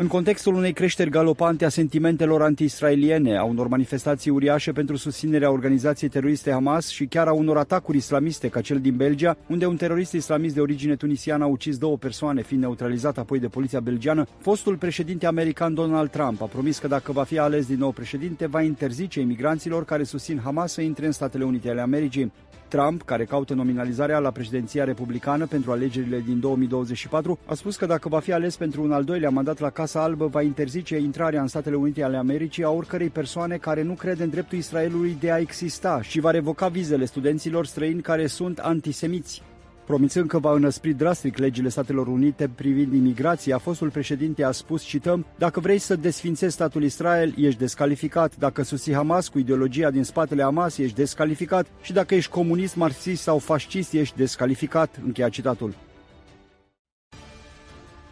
În contextul unei creșteri galopante a sentimentelor anti-israeliene, a unor manifestații uriașe pentru susținerea organizației teroriste Hamas și chiar a unor atacuri islamiste ca cel din Belgia, unde un terorist islamist de origine tunisiană a ucis două persoane, fiind neutralizat apoi de poliția belgiană, fostul președinte american Donald Trump a promis că dacă va fi ales din nou președinte, va interzice imigranților care susțin Hamas să intre în Statele Unite ale Americii. Trump, care caută nominalizarea la președinția republicană pentru alegerile din 2024, a spus că dacă va fi ales pentru un al doilea mandat la Casa Albă, va interzice intrarea în Statele Unite ale Americii a oricărei persoane care nu crede în dreptul Israelului de a exista și va revoca vizele studenților străini care sunt antisemiți. Promițând că va înăspri drastic legile Statelor Unite privind imigrația, fostul președinte a spus, cităm, Dacă vrei să desfințezi statul Israel, ești descalificat. Dacă susții Hamas cu ideologia din spatele Hamas, ești descalificat. Și dacă ești comunist, marxist sau fascist, ești descalificat. Încheia citatul.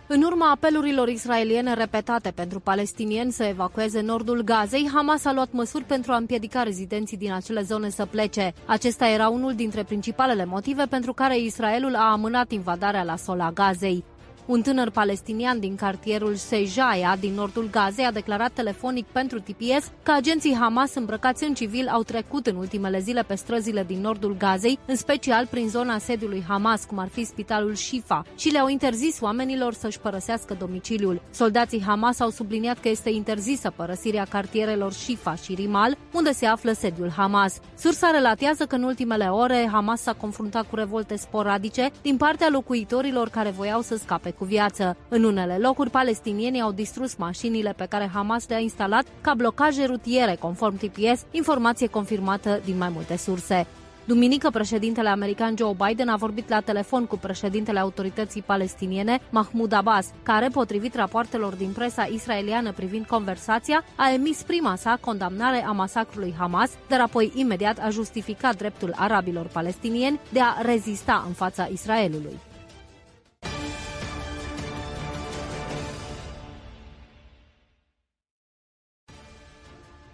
În urma apelurilor israeliene repetate pentru palestinieni să evacueze nordul Gazei, Hamas a luat măsuri pentru a împiedica rezidenții din acele zone să plece. Acesta era unul dintre principalele motive pentru care Israelul a amânat invadarea la sola Gazei. Un tânăr palestinian din cartierul Sejaia, din nordul Gazei, a declarat telefonic pentru TPS că agenții Hamas îmbrăcați în civil au trecut în ultimele zile pe străzile din nordul Gazei, în special prin zona sediului Hamas, cum ar fi spitalul Shifa, și le-au interzis oamenilor să-și părăsească domiciliul. Soldații Hamas au subliniat că este interzisă părăsirea cartierelor Shifa și Rimal, unde se află sediul Hamas. Sursa relatează că în ultimele ore Hamas s-a confruntat cu revolte sporadice din partea locuitorilor care voiau să scape cu viață. În unele locuri, palestinienii au distrus mașinile pe care Hamas le-a instalat ca blocaje rutiere, conform TPS, informație confirmată din mai multe surse. Duminică, președintele american Joe Biden a vorbit la telefon cu președintele autorității palestiniene, Mahmoud Abbas, care, potrivit rapoartelor din presa israeliană privind conversația, a emis prima sa condamnare a masacrului Hamas, dar apoi imediat a justificat dreptul arabilor palestinieni de a rezista în fața Israelului.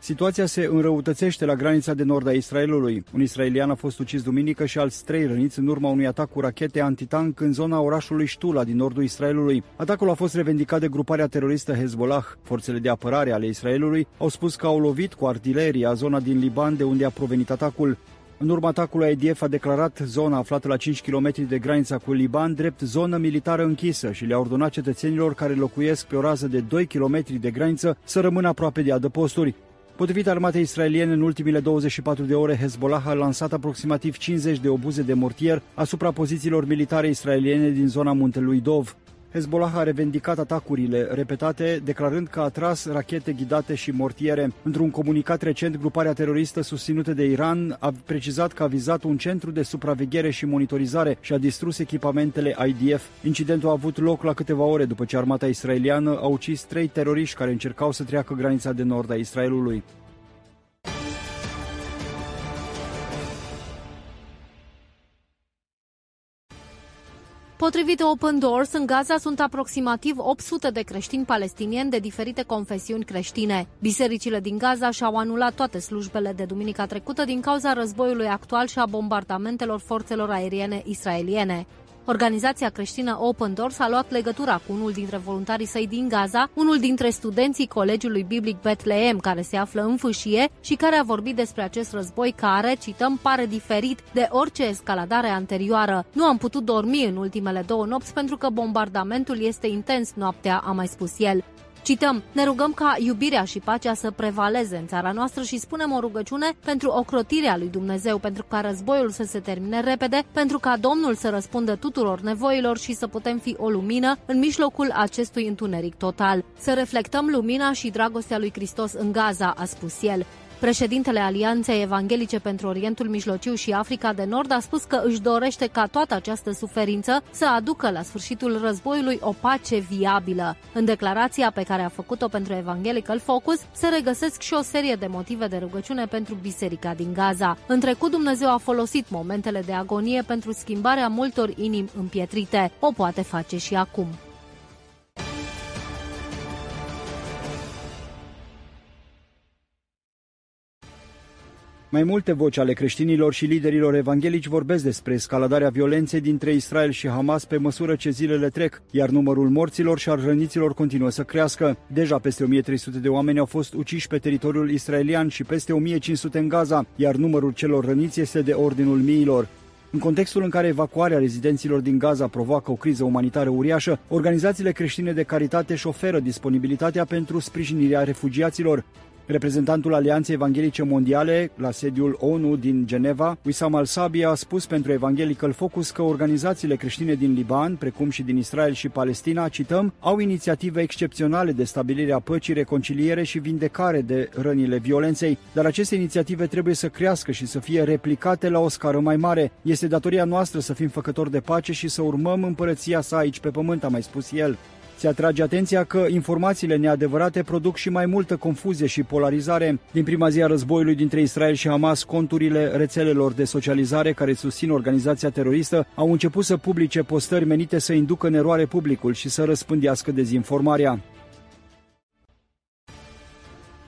Situația se înrăutățește la granița de nord a Israelului. Un israelian a fost ucis duminică și alți trei răniți în urma unui atac cu rachete antitank în zona orașului Ștula din nordul Israelului. Atacul a fost revendicat de gruparea teroristă Hezbollah. Forțele de apărare ale Israelului au spus că au lovit cu artileria zona din Liban de unde a provenit atacul. În urma atacului, IDF a declarat zona aflată la 5 km de granița cu Liban drept zonă militară închisă și le-a ordonat cetățenilor care locuiesc pe o rază de 2 km de graniță să rămână aproape de adăposturi. Potrivit armatei israeliene, în ultimile 24 de ore, Hezbollah a lansat aproximativ 50 de obuze de mortier asupra pozițiilor militare israeliene din zona muntelui Dov. Hezbollah a revendicat atacurile repetate, declarând că a tras rachete ghidate și mortiere. Într-un comunicat recent, gruparea teroristă susținută de Iran a precizat că a vizat un centru de supraveghere și monitorizare și a distrus echipamentele IDF. Incidentul a avut loc la câteva ore după ce armata israeliană a ucis trei teroriști care încercau să treacă granița de nord a Israelului. Potrivit Open Doors, în Gaza sunt aproximativ 800 de creștini palestinieni de diferite confesiuni creștine. Bisericile din Gaza și-au anulat toate slujbele de duminica trecută din cauza războiului actual și a bombardamentelor forțelor aeriene israeliene. Organizația creștină Open Doors a luat legătura cu unul dintre voluntarii săi din Gaza, unul dintre studenții Colegiului Biblic Bethlehem, care se află în fâșie și care a vorbit despre acest război care, cităm, pare diferit de orice escaladare anterioară. Nu am putut dormi în ultimele două nopți pentru că bombardamentul este intens noaptea, a mai spus el. Cităm, ne rugăm ca iubirea și pacea să prevaleze în țara noastră și spunem o rugăciune pentru ocrotirea lui Dumnezeu, pentru ca războiul să se termine repede, pentru ca Domnul să răspundă tuturor nevoilor și să putem fi o lumină în mijlocul acestui întuneric total. Să reflectăm lumina și dragostea lui Hristos în Gaza, a spus el. Președintele Alianței Evanghelice pentru Orientul Mijlociu și Africa de Nord a spus că își dorește ca toată această suferință să aducă la sfârșitul războiului o pace viabilă. În declarația pe care a făcut-o pentru Evangelical Focus se regăsesc și o serie de motive de rugăciune pentru biserica din Gaza. În trecut Dumnezeu a folosit momentele de agonie pentru schimbarea multor inimi împietrite. O poate face și acum. Mai multe voci ale creștinilor și liderilor evanghelici vorbesc despre escaladarea violenței dintre Israel și Hamas pe măsură ce zilele trec, iar numărul morților și al răniților continuă să crească. Deja peste 1300 de oameni au fost uciși pe teritoriul israelian și peste 1500 în Gaza, iar numărul celor răniți este de ordinul miilor. În contextul în care evacuarea rezidenților din Gaza provoacă o criză umanitară uriașă, organizațiile creștine de caritate își oferă disponibilitatea pentru sprijinirea refugiaților. Reprezentantul Alianței Evanghelice Mondiale la sediul ONU din Geneva, Wissam al-Sabi, a spus pentru Evangelical Focus că organizațiile creștine din Liban, precum și din Israel și Palestina, cităm, au inițiative excepționale de stabilire a păcii, reconciliere și vindecare de rănile violenței, dar aceste inițiative trebuie să crească și să fie replicate la o scară mai mare. Este datoria noastră să fim făcători de pace și să urmăm împărăția sa aici pe pământ, a mai spus el. Se atrage atenția că informațiile neadevărate produc și mai multă confuzie și polarizare. Din prima zi a războiului dintre Israel și Hamas, conturile rețelelor de socializare care susțin organizația teroristă au început să publice postări menite să inducă în eroare publicul și să răspândească dezinformarea.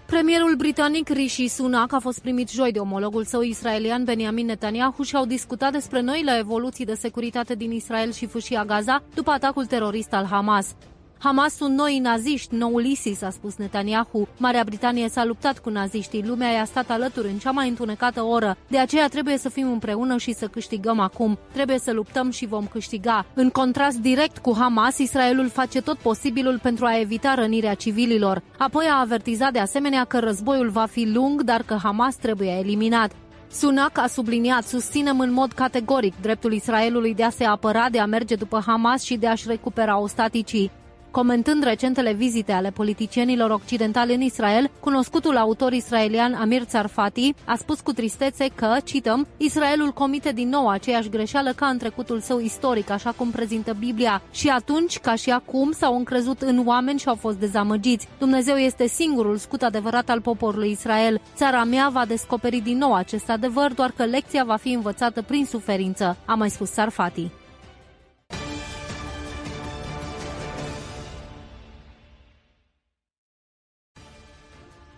Premierul britanic Rishi Sunak a fost primit joi de omologul său israelian Benjamin Netanyahu și au discutat despre noile evoluții de securitate din Israel și fâșia Gaza după atacul terorist al Hamas. Hamas sunt noi naziști, noul ISIS, a spus Netanyahu. Marea Britanie s-a luptat cu naziștii, lumea i-a stat alături în cea mai întunecată oră. De aceea trebuie să fim împreună și să câștigăm acum. Trebuie să luptăm și vom câștiga. În contrast direct cu Hamas, Israelul face tot posibilul pentru a evita rănirea civililor. Apoi a avertizat de asemenea că războiul va fi lung, dar că Hamas trebuie eliminat. Sunak a subliniat, susținem în mod categoric dreptul Israelului de a se apăra, de a merge după Hamas și de a-și recupera ostaticii. Comentând recentele vizite ale politicienilor occidentali în Israel, cunoscutul autor israelian Amir Tsarfati a spus cu tristețe că, cităm, Israelul comite din nou aceeași greșeală ca în trecutul său istoric, așa cum prezintă Biblia, și atunci, ca și acum, s-au încrezut în oameni și au fost dezamăgiți. Dumnezeu este singurul scut adevărat al poporului Israel. Țara mea va descoperi din nou acest adevăr, doar că lecția va fi învățată prin suferință, a mai spus Sarfati.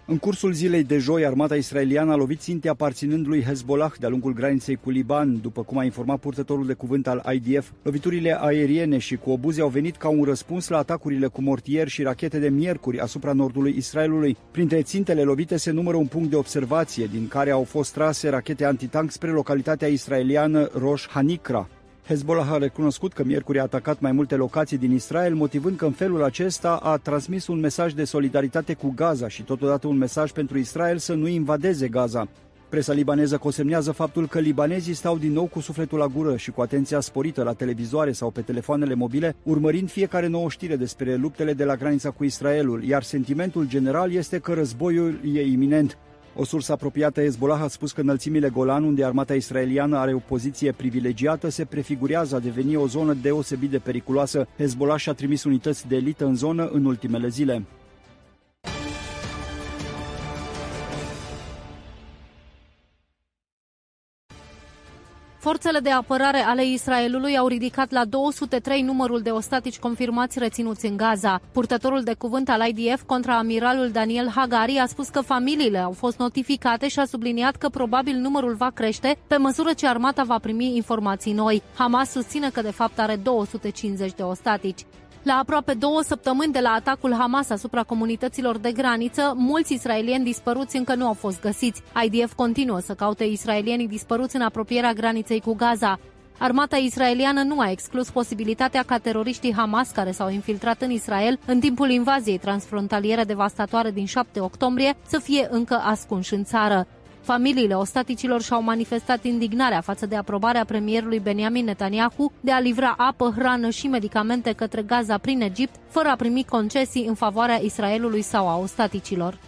În cursul zilei de joi, armata israeliană a lovit ținte aparținând lui Hezbollah de-a lungul graniței cu Liban, după cum a informat purtătorul de cuvânt al IDF. Loviturile aeriene și cu obuze au venit ca un răspuns la atacurile cu mortieri și rachete de miercuri asupra nordului Israelului. Printre țintele lovite se numără un punct de observație, din care au fost trase rachete antitank spre localitatea israeliană Rosh Hanikra. Hezbollah a recunoscut că miercuri a atacat mai multe locații din Israel, motivând că în felul acesta a transmis un mesaj de solidaritate cu Gaza și totodată un mesaj pentru Israel să nu invadeze Gaza. Presa libaneză consemnează faptul că libanezii stau din nou cu sufletul la gură și cu atenția sporită la televizoare sau pe telefoanele mobile, urmărind fiecare nouă știre despre luptele de la granița cu Israelul, iar sentimentul general este că războiul e iminent. O sursă apropiată Hezbollah a spus că înălțimile Golan, unde armata israeliană are o poziție privilegiată, se prefigurează a deveni o zonă deosebit de periculoasă. Hezbollah și-a trimis unități de elită în zonă în ultimele zile. Forțele de apărare ale Israelului au ridicat la 203 numărul de ostatici confirmați reținuți în Gaza. Purtătorul de cuvânt al IDF contra amiralul Daniel Hagari a spus că familiile au fost notificate și a subliniat că probabil numărul va crește pe măsură ce armata va primi informații noi. Hamas susține că de fapt are 250 de ostatici. La aproape două săptămâni de la atacul Hamas asupra comunităților de graniță, mulți israelieni dispăruți încă nu au fost găsiți. IDF continuă să caute israelienii dispăruți în apropierea graniței cu Gaza. Armata israeliană nu a exclus posibilitatea ca teroriștii Hamas care s-au infiltrat în Israel în timpul invaziei transfrontaliere devastatoare din 7 octombrie să fie încă ascunși în țară. Familiile ostaticilor și-au manifestat indignarea față de aprobarea premierului Benjamin Netanyahu de a livra apă, hrană și medicamente către Gaza prin Egipt, fără a primi concesii în favoarea Israelului sau a ostaticilor.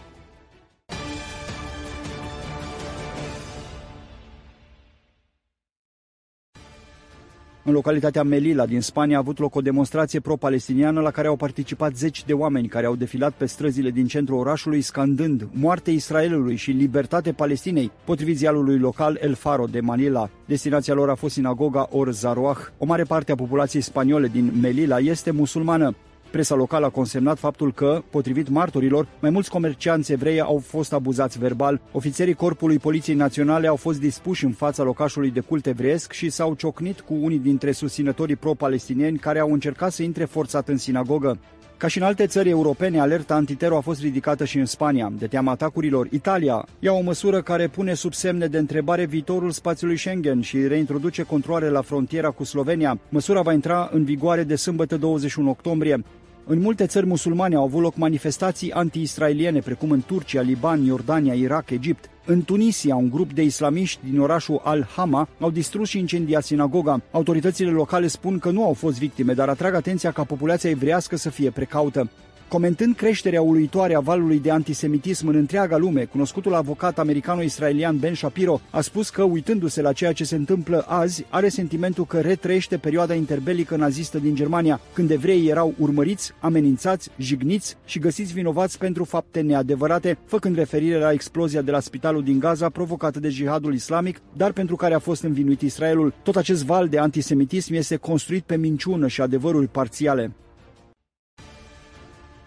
În localitatea Melilla din Spania a avut loc o demonstrație pro-palestiniană la care au participat zeci de oameni care au defilat pe străzile din centrul orașului scandând moarte Israelului și libertate Palestinei, potrivit zialului local El Faro de Manila. Destinația lor a fost sinagoga Or Zaroah. O mare parte a populației spaniole din Melilla este musulmană. Presa locală a consemnat faptul că, potrivit martorilor, mai mulți comercianți evrei au fost abuzați verbal. Ofițerii Corpului Poliției Naționale au fost dispuși în fața locașului de cult evreiesc și s-au ciocnit cu unii dintre susținătorii pro-palestinieni care au încercat să intre forțat în sinagogă. Ca și în alte țări europene, alerta antitero a fost ridicată și în Spania. De teama atacurilor, Italia ia o măsură care pune sub semne de întrebare viitorul spațiului Schengen și reintroduce controle la frontiera cu Slovenia. Măsura va intra în vigoare de sâmbătă 21 octombrie. În multe țări musulmane au avut loc manifestații anti-israeliene, precum în Turcia, Liban, Iordania, Irak, Egipt. În Tunisia, un grup de islamiști din orașul Al-Hama au distrus și incendiat sinagoga. Autoritățile locale spun că nu au fost victime, dar atrag atenția ca populația evrească să fie precaută. Comentând creșterea uluitoare a valului de antisemitism în întreaga lume, cunoscutul avocat americano-israelian Ben Shapiro a spus că, uitându-se la ceea ce se întâmplă azi, are sentimentul că retrăiește perioada interbelică nazistă din Germania, când evreii erau urmăriți, amenințați, jigniți și găsiți vinovați pentru fapte neadevărate, făcând referire la explozia de la spitalul din Gaza provocată de jihadul islamic, dar pentru care a fost învinuit Israelul. Tot acest val de antisemitism este construit pe minciună și adevăruri parțiale.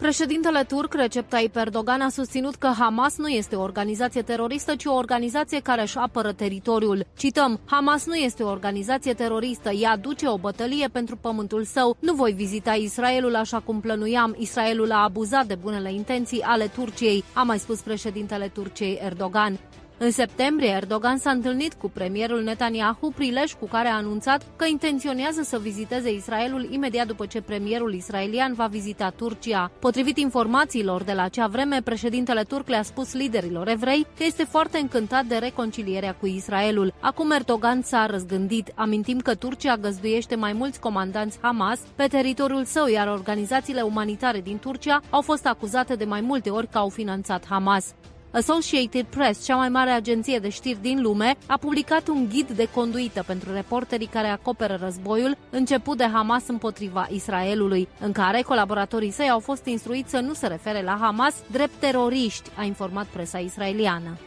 Președintele turc Recep Tayyip Erdogan a susținut că Hamas nu este o organizație teroristă, ci o organizație care își apără teritoriul. Cităm, Hamas nu este o organizație teroristă, ea duce o bătălie pentru pământul său. Nu voi vizita Israelul așa cum plănuiam. Israelul a abuzat de bunele intenții ale Turciei, a mai spus președintele Turciei Erdogan. În septembrie, Erdogan s-a întâlnit cu premierul Netanyahu, prilej cu care a anunțat că intenționează să viziteze Israelul imediat după ce premierul israelian va vizita Turcia. Potrivit informațiilor de la acea vreme, președintele turc le-a spus liderilor evrei că este foarte încântat de reconcilierea cu Israelul. Acum Erdogan s-a răzgândit. Amintim că Turcia găzduiește mai mulți comandanți Hamas pe teritoriul său, iar organizațiile umanitare din Turcia au fost acuzate de mai multe ori că au finanțat Hamas. Associated Press, cea mai mare agenție de știri din lume, a publicat un ghid de conduită pentru reporterii care acoperă războiul început de Hamas împotriva Israelului, în care colaboratorii săi au fost instruiți să nu se refere la Hamas drept teroriști, a informat presa israeliană.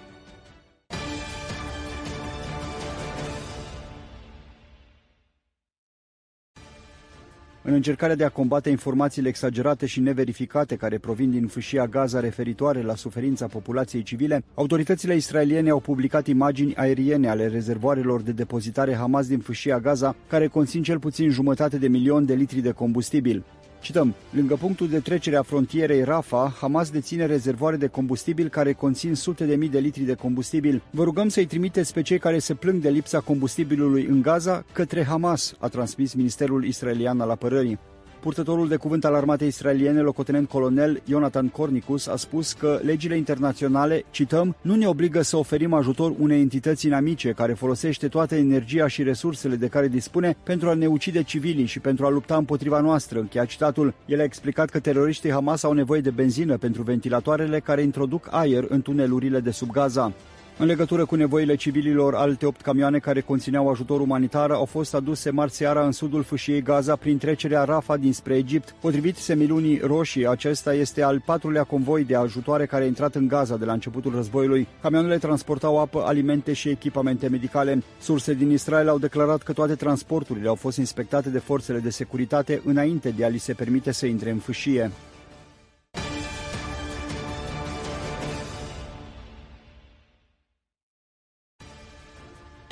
În încercarea de a combate informațiile exagerate și neverificate care provin din fâșia Gaza referitoare la suferința populației civile, autoritățile israeliene au publicat imagini aeriene ale rezervoarelor de depozitare Hamas din fâșia Gaza, care conțin cel puțin jumătate de milion de litri de combustibil. Cităm, lângă punctul de trecere a frontierei Rafa, Hamas deține rezervoare de combustibil care conțin sute de mii de litri de combustibil. Vă rugăm să-i trimiteți pe cei care se plâng de lipsa combustibilului în Gaza către Hamas, a transmis Ministerul Israelian al Apărării. Purtătorul de cuvânt al armatei israeliene, locotenent colonel Jonathan Cornicus, a spus că legile internaționale, cităm, nu ne obligă să oferim ajutor unei entități inamice care folosește toată energia și resursele de care dispune pentru a ne ucide civilii și pentru a lupta împotriva noastră, încheia citatul. El a explicat că teroriștii Hamas au nevoie de benzină pentru ventilatoarele care introduc aer în tunelurile de sub Gaza. În legătură cu nevoile civililor, alte opt camioane care conțineau ajutor umanitar au fost aduse marți seara în sudul fâșiei Gaza prin trecerea Rafa dinspre Egipt. Potrivit Semilunii Roșii, acesta este al patrulea convoi de ajutoare care a intrat în Gaza de la începutul războiului. Camioanele transportau apă, alimente și echipamente medicale. Surse din Israel au declarat că toate transporturile au fost inspectate de forțele de securitate înainte de a li se permite să intre în fâșie.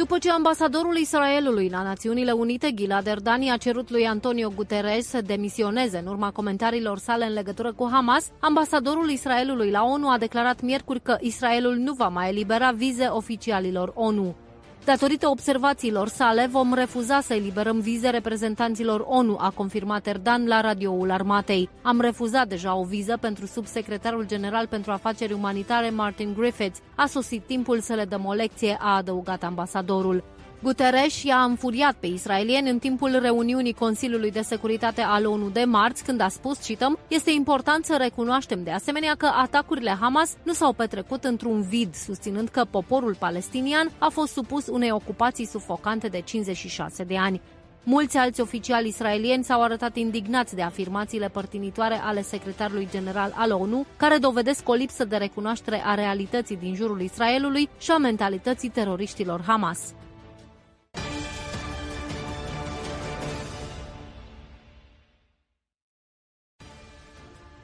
După ce ambasadorul Israelului la Națiunile Unite, Gilad Erdani, a cerut lui Antonio Guterres să demisioneze în urma comentariilor sale în legătură cu Hamas, ambasadorul Israelului la ONU a declarat miercuri că Israelul nu va mai elibera vize oficialilor ONU. Datorită observațiilor sale, vom refuza să eliberăm vize reprezentanților ONU, a confirmat Erdan la radioul armatei. Am refuzat deja o viză pentru subsecretarul general pentru afaceri umanitare Martin Griffiths. A sosit timpul să le dăm o lecție, a adăugat ambasadorul. Guterres i-a înfuriat pe israelieni în timpul reuniunii Consiliului de Securitate al ONU de marți, când a spus, cităm, este important să recunoaștem de asemenea că atacurile Hamas nu s-au petrecut într-un vid, susținând că poporul palestinian a fost supus unei ocupații sufocante de 56 de ani. Mulți alți oficiali israelieni s-au arătat indignați de afirmațiile părtinitoare ale secretarului general al ONU, care dovedesc o lipsă de recunoaștere a realității din jurul Israelului și a mentalității teroriștilor Hamas.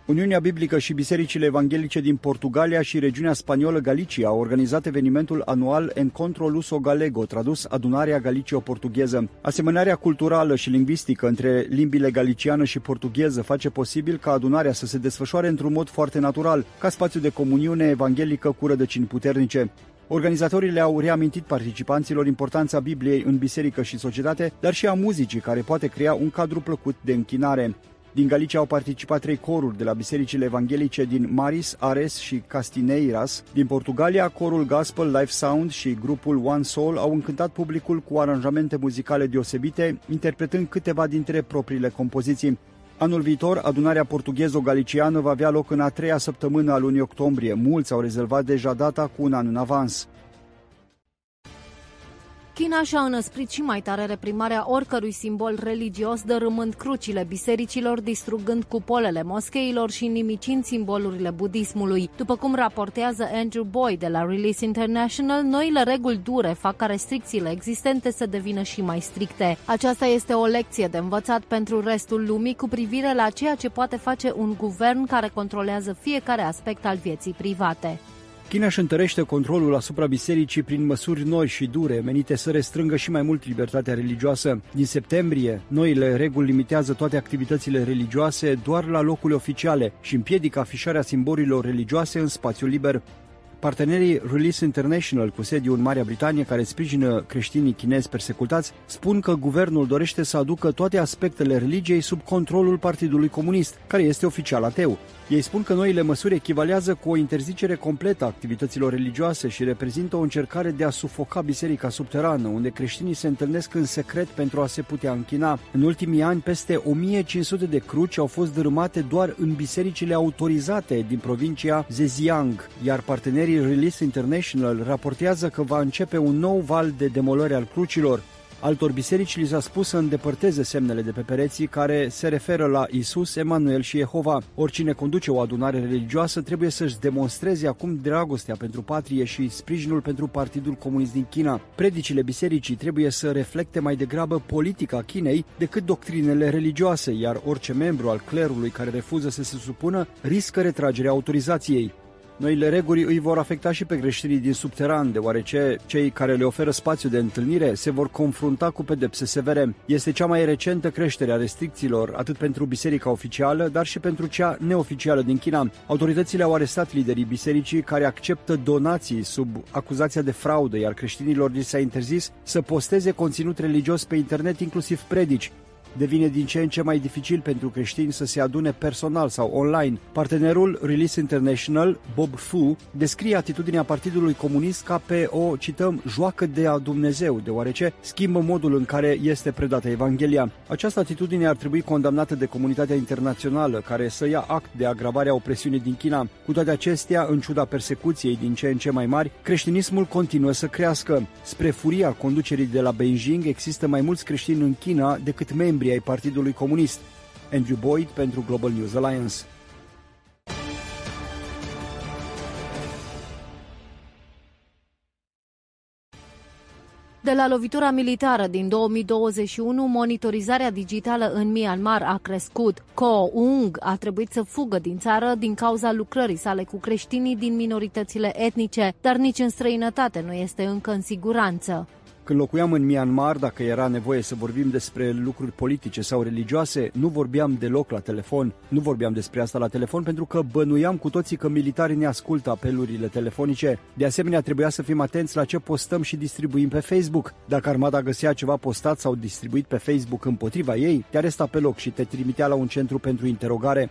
Uniunea Biblică și bisericile evanghelice din Portugalia și regiunea spaniolă Galicia au organizat evenimentul anual Encontro Luso Galego, tradus Adunarea Galicio-Portugheză. Asemănarea culturală și lingvistică între limbile galiciană și portugheză face posibil ca adunarea să se desfășoare într-un mod foarte natural, ca spațiu de comuniune evanghelică cu rădăcini puternice. Organizatorii le-au reamintit participanților importanța Bibliei în biserică și societate, dar și a muzicii, care poate crea un cadru plăcut de închinare. Din Galicia au participat trei coruri de la bisericile evanghelice din Maris, Ares și Castineiras. Din Portugalia, corul Gospel Life Sound și grupul One Soul au încântat publicul cu aranjamente muzicale deosebite, interpretând câteva dintre propriile compoziții. Anul viitor, adunarea portughezo-galiciană va avea loc în a treia săptămână a lunii octombrie. Mulți au rezervat deja data cu un an în avans. China și-a înăsprit și mai tare reprimarea oricărui simbol religios, dărâmând crucile bisericilor, distrugând cupolele moscheilor și nimicind simbolurile budismului. După cum raportează Andrew Boyd de la Release International, noile reguli dure fac ca restricțiile existente să devină și mai stricte. Aceasta este o lecție de învățat pentru restul lumii cu privire la ceea ce poate face un guvern care controlează fiecare aspect al vieții private. China își întărește controlul asupra bisericii prin măsuri noi și dure, menite să restrângă și mai mult libertatea religioasă. Din septembrie, noile reguli limitează toate activitățile religioase doar la locuri oficiale și împiedică afișarea simbolurilor religioase în spațiul liber. Partenerii Release International cu sediul în Marea Britanie, care sprijină creștinii chinezi persecutați, spun că guvernul dorește să aducă toate aspectele religiei sub controlul Partidului Comunist, care este oficial ateu. Ei spun că noile măsuri echivalează cu o interzicere completă a activităților religioase și reprezintă o încercare de a sufoca biserica subterană, unde creștinii se întâlnesc în secret pentru a se putea închina. În ultimii ani, peste 1500 de cruci au fost dărâmate doar în bisericile autorizate din provincia Zhejiang, iar partenerii Release International raportează că va începe un nou val de demolări al crucilor. Altor biserici li s-a spus să îndepărteze semnele de pe pereții care se referă la Isus, Emanuel și Jehova. Oricine conduce o adunare religioasă trebuie să-și demonstreze acum dragostea pentru patrie și sprijinul pentru Partidul Comunist din China. Predicile bisericii trebuie să reflecte mai degrabă politica Chinei decât doctrinele religioase, iar orice membru al clerului care refuză să se supună riscă retragerea autorizației. Noile reguli îi vor afecta și pe creștinii din subteran, deoarece cei care le oferă spațiu de întâlnire se vor confrunta cu pedepse severe. Este cea mai recentă creștere a restricțiilor, atât pentru biserica oficială, dar și pentru cea neoficială din China. Autoritățile au arestat liderii bisericii care acceptă donații sub acuzația de fraudă, iar creștinilor li s-a interzis să posteze conținut religios pe internet, inclusiv predici. Devine din ce în ce mai dificil pentru creștini să se adune personal sau online. Partenerul Release International, Bob Fu, descrie atitudinea Partidului Comunist ca pe o, cităm, joacă de a Dumnezeu, deoarece schimbă modul în care este predată Evanghelia. Această atitudine ar trebui condamnată de comunitatea internațională, care să ia act de agravarea opresiunii din China. Cu toate acestea, în ciuda persecuției din ce în ce mai mari, creștinismul continuă să crească. Spre furia conducerii de la Beijing, există mai mulți creștini în China decât membri membri ai Partidului Comunist. Andrew Boyd pentru Global News Alliance. De la lovitura militară din 2021, monitorizarea digitală în Myanmar a crescut. Ko Ung a trebuit să fugă din țară din cauza lucrării sale cu creștinii din minoritățile etnice, dar nici în străinătate nu este încă în siguranță. Când locuiam în Myanmar, dacă era nevoie să vorbim despre lucruri politice sau religioase, nu vorbeam deloc la telefon. Nu vorbeam despre asta la telefon pentru că bănuiam cu toții că militarii ne ascultă apelurile telefonice. De asemenea, trebuia să fim atenți la ce postăm și distribuim pe Facebook. Dacă armata găsea ceva postat sau distribuit pe Facebook împotriva ei, te aresta pe loc și te trimitea la un centru pentru interogare.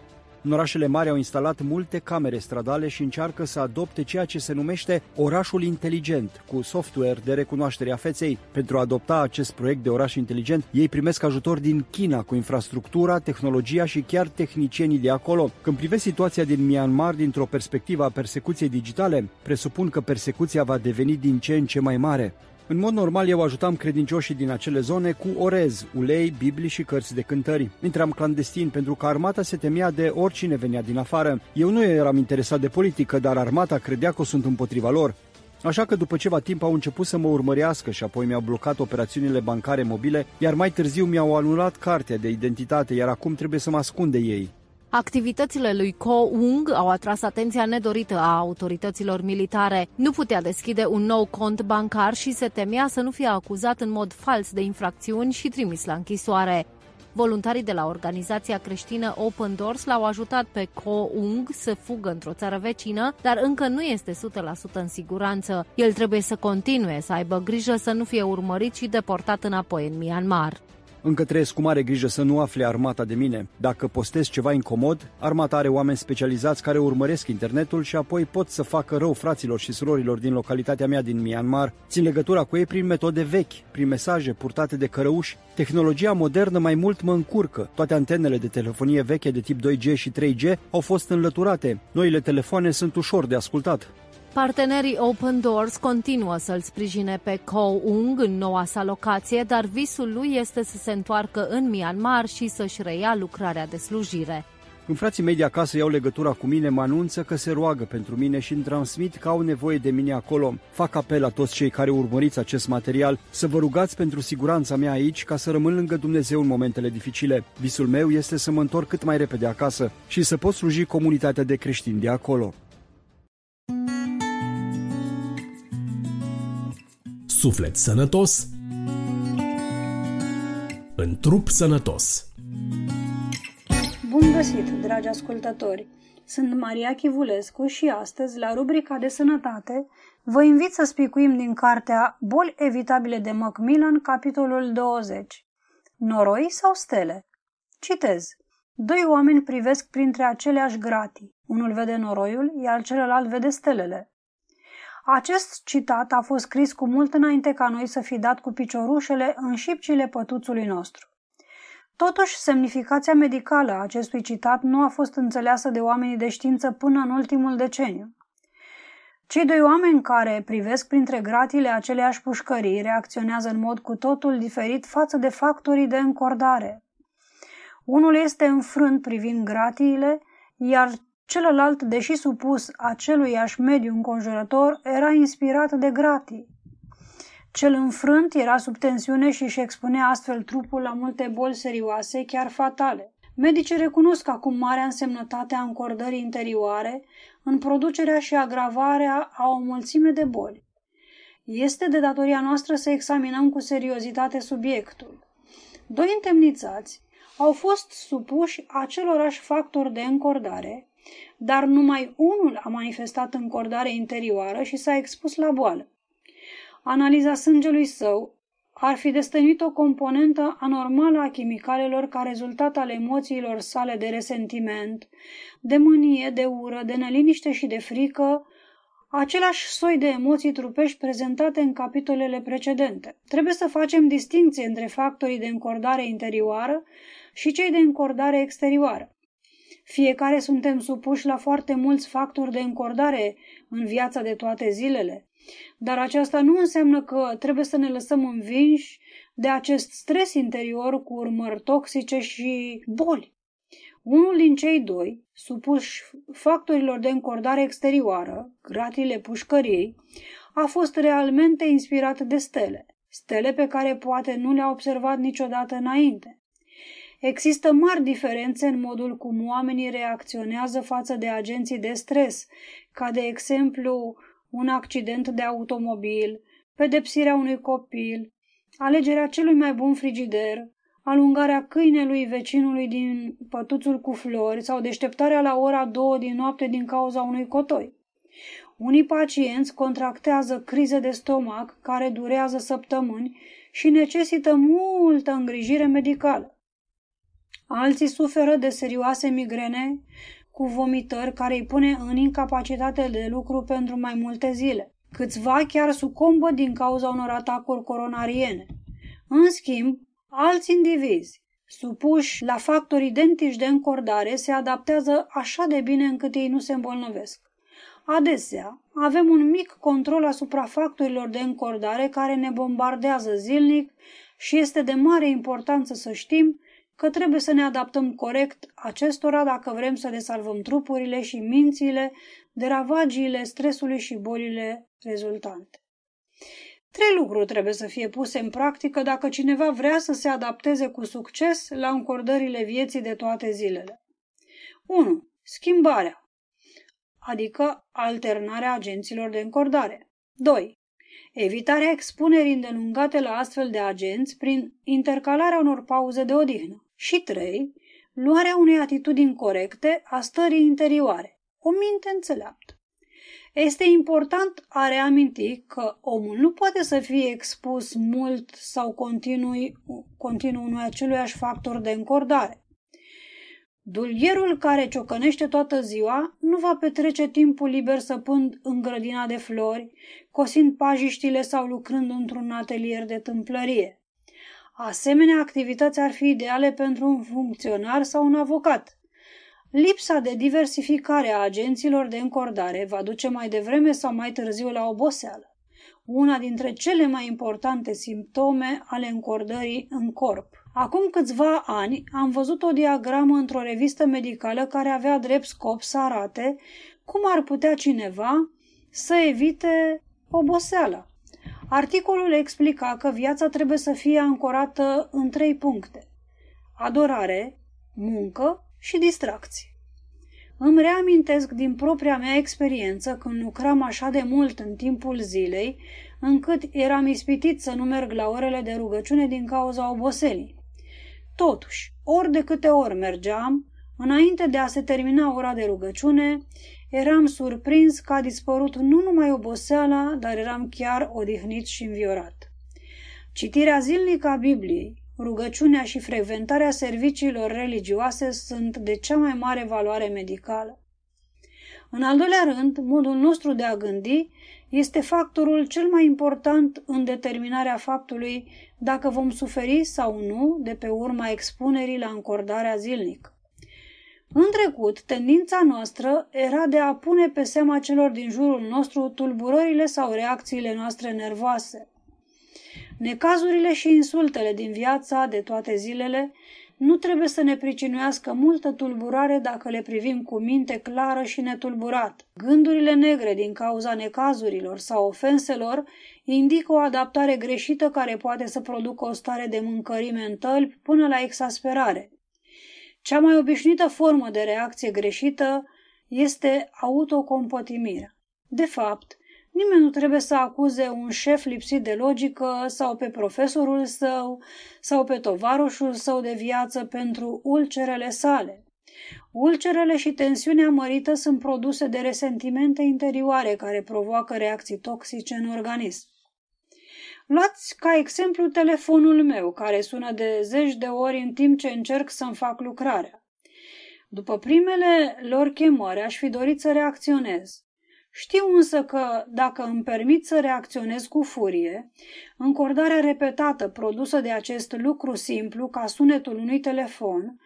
În orașele mari au instalat multe camere stradale și încearcă să adopte ceea ce se numește orașul inteligent, cu software de recunoaștere a feței. Pentru a adopta acest proiect de oraș inteligent, ei primesc ajutor din China cu infrastructura, tehnologia și chiar tehnicienii de acolo. Când privesc situația din Myanmar dintr-o perspectivă a persecuției digitale, presupun că persecuția va deveni din ce în ce mai mare. În mod normal, eu ajutam credincioșii din acele zone cu orez, ulei, bibli și cărți de cântări. Intram clandestin pentru că armata se temea de oricine venea din afară. Eu nu eram interesat de politică, dar armata credea că sunt împotriva lor. Așa că după ceva timp au început să mă urmărească și apoi mi-au blocat operațiunile bancare mobile, iar mai târziu mi-au anulat cartea de identitate, iar acum trebuie să mă ascund de ei. Activitățile lui Ko Ung au atras atenția nedorită a autorităților militare. Nu putea deschide un nou cont bancar și se temea să nu fie acuzat în mod fals de infracțiuni și trimis la închisoare. Voluntarii de la organizația creștină Open Doors l-au ajutat pe Ko Ung să fugă într-o țară vecină, dar încă nu este 100% în siguranță. El trebuie să continue să aibă grijă să nu fie urmărit și deportat înapoi în Myanmar. Încă trăiesc cu mare grijă să nu afle armata de mine. Dacă postez ceva incomod, armata are oameni specializați care urmăresc internetul și apoi pot să facă rău fraților și surorilor din localitatea mea din Myanmar. Țin legătura cu ei prin metode vechi, prin mesaje purtate de cărăuși. Tehnologia modernă mai mult mă încurcă. Toate antenele de telefonie veche de tip 2G și 3G au fost înlăturate. Noile telefoane sunt ușor de ascultat. Partenerii Open Doors continuă să-l sprijine pe Ko Ung în noua sa locație, dar visul lui este să se întoarcă în Myanmar și să-și reia lucrarea de slujire. Când frații mei de acasă iau legătura cu mine, mă anunță că se roagă pentru mine și îmi transmit că au nevoie de mine acolo. Fac apel la toți cei care urmăriți acest material să vă rugați pentru siguranța mea aici ca să rămân lângă Dumnezeu în momentele dificile. Visul meu este să mă întorc cât mai repede acasă și să pot sluji comunitatea de creștini de acolo. Suflet sănătos în trup sănătos. Bun găsit, dragi ascultători! Sunt Maria Chivulescu și astăzi, la rubrica de sănătate, vă invit să spicuim din cartea Boli evitabile de Macmillan, capitolul 20. Noroi sau stele? Citez. Doi oameni privesc printre aceleași gratii. Unul vede noroiul, iar celălalt vede stelele. Acest citat a fost scris cu mult înainte ca noi să fi dat cu piciorușele în șipcile pătuțului nostru. Totuși, semnificația medicală a acestui citat nu a fost înțeleasă de oamenii de știință până în ultimul deceniu. Cei doi oameni care privesc printre gratile aceleași pușcării reacționează în mod cu totul diferit față de factorii de încordare. Unul este înfrânt privind gratiile, iar Celălalt, deși supus aceluiași mediu înconjurător, era inspirat de gratii. Cel înfrânt era sub tensiune și își expunea astfel trupul la multe boli serioase, chiar fatale. Medicii recunosc acum marea însemnătate a încordării interioare în producerea și agravarea a o mulțime de boli. Este de datoria noastră să examinăm cu seriozitate subiectul. Doi întemnițați au fost supuși acelorași factori de încordare, dar numai unul a manifestat încordare interioară și s-a expus la boală. Analiza sângelui său ar fi destănuit o componentă anormală a chimicalelor ca rezultat al emoțiilor sale de resentiment, de mânie, de ură, de neliniște și de frică, același soi de emoții trupești prezentate în capitolele precedente. Trebuie să facem distinție între factorii de încordare interioară și cei de încordare exterioară. Fiecare suntem supuși la foarte mulți factori de încordare în viața de toate zilele. Dar aceasta nu înseamnă că trebuie să ne lăsăm învinși de acest stres interior cu urmări toxice și boli. Unul din cei doi, supuși factorilor de încordare exterioară, gratile pușcăriei, a fost realmente inspirat de stele, stele pe care poate nu le-a observat niciodată înainte. Există mari diferențe în modul cum oamenii reacționează față de agenții de stres, ca de exemplu un accident de automobil, pedepsirea unui copil, alegerea celui mai bun frigider, alungarea câinelui vecinului din pătuțul cu flori sau deșteptarea la ora două din noapte din cauza unui cotoi. Unii pacienți contractează crize de stomac care durează săptămâni și necesită multă îngrijire medicală. Alții suferă de serioase migrene cu vomitări care îi pune în incapacitate de lucru pentru mai multe zile. Câțiva chiar sucombă din cauza unor atacuri coronariene. În schimb, alți indivizi, supuși la factori identici de încordare, se adaptează așa de bine încât ei nu se îmbolnăvesc. Adesea, avem un mic control asupra factorilor de încordare care ne bombardează zilnic și este de mare importanță să știm că trebuie să ne adaptăm corect acestora dacă vrem să le salvăm trupurile și mințile de ravagiile stresului și bolile rezultante. Trei lucruri trebuie să fie puse în practică dacă cineva vrea să se adapteze cu succes la încordările vieții de toate zilele. 1. Schimbarea, adică alternarea agenților de încordare. 2. Evitarea expunerii îndelungate la astfel de agenți prin intercalarea unor pauze de odihnă. Și 3. Luarea unei atitudini corecte a stării interioare. O minte înțeleaptă. Este important a reaminti că omul nu poate să fie expus mult sau continui, continuu unui aceluiași factor de încordare. Dulierul care ciocănește toată ziua nu va petrece timpul liber săpând în grădina de flori, cosind pajiștile sau lucrând într-un atelier de tâmplărie. Asemenea activități ar fi ideale pentru un funcționar sau un avocat. Lipsa de diversificare a agenților de încordare va duce mai devreme sau mai târziu la oboseală, una dintre cele mai importante simptome ale încordării în corp. Acum câțiva ani am văzut o diagramă într-o revistă medicală care avea drept scop să arate cum ar putea cineva să evite oboseala. Articolul explica că viața trebuie să fie ancorată în trei puncte. Adorare, muncă și distracție. Îmi reamintesc din propria mea experiență când lucram așa de mult în timpul zilei, încât eram ispitit să nu merg la orele de rugăciune din cauza oboselii. Totuși, ori de câte ori mergeam, înainte de a se termina ora de rugăciune, eram surprins că a dispărut nu numai oboseala, dar eram chiar odihnit și înviorat. Citirea zilnică a Bibliei, rugăciunea și frecventarea serviciilor religioase sunt de cea mai mare valoare medicală. În al doilea rând, modul nostru de a gândi este factorul cel mai important în determinarea faptului dacă vom suferi sau nu de pe urma expunerii la încordarea zilnică. În trecut, tendința noastră era de a pune pe seama celor din jurul nostru tulburările sau reacțiile noastre nervoase. Necazurile și insultele din viața de toate zilele nu trebuie să ne pricinuiască multă tulburare dacă le privim cu minte clară și netulburat. Gândurile negre din cauza necazurilor sau ofenselor indică o adaptare greșită care poate să producă o stare de mâncărime în tălpi până la exasperare. Cea mai obișnuită formă de reacție greșită este autocompătimirea. De fapt, Nimeni nu trebuie să acuze un șef lipsit de logică sau pe profesorul său sau pe tovaroșul său de viață pentru ulcerele sale. Ulcerele și tensiunea mărită sunt produse de resentimente interioare care provoacă reacții toxice în organism. Luați ca exemplu telefonul meu, care sună de zeci de ori în timp ce încerc să-mi fac lucrarea. După primele lor chemări, aș fi dorit să reacționez. Știu însă că, dacă îmi permit să reacționez cu furie, încordarea repetată produsă de acest lucru simplu, ca sunetul unui telefon,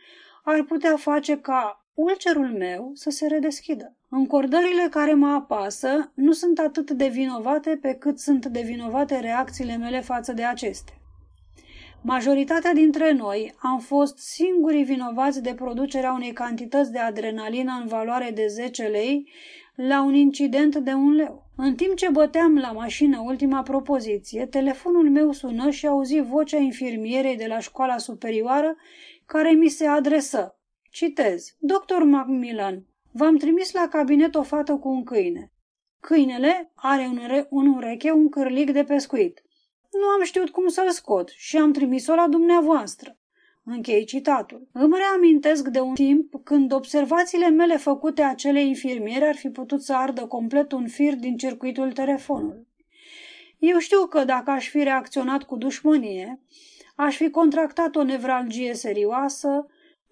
ar putea face ca ulcerul meu să se redeschidă. Încordările care mă apasă nu sunt atât de vinovate pe cât sunt de vinovate reacțiile mele față de acestea. Majoritatea dintre noi am fost singurii vinovați de producerea unei cantități de adrenalină în valoare de 10 lei la un incident de un leu. În timp ce băteam la mașină ultima propoziție, telefonul meu sună și auzi vocea infirmierei de la școala superioară care mi se adresă. Citez. Doctor Macmillan, v-am trimis la cabinet o fată cu un câine. Câinele are în, ure- în ureche un cârlic de pescuit. Nu am știut cum să-l scot și am trimis-o la dumneavoastră. Închei citatul. Îmi reamintesc de un timp când observațiile mele făcute acelei infirmiere ar fi putut să ardă complet un fir din circuitul telefonului. Eu știu că dacă aș fi reacționat cu dușmănie, aș fi contractat o nevralgie serioasă,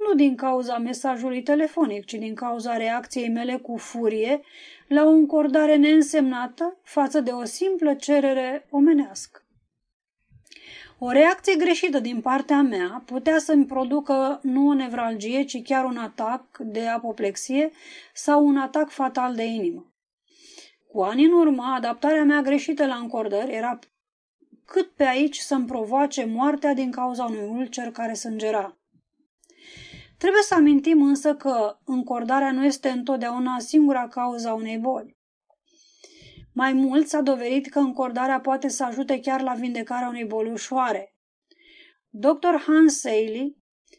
nu din cauza mesajului telefonic, ci din cauza reacției mele cu furie la o încordare neînsemnată față de o simplă cerere omenească. O reacție greșită din partea mea putea să-mi producă nu o nevralgie, ci chiar un atac de apoplexie sau un atac fatal de inimă. Cu ani în urmă, adaptarea mea greșită la încordări era cât pe aici să-mi provoace moartea din cauza unui ulcer care sângera. Trebuie să amintim însă că încordarea nu este întotdeauna singura cauza unei boli. Mai mult s-a dovedit că încordarea poate să ajute chiar la vindecarea unei boli ușoare. Dr. Hans Seiley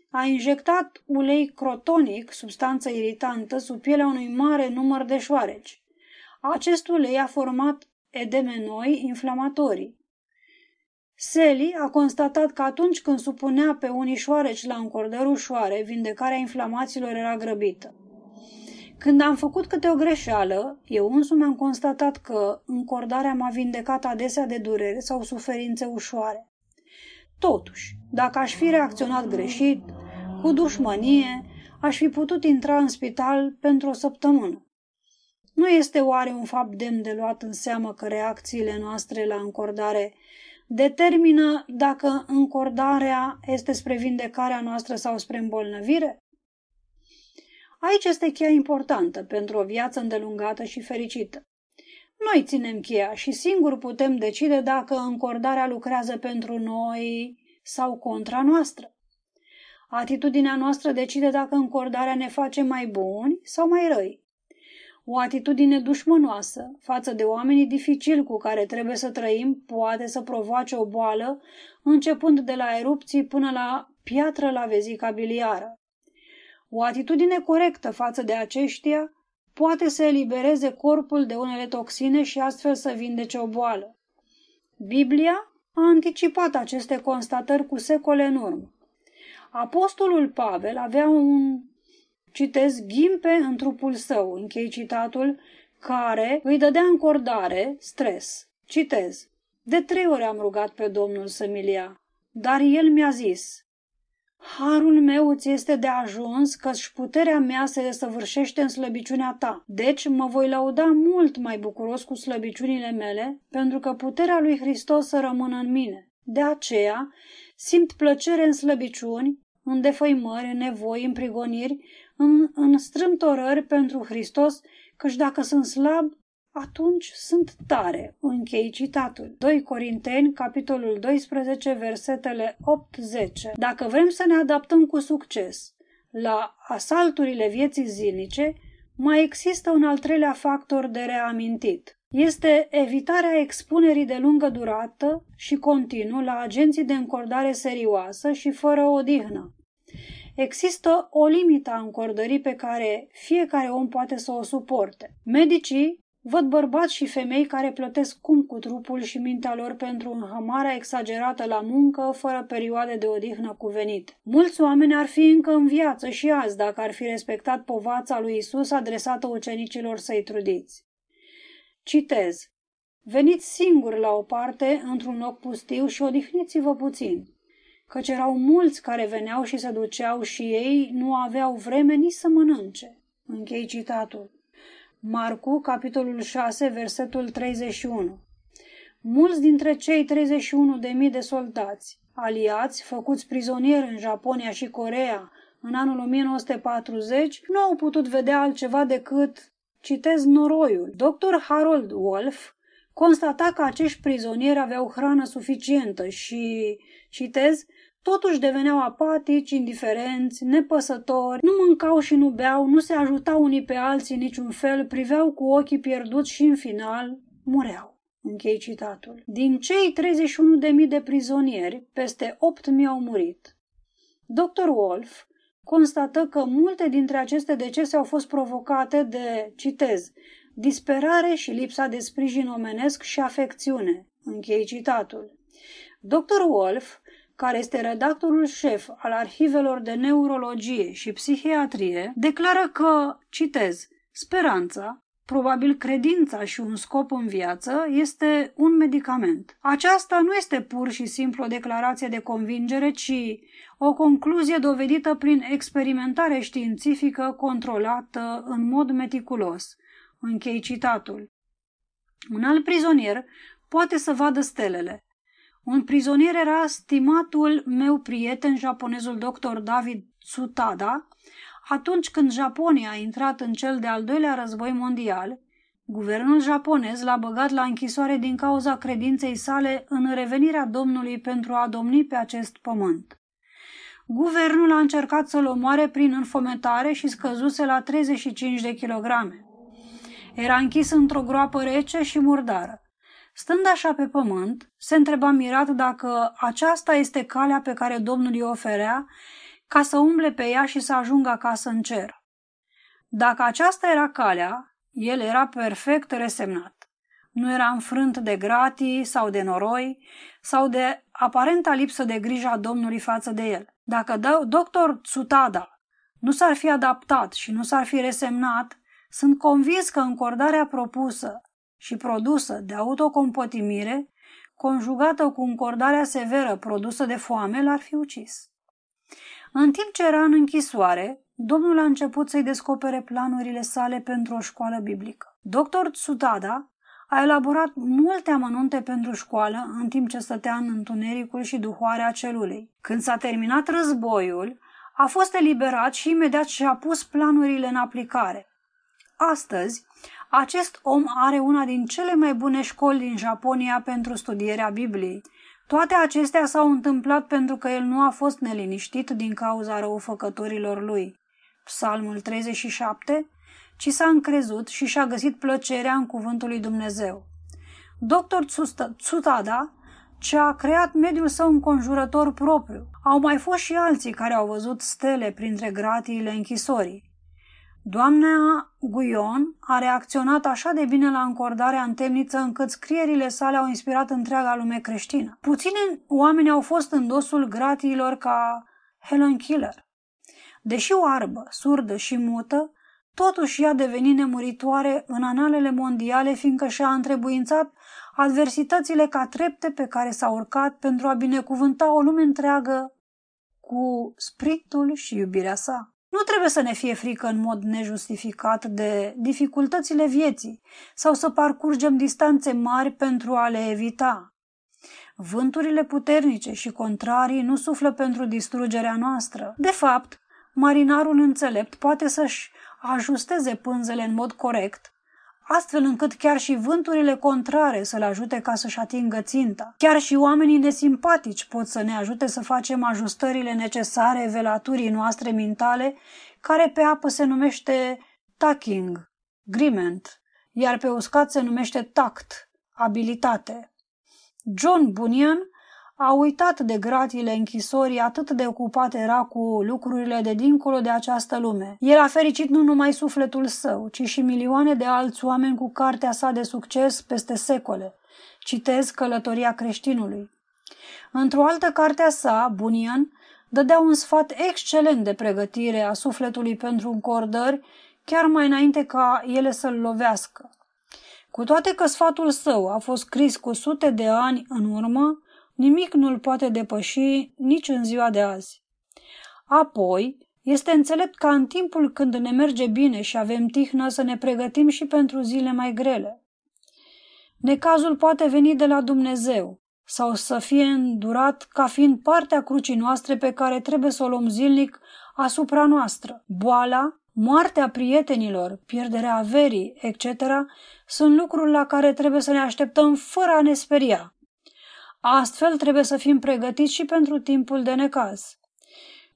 a injectat ulei crotonic, substanță iritantă, sub pielea unui mare număr de șoareci. Acest ulei a format edeme noi inflamatorii. Sally a constatat că atunci când supunea pe unii șoareci la încordări ușoare, vindecarea inflamațiilor era grăbită. Când am făcut câte o greșeală, eu însumi am constatat că încordarea m-a vindecat adesea de durere sau suferințe ușoare. Totuși, dacă aș fi reacționat greșit, cu dușmănie, aș fi putut intra în spital pentru o săptămână. Nu este oare un fapt demn de luat în seamă că reacțiile noastre la încordare determină dacă încordarea este spre vindecarea noastră sau spre îmbolnăvire? Aici este cheia importantă pentru o viață îndelungată și fericită. Noi ținem cheia și singur putem decide dacă încordarea lucrează pentru noi sau contra noastră. Atitudinea noastră decide dacă încordarea ne face mai buni sau mai răi. O atitudine dușmănoasă față de oamenii dificili cu care trebuie să trăim poate să provoace o boală, începând de la erupții până la piatră la vezica biliară. O atitudine corectă față de aceștia poate să elibereze corpul de unele toxine și astfel să vindece o boală. Biblia a anticipat aceste constatări cu secole în urmă. Apostolul Pavel avea un, citez, ghimpe în trupul său, închei citatul, care îi dădea încordare, stres. Citez. De trei ori am rugat pe Domnul să-mi ia, dar el mi-a zis, Harul meu îți este de ajuns, căci puterea mea se desăvârșește în slăbiciunea ta. Deci mă voi lauda mult mai bucuros cu slăbiciunile mele, pentru că puterea lui Hristos să rămână în mine. De aceea, simt plăcere în slăbiciuni, în defăimări, în nevoi, în prigoniri, în, în strâmtorări pentru Hristos, căci dacă sunt slab, atunci sunt tare. Închei citatul. 2 Corinteni, capitolul 12, versetele 8-10. Dacă vrem să ne adaptăm cu succes la asalturile vieții zilnice, mai există un al treilea factor de reamintit. Este evitarea expunerii de lungă durată și continuu la agenții de încordare serioasă și fără odihnă. Există o limită a încordării pe care fiecare om poate să o suporte. Medicii Văd bărbați și femei care plătesc cum cu trupul și mintea lor pentru înhămarea exagerată la muncă, fără perioade de odihnă cuvenit. Mulți oameni ar fi încă în viață și azi dacă ar fi respectat povața lui Isus adresată ucenicilor să-i trudiți. Citez. Veniți singuri la o parte, într-un loc pustiu și odihniți-vă puțin, căci erau mulți care veneau și se duceau și ei nu aveau vreme nici să mănânce. Închei citatul. Marcu, capitolul 6, versetul 31. Mulți dintre cei 31.000 de soldați, aliați, făcuți prizonieri în Japonia și Corea în anul 1940, nu au putut vedea altceva decât, citez noroiul. Dr. Harold Wolf constata că acești prizonieri aveau hrană suficientă și, citez, Totuși deveneau apatici, indiferenți, nepăsători, nu mâncau și nu beau, nu se ajutau unii pe alții niciun fel, priveau cu ochii pierduți și în final mureau. Închei citatul. Din cei 31.000 de prizonieri, peste 8.000 au murit. Dr. Wolf constată că multe dintre aceste decese au fost provocate de, citez, disperare și lipsa de sprijin omenesc și afecțiune. Închei citatul. Dr. Wolf care este redactorul șef al arhivelor de neurologie și psihiatrie, declară că, citez, speranța, probabil credința și un scop în viață, este un medicament. Aceasta nu este pur și simplu o declarație de convingere, ci o concluzie dovedită prin experimentare științifică controlată în mod meticulos. Închei citatul. Un alt prizonier poate să vadă stelele, un prizonier era stimatul meu prieten, japonezul dr. David Tsutada. Atunci când Japonia a intrat în cel de-al doilea război mondial, guvernul japonez l-a băgat la închisoare din cauza credinței sale în revenirea Domnului pentru a domni pe acest pământ. Guvernul a încercat să-l omoare prin înfometare și scăzuse la 35 de kilograme. Era închis într-o groapă rece și murdară. Stând așa pe pământ, se întreba mirat dacă aceasta este calea pe care Domnul îi oferea ca să umble pe ea și să ajungă acasă în cer. Dacă aceasta era calea, el era perfect resemnat. Nu era înfrânt de gratii sau de noroi sau de aparenta lipsă de grijă a Domnului față de el. Dacă doctor Tsutada nu s-ar fi adaptat și nu s-ar fi resemnat, sunt convins că încordarea propusă și produsă de autocompătimire, conjugată cu încordarea severă produsă de foame, l-ar fi ucis. În timp ce era în închisoare, Domnul a început să-i descopere planurile sale pentru o școală biblică. Dr. Tsutada a elaborat multe amănunte pentru școală în timp ce stătea în întunericul și duhoarea celulei. Când s-a terminat războiul, a fost eliberat și imediat și-a pus planurile în aplicare. Astăzi, acest om are una din cele mai bune școli din Japonia pentru studierea Bibliei. Toate acestea s-au întâmplat pentru că el nu a fost neliniștit din cauza răufăcătorilor lui. Psalmul 37, ci s-a încrezut și și-a găsit plăcerea în cuvântul lui Dumnezeu. Dr. Tsutada, ce a creat mediul său înconjurător propriu. Au mai fost și alții care au văzut stele printre gratiile închisorii. Doamna Guion a reacționat așa de bine la încordarea în temniță încât scrierile sale au inspirat întreaga lume creștină. Puțini oameni au fost în dosul gratiilor ca Helen Keller. Deși oarbă, surdă și mută, totuși ea deveni nemuritoare în analele mondiale fiindcă și-a întrebuințat adversitățile ca trepte pe care s-a urcat pentru a binecuvânta o lume întreagă cu spiritul și iubirea sa. Nu trebuie să ne fie frică în mod nejustificat de dificultățile vieții sau să parcurgem distanțe mari pentru a le evita. Vânturile puternice și contrarii nu suflă pentru distrugerea noastră. De fapt, marinarul înțelept poate să-și ajusteze pânzele în mod corect, astfel încât chiar și vânturile contrare să-l ajute ca să-și atingă ținta. Chiar și oamenii nesimpatici pot să ne ajute să facem ajustările necesare velaturii noastre mintale, care pe apă se numește tacking, griment, iar pe uscat se numește tact, abilitate. John Bunyan a uitat de gratiile închisorii atât de ocupat era cu lucrurile de dincolo de această lume. El a fericit nu numai sufletul său, ci și milioane de alți oameni cu cartea sa de succes peste secole. Citez Călătoria creștinului. Într-o altă carte a sa, Bunian, dădea un sfat excelent de pregătire a sufletului pentru încordări, chiar mai înainte ca ele să-l lovească. Cu toate că sfatul său a fost scris cu sute de ani în urmă, Nimic nu-l poate depăși nici în ziua de azi. Apoi, este înțelept ca în timpul când ne merge bine și avem tihnă să ne pregătim și pentru zile mai grele. Necazul poate veni de la Dumnezeu sau să fie îndurat ca fiind partea crucii noastre pe care trebuie să o luăm zilnic asupra noastră. Boala, moartea prietenilor, pierderea averii, etc., sunt lucruri la care trebuie să ne așteptăm fără a ne speria. Astfel trebuie să fim pregătiți și pentru timpul de necaz.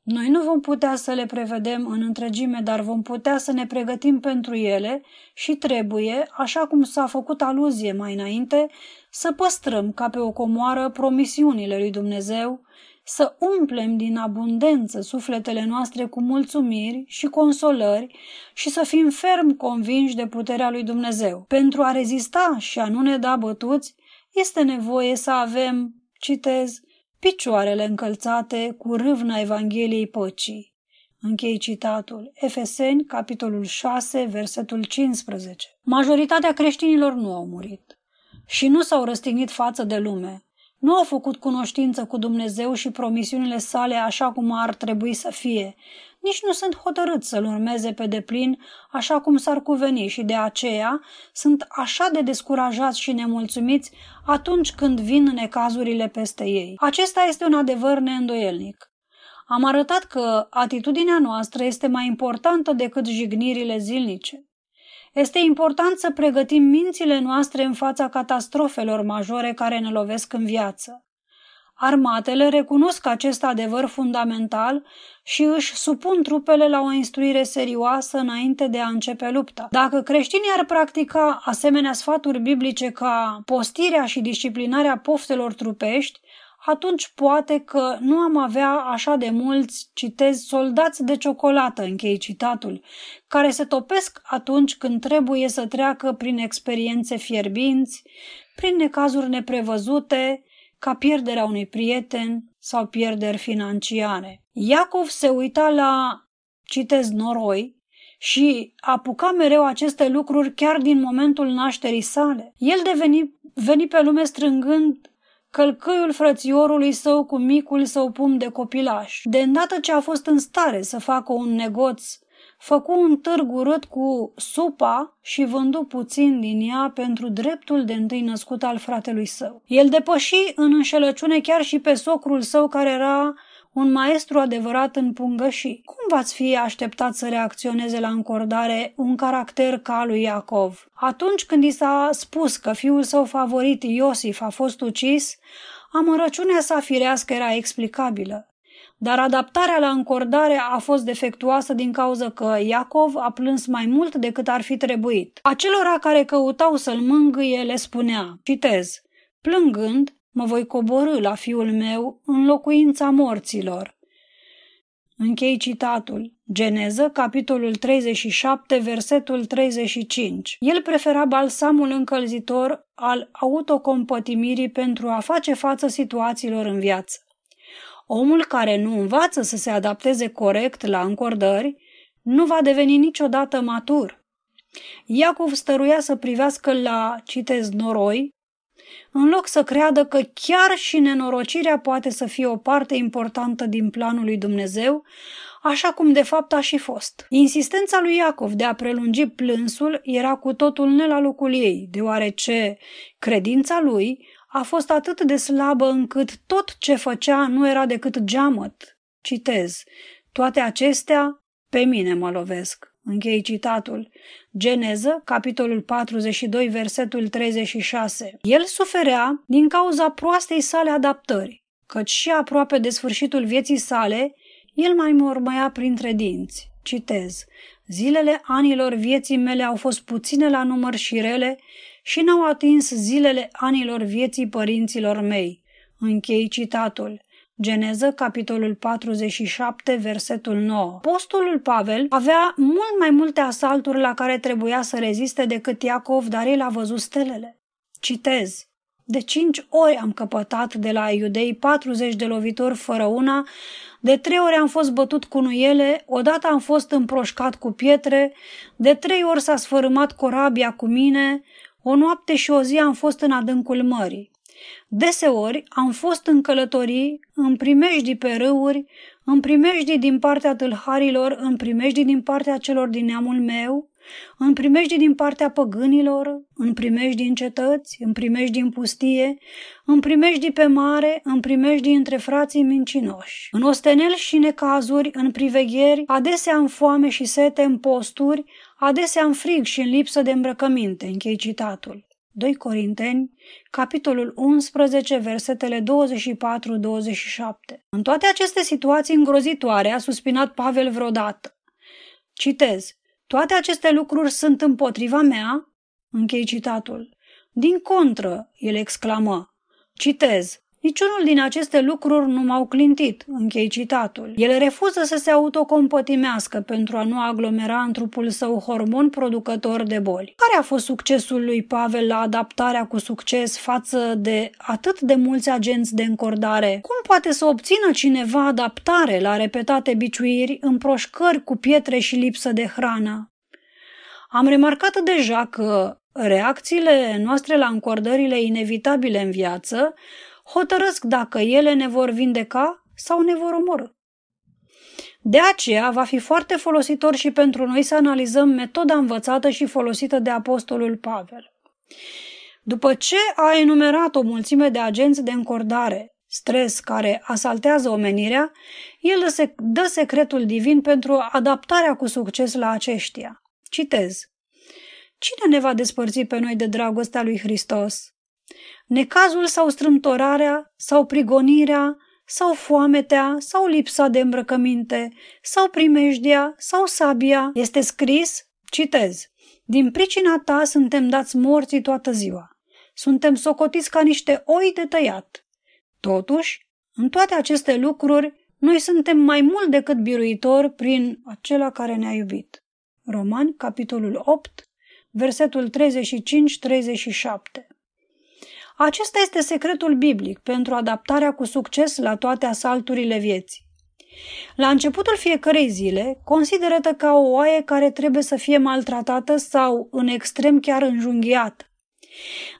Noi nu vom putea să le prevedem în întregime, dar vom putea să ne pregătim pentru ele și trebuie, așa cum s-a făcut aluzie mai înainte, să păstrăm ca pe o comoară promisiunile lui Dumnezeu, să umplem din abundență sufletele noastre cu mulțumiri și consolări și să fim ferm convinși de puterea lui Dumnezeu. Pentru a rezista și a nu ne da bătuți, este nevoie să avem, citez, picioarele încălțate cu râvna Evangheliei păcii. Închei citatul. Efeseni, capitolul 6, versetul 15. Majoritatea creștinilor nu au murit și nu s-au răstignit față de lume. Nu au făcut cunoștință cu Dumnezeu și promisiunile sale așa cum ar trebui să fie, nici nu sunt hotărât să-l urmeze pe deplin așa cum s-ar cuveni și de aceea sunt așa de descurajați și nemulțumiți atunci când vin necazurile peste ei. Acesta este un adevăr neîndoielnic. Am arătat că atitudinea noastră este mai importantă decât jignirile zilnice. Este important să pregătim mințile noastre în fața catastrofelor majore care ne lovesc în viață. Armatele recunosc acest adevăr fundamental și își supun trupele la o instruire serioasă înainte de a începe lupta. Dacă creștinii ar practica asemenea sfaturi biblice ca postirea și disciplinarea poftelor trupești, atunci poate că nu am avea așa de mulți, citez, soldați de ciocolată, închei citatul, care se topesc atunci când trebuie să treacă prin experiențe fierbinți, prin necazuri neprevăzute, ca pierderea unui prieten sau pierderi financiare. Iacov se uita la, citez, noroi și apuca mereu aceste lucruri chiar din momentul nașterii sale. El deveni veni pe lume strângând călcăiul frățiorului său cu micul său pum de copilaș. De îndată ce a fost în stare să facă un negoț, făcu un târg urât cu supa și vându puțin din ea pentru dreptul de întâi născut al fratelui său. El depăși în înșelăciune chiar și pe socrul său care era un maestru adevărat în pungășii. Cum v-ați fi așteptat să reacționeze la încordare un caracter ca lui Iacov? Atunci când i s-a spus că fiul său favorit Iosif a fost ucis, amărăciunea sa firească era explicabilă. Dar adaptarea la încordare a fost defectuoasă din cauza că Iacov a plâns mai mult decât ar fi trebuit. Acelora care căutau să-l mângâie le spunea, citez, plângând, mă voi coborâ la fiul meu în locuința morților. Închei citatul. Geneză, capitolul 37, versetul 35. El prefera balsamul încălzitor al autocompătimirii pentru a face față situațiilor în viață. Omul care nu învață să se adapteze corect la încordări nu va deveni niciodată matur. Iacov stăruia să privească la, citez, noroi, în loc să creadă că chiar și nenorocirea poate să fie o parte importantă din planul lui Dumnezeu, așa cum de fapt a și fost. Insistența lui Iacov de a prelungi plânsul era cu totul ne la locul ei, deoarece credința lui a fost atât de slabă încât tot ce făcea nu era decât geamăt. Citez. Toate acestea pe mine mă lovesc. Închei citatul. Geneză, capitolul 42, versetul 36. El suferea din cauza proastei sale adaptări, căci și aproape de sfârșitul vieții sale, el mai mormăia printre dinți. Citez. Zilele anilor vieții mele au fost puține la număr și rele și n-au atins zilele anilor vieții părinților mei. Închei citatul. Geneză, capitolul 47, versetul 9. Postulul Pavel avea mult mai multe asalturi la care trebuia să reziste decât Iacov, dar el a văzut stelele. Citez. De cinci ori am căpătat de la iudei 40 de lovituri fără una, de trei ori am fost bătut cu nuiele, odată am fost împroșcat cu pietre, de trei ori s-a sfărâmat corabia cu mine, o noapte și o zi am fost în adâncul mării. Deseori am fost în călătorii, în primejdii pe râuri, în primejdii din partea tâlharilor, în primejdii din partea celor din neamul meu, în primejdii din partea păgânilor, în primejdii în cetăți, în primejdii în pustie, în primejdii pe mare, în primejdii între frații mincinoși. În ostenel și necazuri, în privegheri, adesea în foame și sete, în posturi, adesea în frig și în lipsă de îmbrăcăminte, închei citatul. 2 Corinteni, capitolul 11, versetele 24-27. În toate aceste situații îngrozitoare a suspinat Pavel vreodată. Citez. Toate aceste lucruri sunt împotriva mea? Închei citatul. Din contră, el exclamă. Citez. Niciunul din aceste lucruri nu m-au clintit, închei citatul. El refuză să se autocompătimească pentru a nu aglomera în trupul său hormon producător de boli. Care a fost succesul lui Pavel la adaptarea cu succes față de atât de mulți agenți de încordare? Cum poate să obțină cineva adaptare la repetate biciuiri, împroșcări cu pietre și lipsă de hrană? Am remarcat deja că reacțiile noastre la încordările inevitabile în viață hotărăsc dacă ele ne vor vindeca sau ne vor omorâ. De aceea va fi foarte folositor și pentru noi să analizăm metoda învățată și folosită de Apostolul Pavel. După ce a enumerat o mulțime de agenți de încordare, stres care asaltează omenirea, el dă secretul divin pentru adaptarea cu succes la aceștia. Citez. Cine ne va despărți pe noi de dragostea lui Hristos? Necazul sau strâmtorarea, sau prigonirea, sau foametea, sau lipsa de îmbrăcăminte, sau primejdia, sau sabia. Este scris, citez, din pricina ta suntem dați morții toată ziua. Suntem socotiți ca niște oi de tăiat. Totuși, în toate aceste lucruri, noi suntem mai mult decât biruitori prin acela care ne-a iubit. Romani, capitolul 8, versetul 35-37. Acesta este secretul biblic pentru adaptarea cu succes la toate asalturile vieții. La începutul fiecărei zile, consideră-te ca o oaie care trebuie să fie maltratată sau, în extrem, chiar înjunghiată.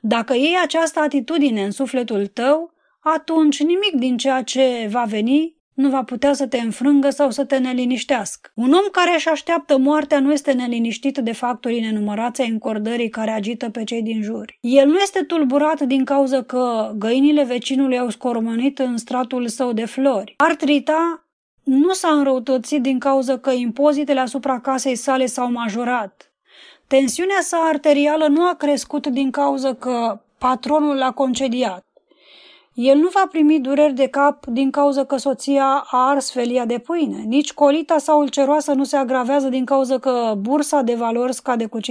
Dacă iei această atitudine în sufletul tău, atunci nimic din ceea ce va veni nu va putea să te înfrângă sau să te neliniștească. Un om care își așteaptă moartea nu este neliniștit de factorii nenumărați ai încordării care agită pe cei din jur. El nu este tulburat din cauza că găinile vecinului au scormonit în stratul său de flori. Artrita nu s-a înrăutățit din cauza că impozitele asupra casei sale s-au majorat. Tensiunea sa arterială nu a crescut din cauza că patronul l-a concediat. El nu va primi dureri de cap din cauza că soția a ars felia de pâine. Nici colita sau ulceroasă nu se agravează din cauza că bursa de valori scade cu 5%.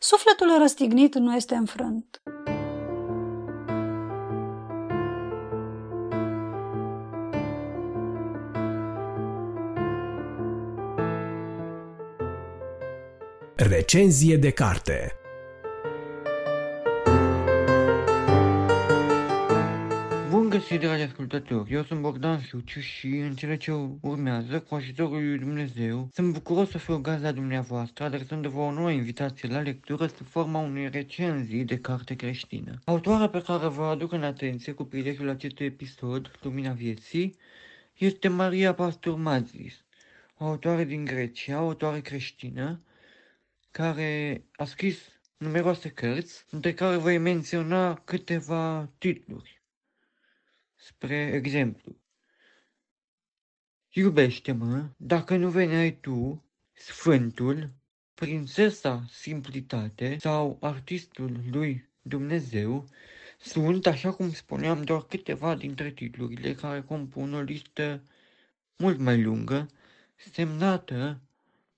Sufletul răstignit nu este înfrânt. Recenzie de carte găsit, dragi ascultători! Eu sunt Bogdan Suciu și în cele ce urmează, cu ajutorul lui Dumnezeu, sunt bucuros să fiu gazda dumneavoastră, adresându-vă o nouă invitație la lectură sub forma unei recenzii de carte creștină. Autoarea pe care vă aduc în atenție cu prilejul acestui episod, Lumina Vieții, este Maria Pastor Mazis, o autoare din Grecia, o autoare creștină, care a scris numeroase cărți, între care voi menționa câteva titluri. Spre exemplu, Iubește-mă dacă nu veneai tu, Sfântul, Prințesa Simplitate sau artistul lui Dumnezeu sunt, așa cum spuneam, doar câteva dintre titlurile care compun o listă mult mai lungă, semnată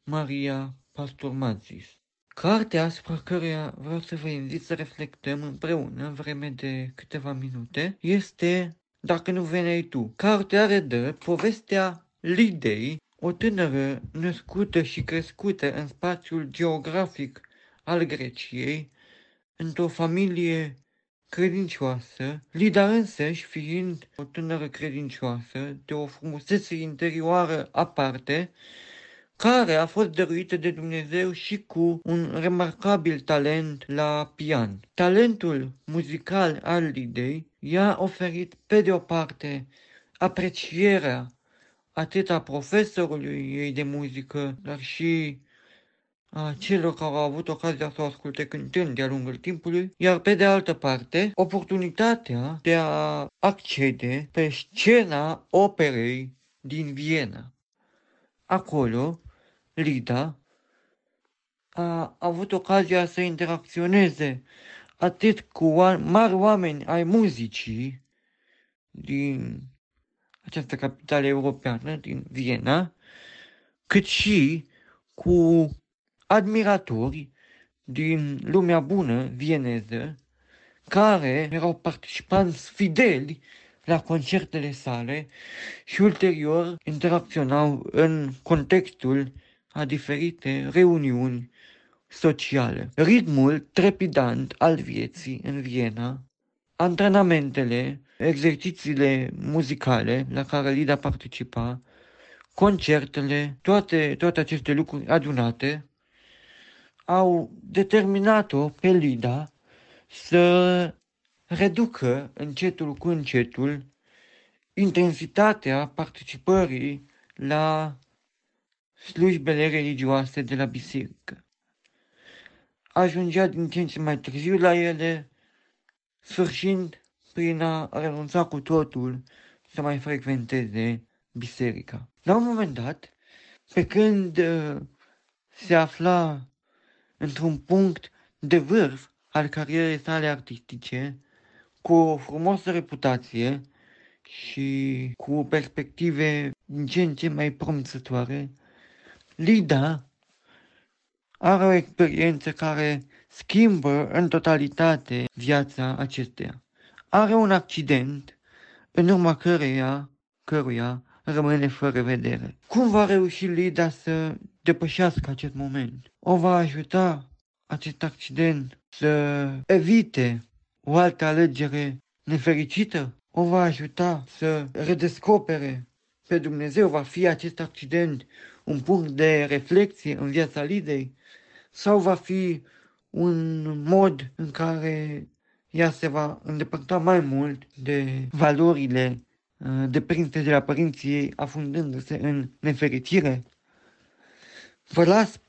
Maria Pastor Mazis. Cartea asupra căreia vreau să vă invit să reflectăm împreună în vreme de câteva minute este Dacă nu veneai tu. Cartea redă povestea Lidei, o tânără născută și crescută în spațiul geografic al Greciei, într-o familie credincioasă, Lida însăși fiind o tânără credincioasă, de o frumusețe interioară aparte, care a fost dăruită de Dumnezeu și cu un remarcabil talent la pian. Talentul muzical al Lidei i-a oferit, pe de o parte, aprecierea atât a profesorului ei de muzică, dar și a celor care au avut ocazia să o asculte cântând de-a lungul timpului, iar pe de altă parte, oportunitatea de a accede pe scena operei din Viena. Acolo, Lida a avut ocazia să interacționeze atât cu mari oameni ai muzicii din această capitală europeană, din Viena, cât și cu admiratori din lumea bună vieneză, care erau participanți fideli la concertele sale și ulterior interacționau în contextul a diferite reuniuni sociale. Ritmul trepidant al vieții în Viena, antrenamentele, exercițiile muzicale la care Lida participa, concertele, toate, toate aceste lucruri adunate, au determinat-o pe Lida să reducă încetul cu încetul intensitatea participării la slujbele religioase de la biserică. Ajungea din ce în ce mai târziu la ele, sfârșind prin a renunța cu totul să mai frecventeze biserica. La un moment dat, pe când uh, se afla într-un punct de vârf al carierei sale artistice, cu o frumoasă reputație și cu perspective din ce în ce mai promițătoare, Lida are o experiență care schimbă în totalitate viața acesteia. are un accident în urma căreia, căruia rămâne fără vedere. Cum va reuși Lida să depășească acest moment? O va ajuta acest accident să evite o altă alegere nefericită? O va ajuta să redescopere pe Dumnezeu? Va fi acest accident un punct de reflexie în viața Lidei? Sau va fi un mod în care ea se va îndepărta mai mult de valorile uh, deprinse de la părinții ei, afundându-se în nefericire? Vă las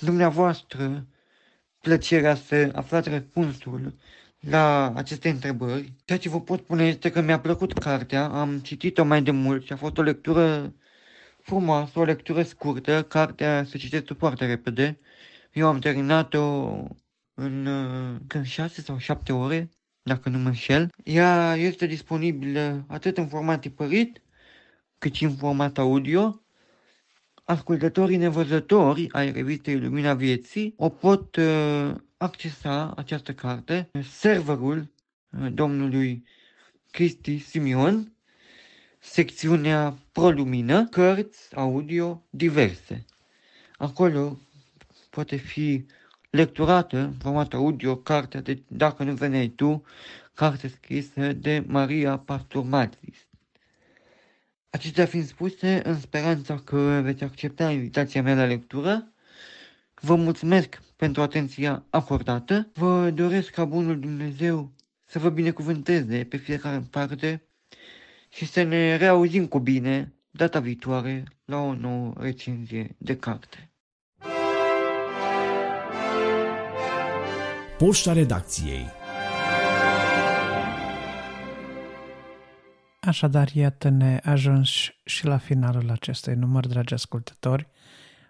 dumneavoastră plăcerea să aflați răspunsul la aceste întrebări. Ceea ce vă pot spune este că mi-a plăcut cartea, am citit-o mai de mult și a fost o lectură frumoasă, o lectură scurtă, cartea se citește foarte repede. Eu am terminat-o în când 6 sau 7 ore, dacă nu mă înșel. Ea este disponibilă atât în format tipărit, cât și în format audio. Ascultătorii nevăzători ai revistei Lumina Vieții o pot uh, accesa această carte, serverul uh, domnului Cristi Simion, secțiunea ProLumină, cărți audio diverse. Acolo poate fi lecturată în format audio cartea de Dacă nu veneai tu, carte scrisă de Maria Pasturmatis. Acestea fiind spuse, în speranța că veți accepta invitația mea la lectură, vă mulțumesc pentru atenția acordată, vă doresc ca Bunul Dumnezeu să vă binecuvânteze pe fiecare în parte și să ne reauzim cu bine data viitoare la o nouă recenzie de carte. Poșta redacției Așadar, iată-ne ajuns și la finalul acestui număr, dragi ascultători.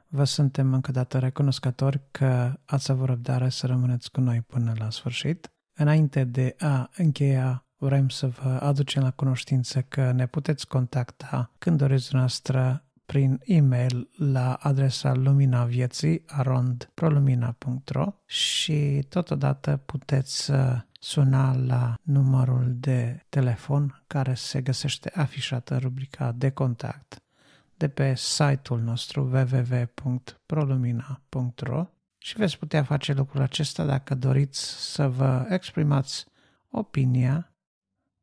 Vă suntem încă dată recunoscători că ați avut răbdare să rămâneți cu noi până la sfârșit. Înainte de a încheia, vrem să vă aducem la cunoștință că ne puteți contacta când doriți noastră prin e-mail la adresa luminavieții arondprolumina.ro și totodată puteți suna la numărul de telefon care se găsește afișat în rubrica de contact de pe site-ul nostru www.prolumina.ro și veți putea face lucrul acesta dacă doriți să vă exprimați opinia,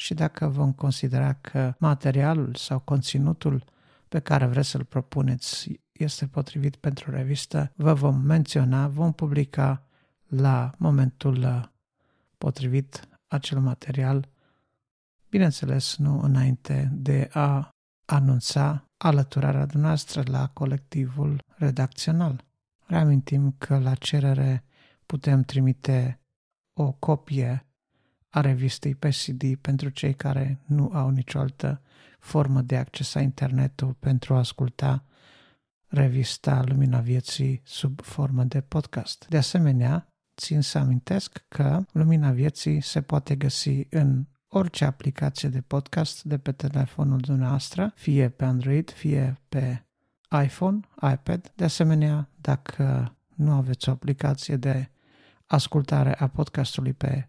și dacă vom considera că materialul sau conținutul pe care vreți să-l propuneți este potrivit pentru revistă, vă vom menționa, vom publica la momentul uh, potrivit acel material, bineînțeles nu înainte de a anunța alăturarea noastră la colectivul redacțional. Reamintim că la cerere putem trimite o copie a revistei pe CD pentru cei care nu au nicio altă formă de acces a internetul pentru a asculta revista Lumina Vieții sub formă de podcast. De asemenea, țin să amintesc că Lumina Vieții se poate găsi în orice aplicație de podcast de pe telefonul dumneavoastră, fie pe Android, fie pe iPhone, iPad. De asemenea, dacă nu aveți o aplicație de ascultare a podcastului pe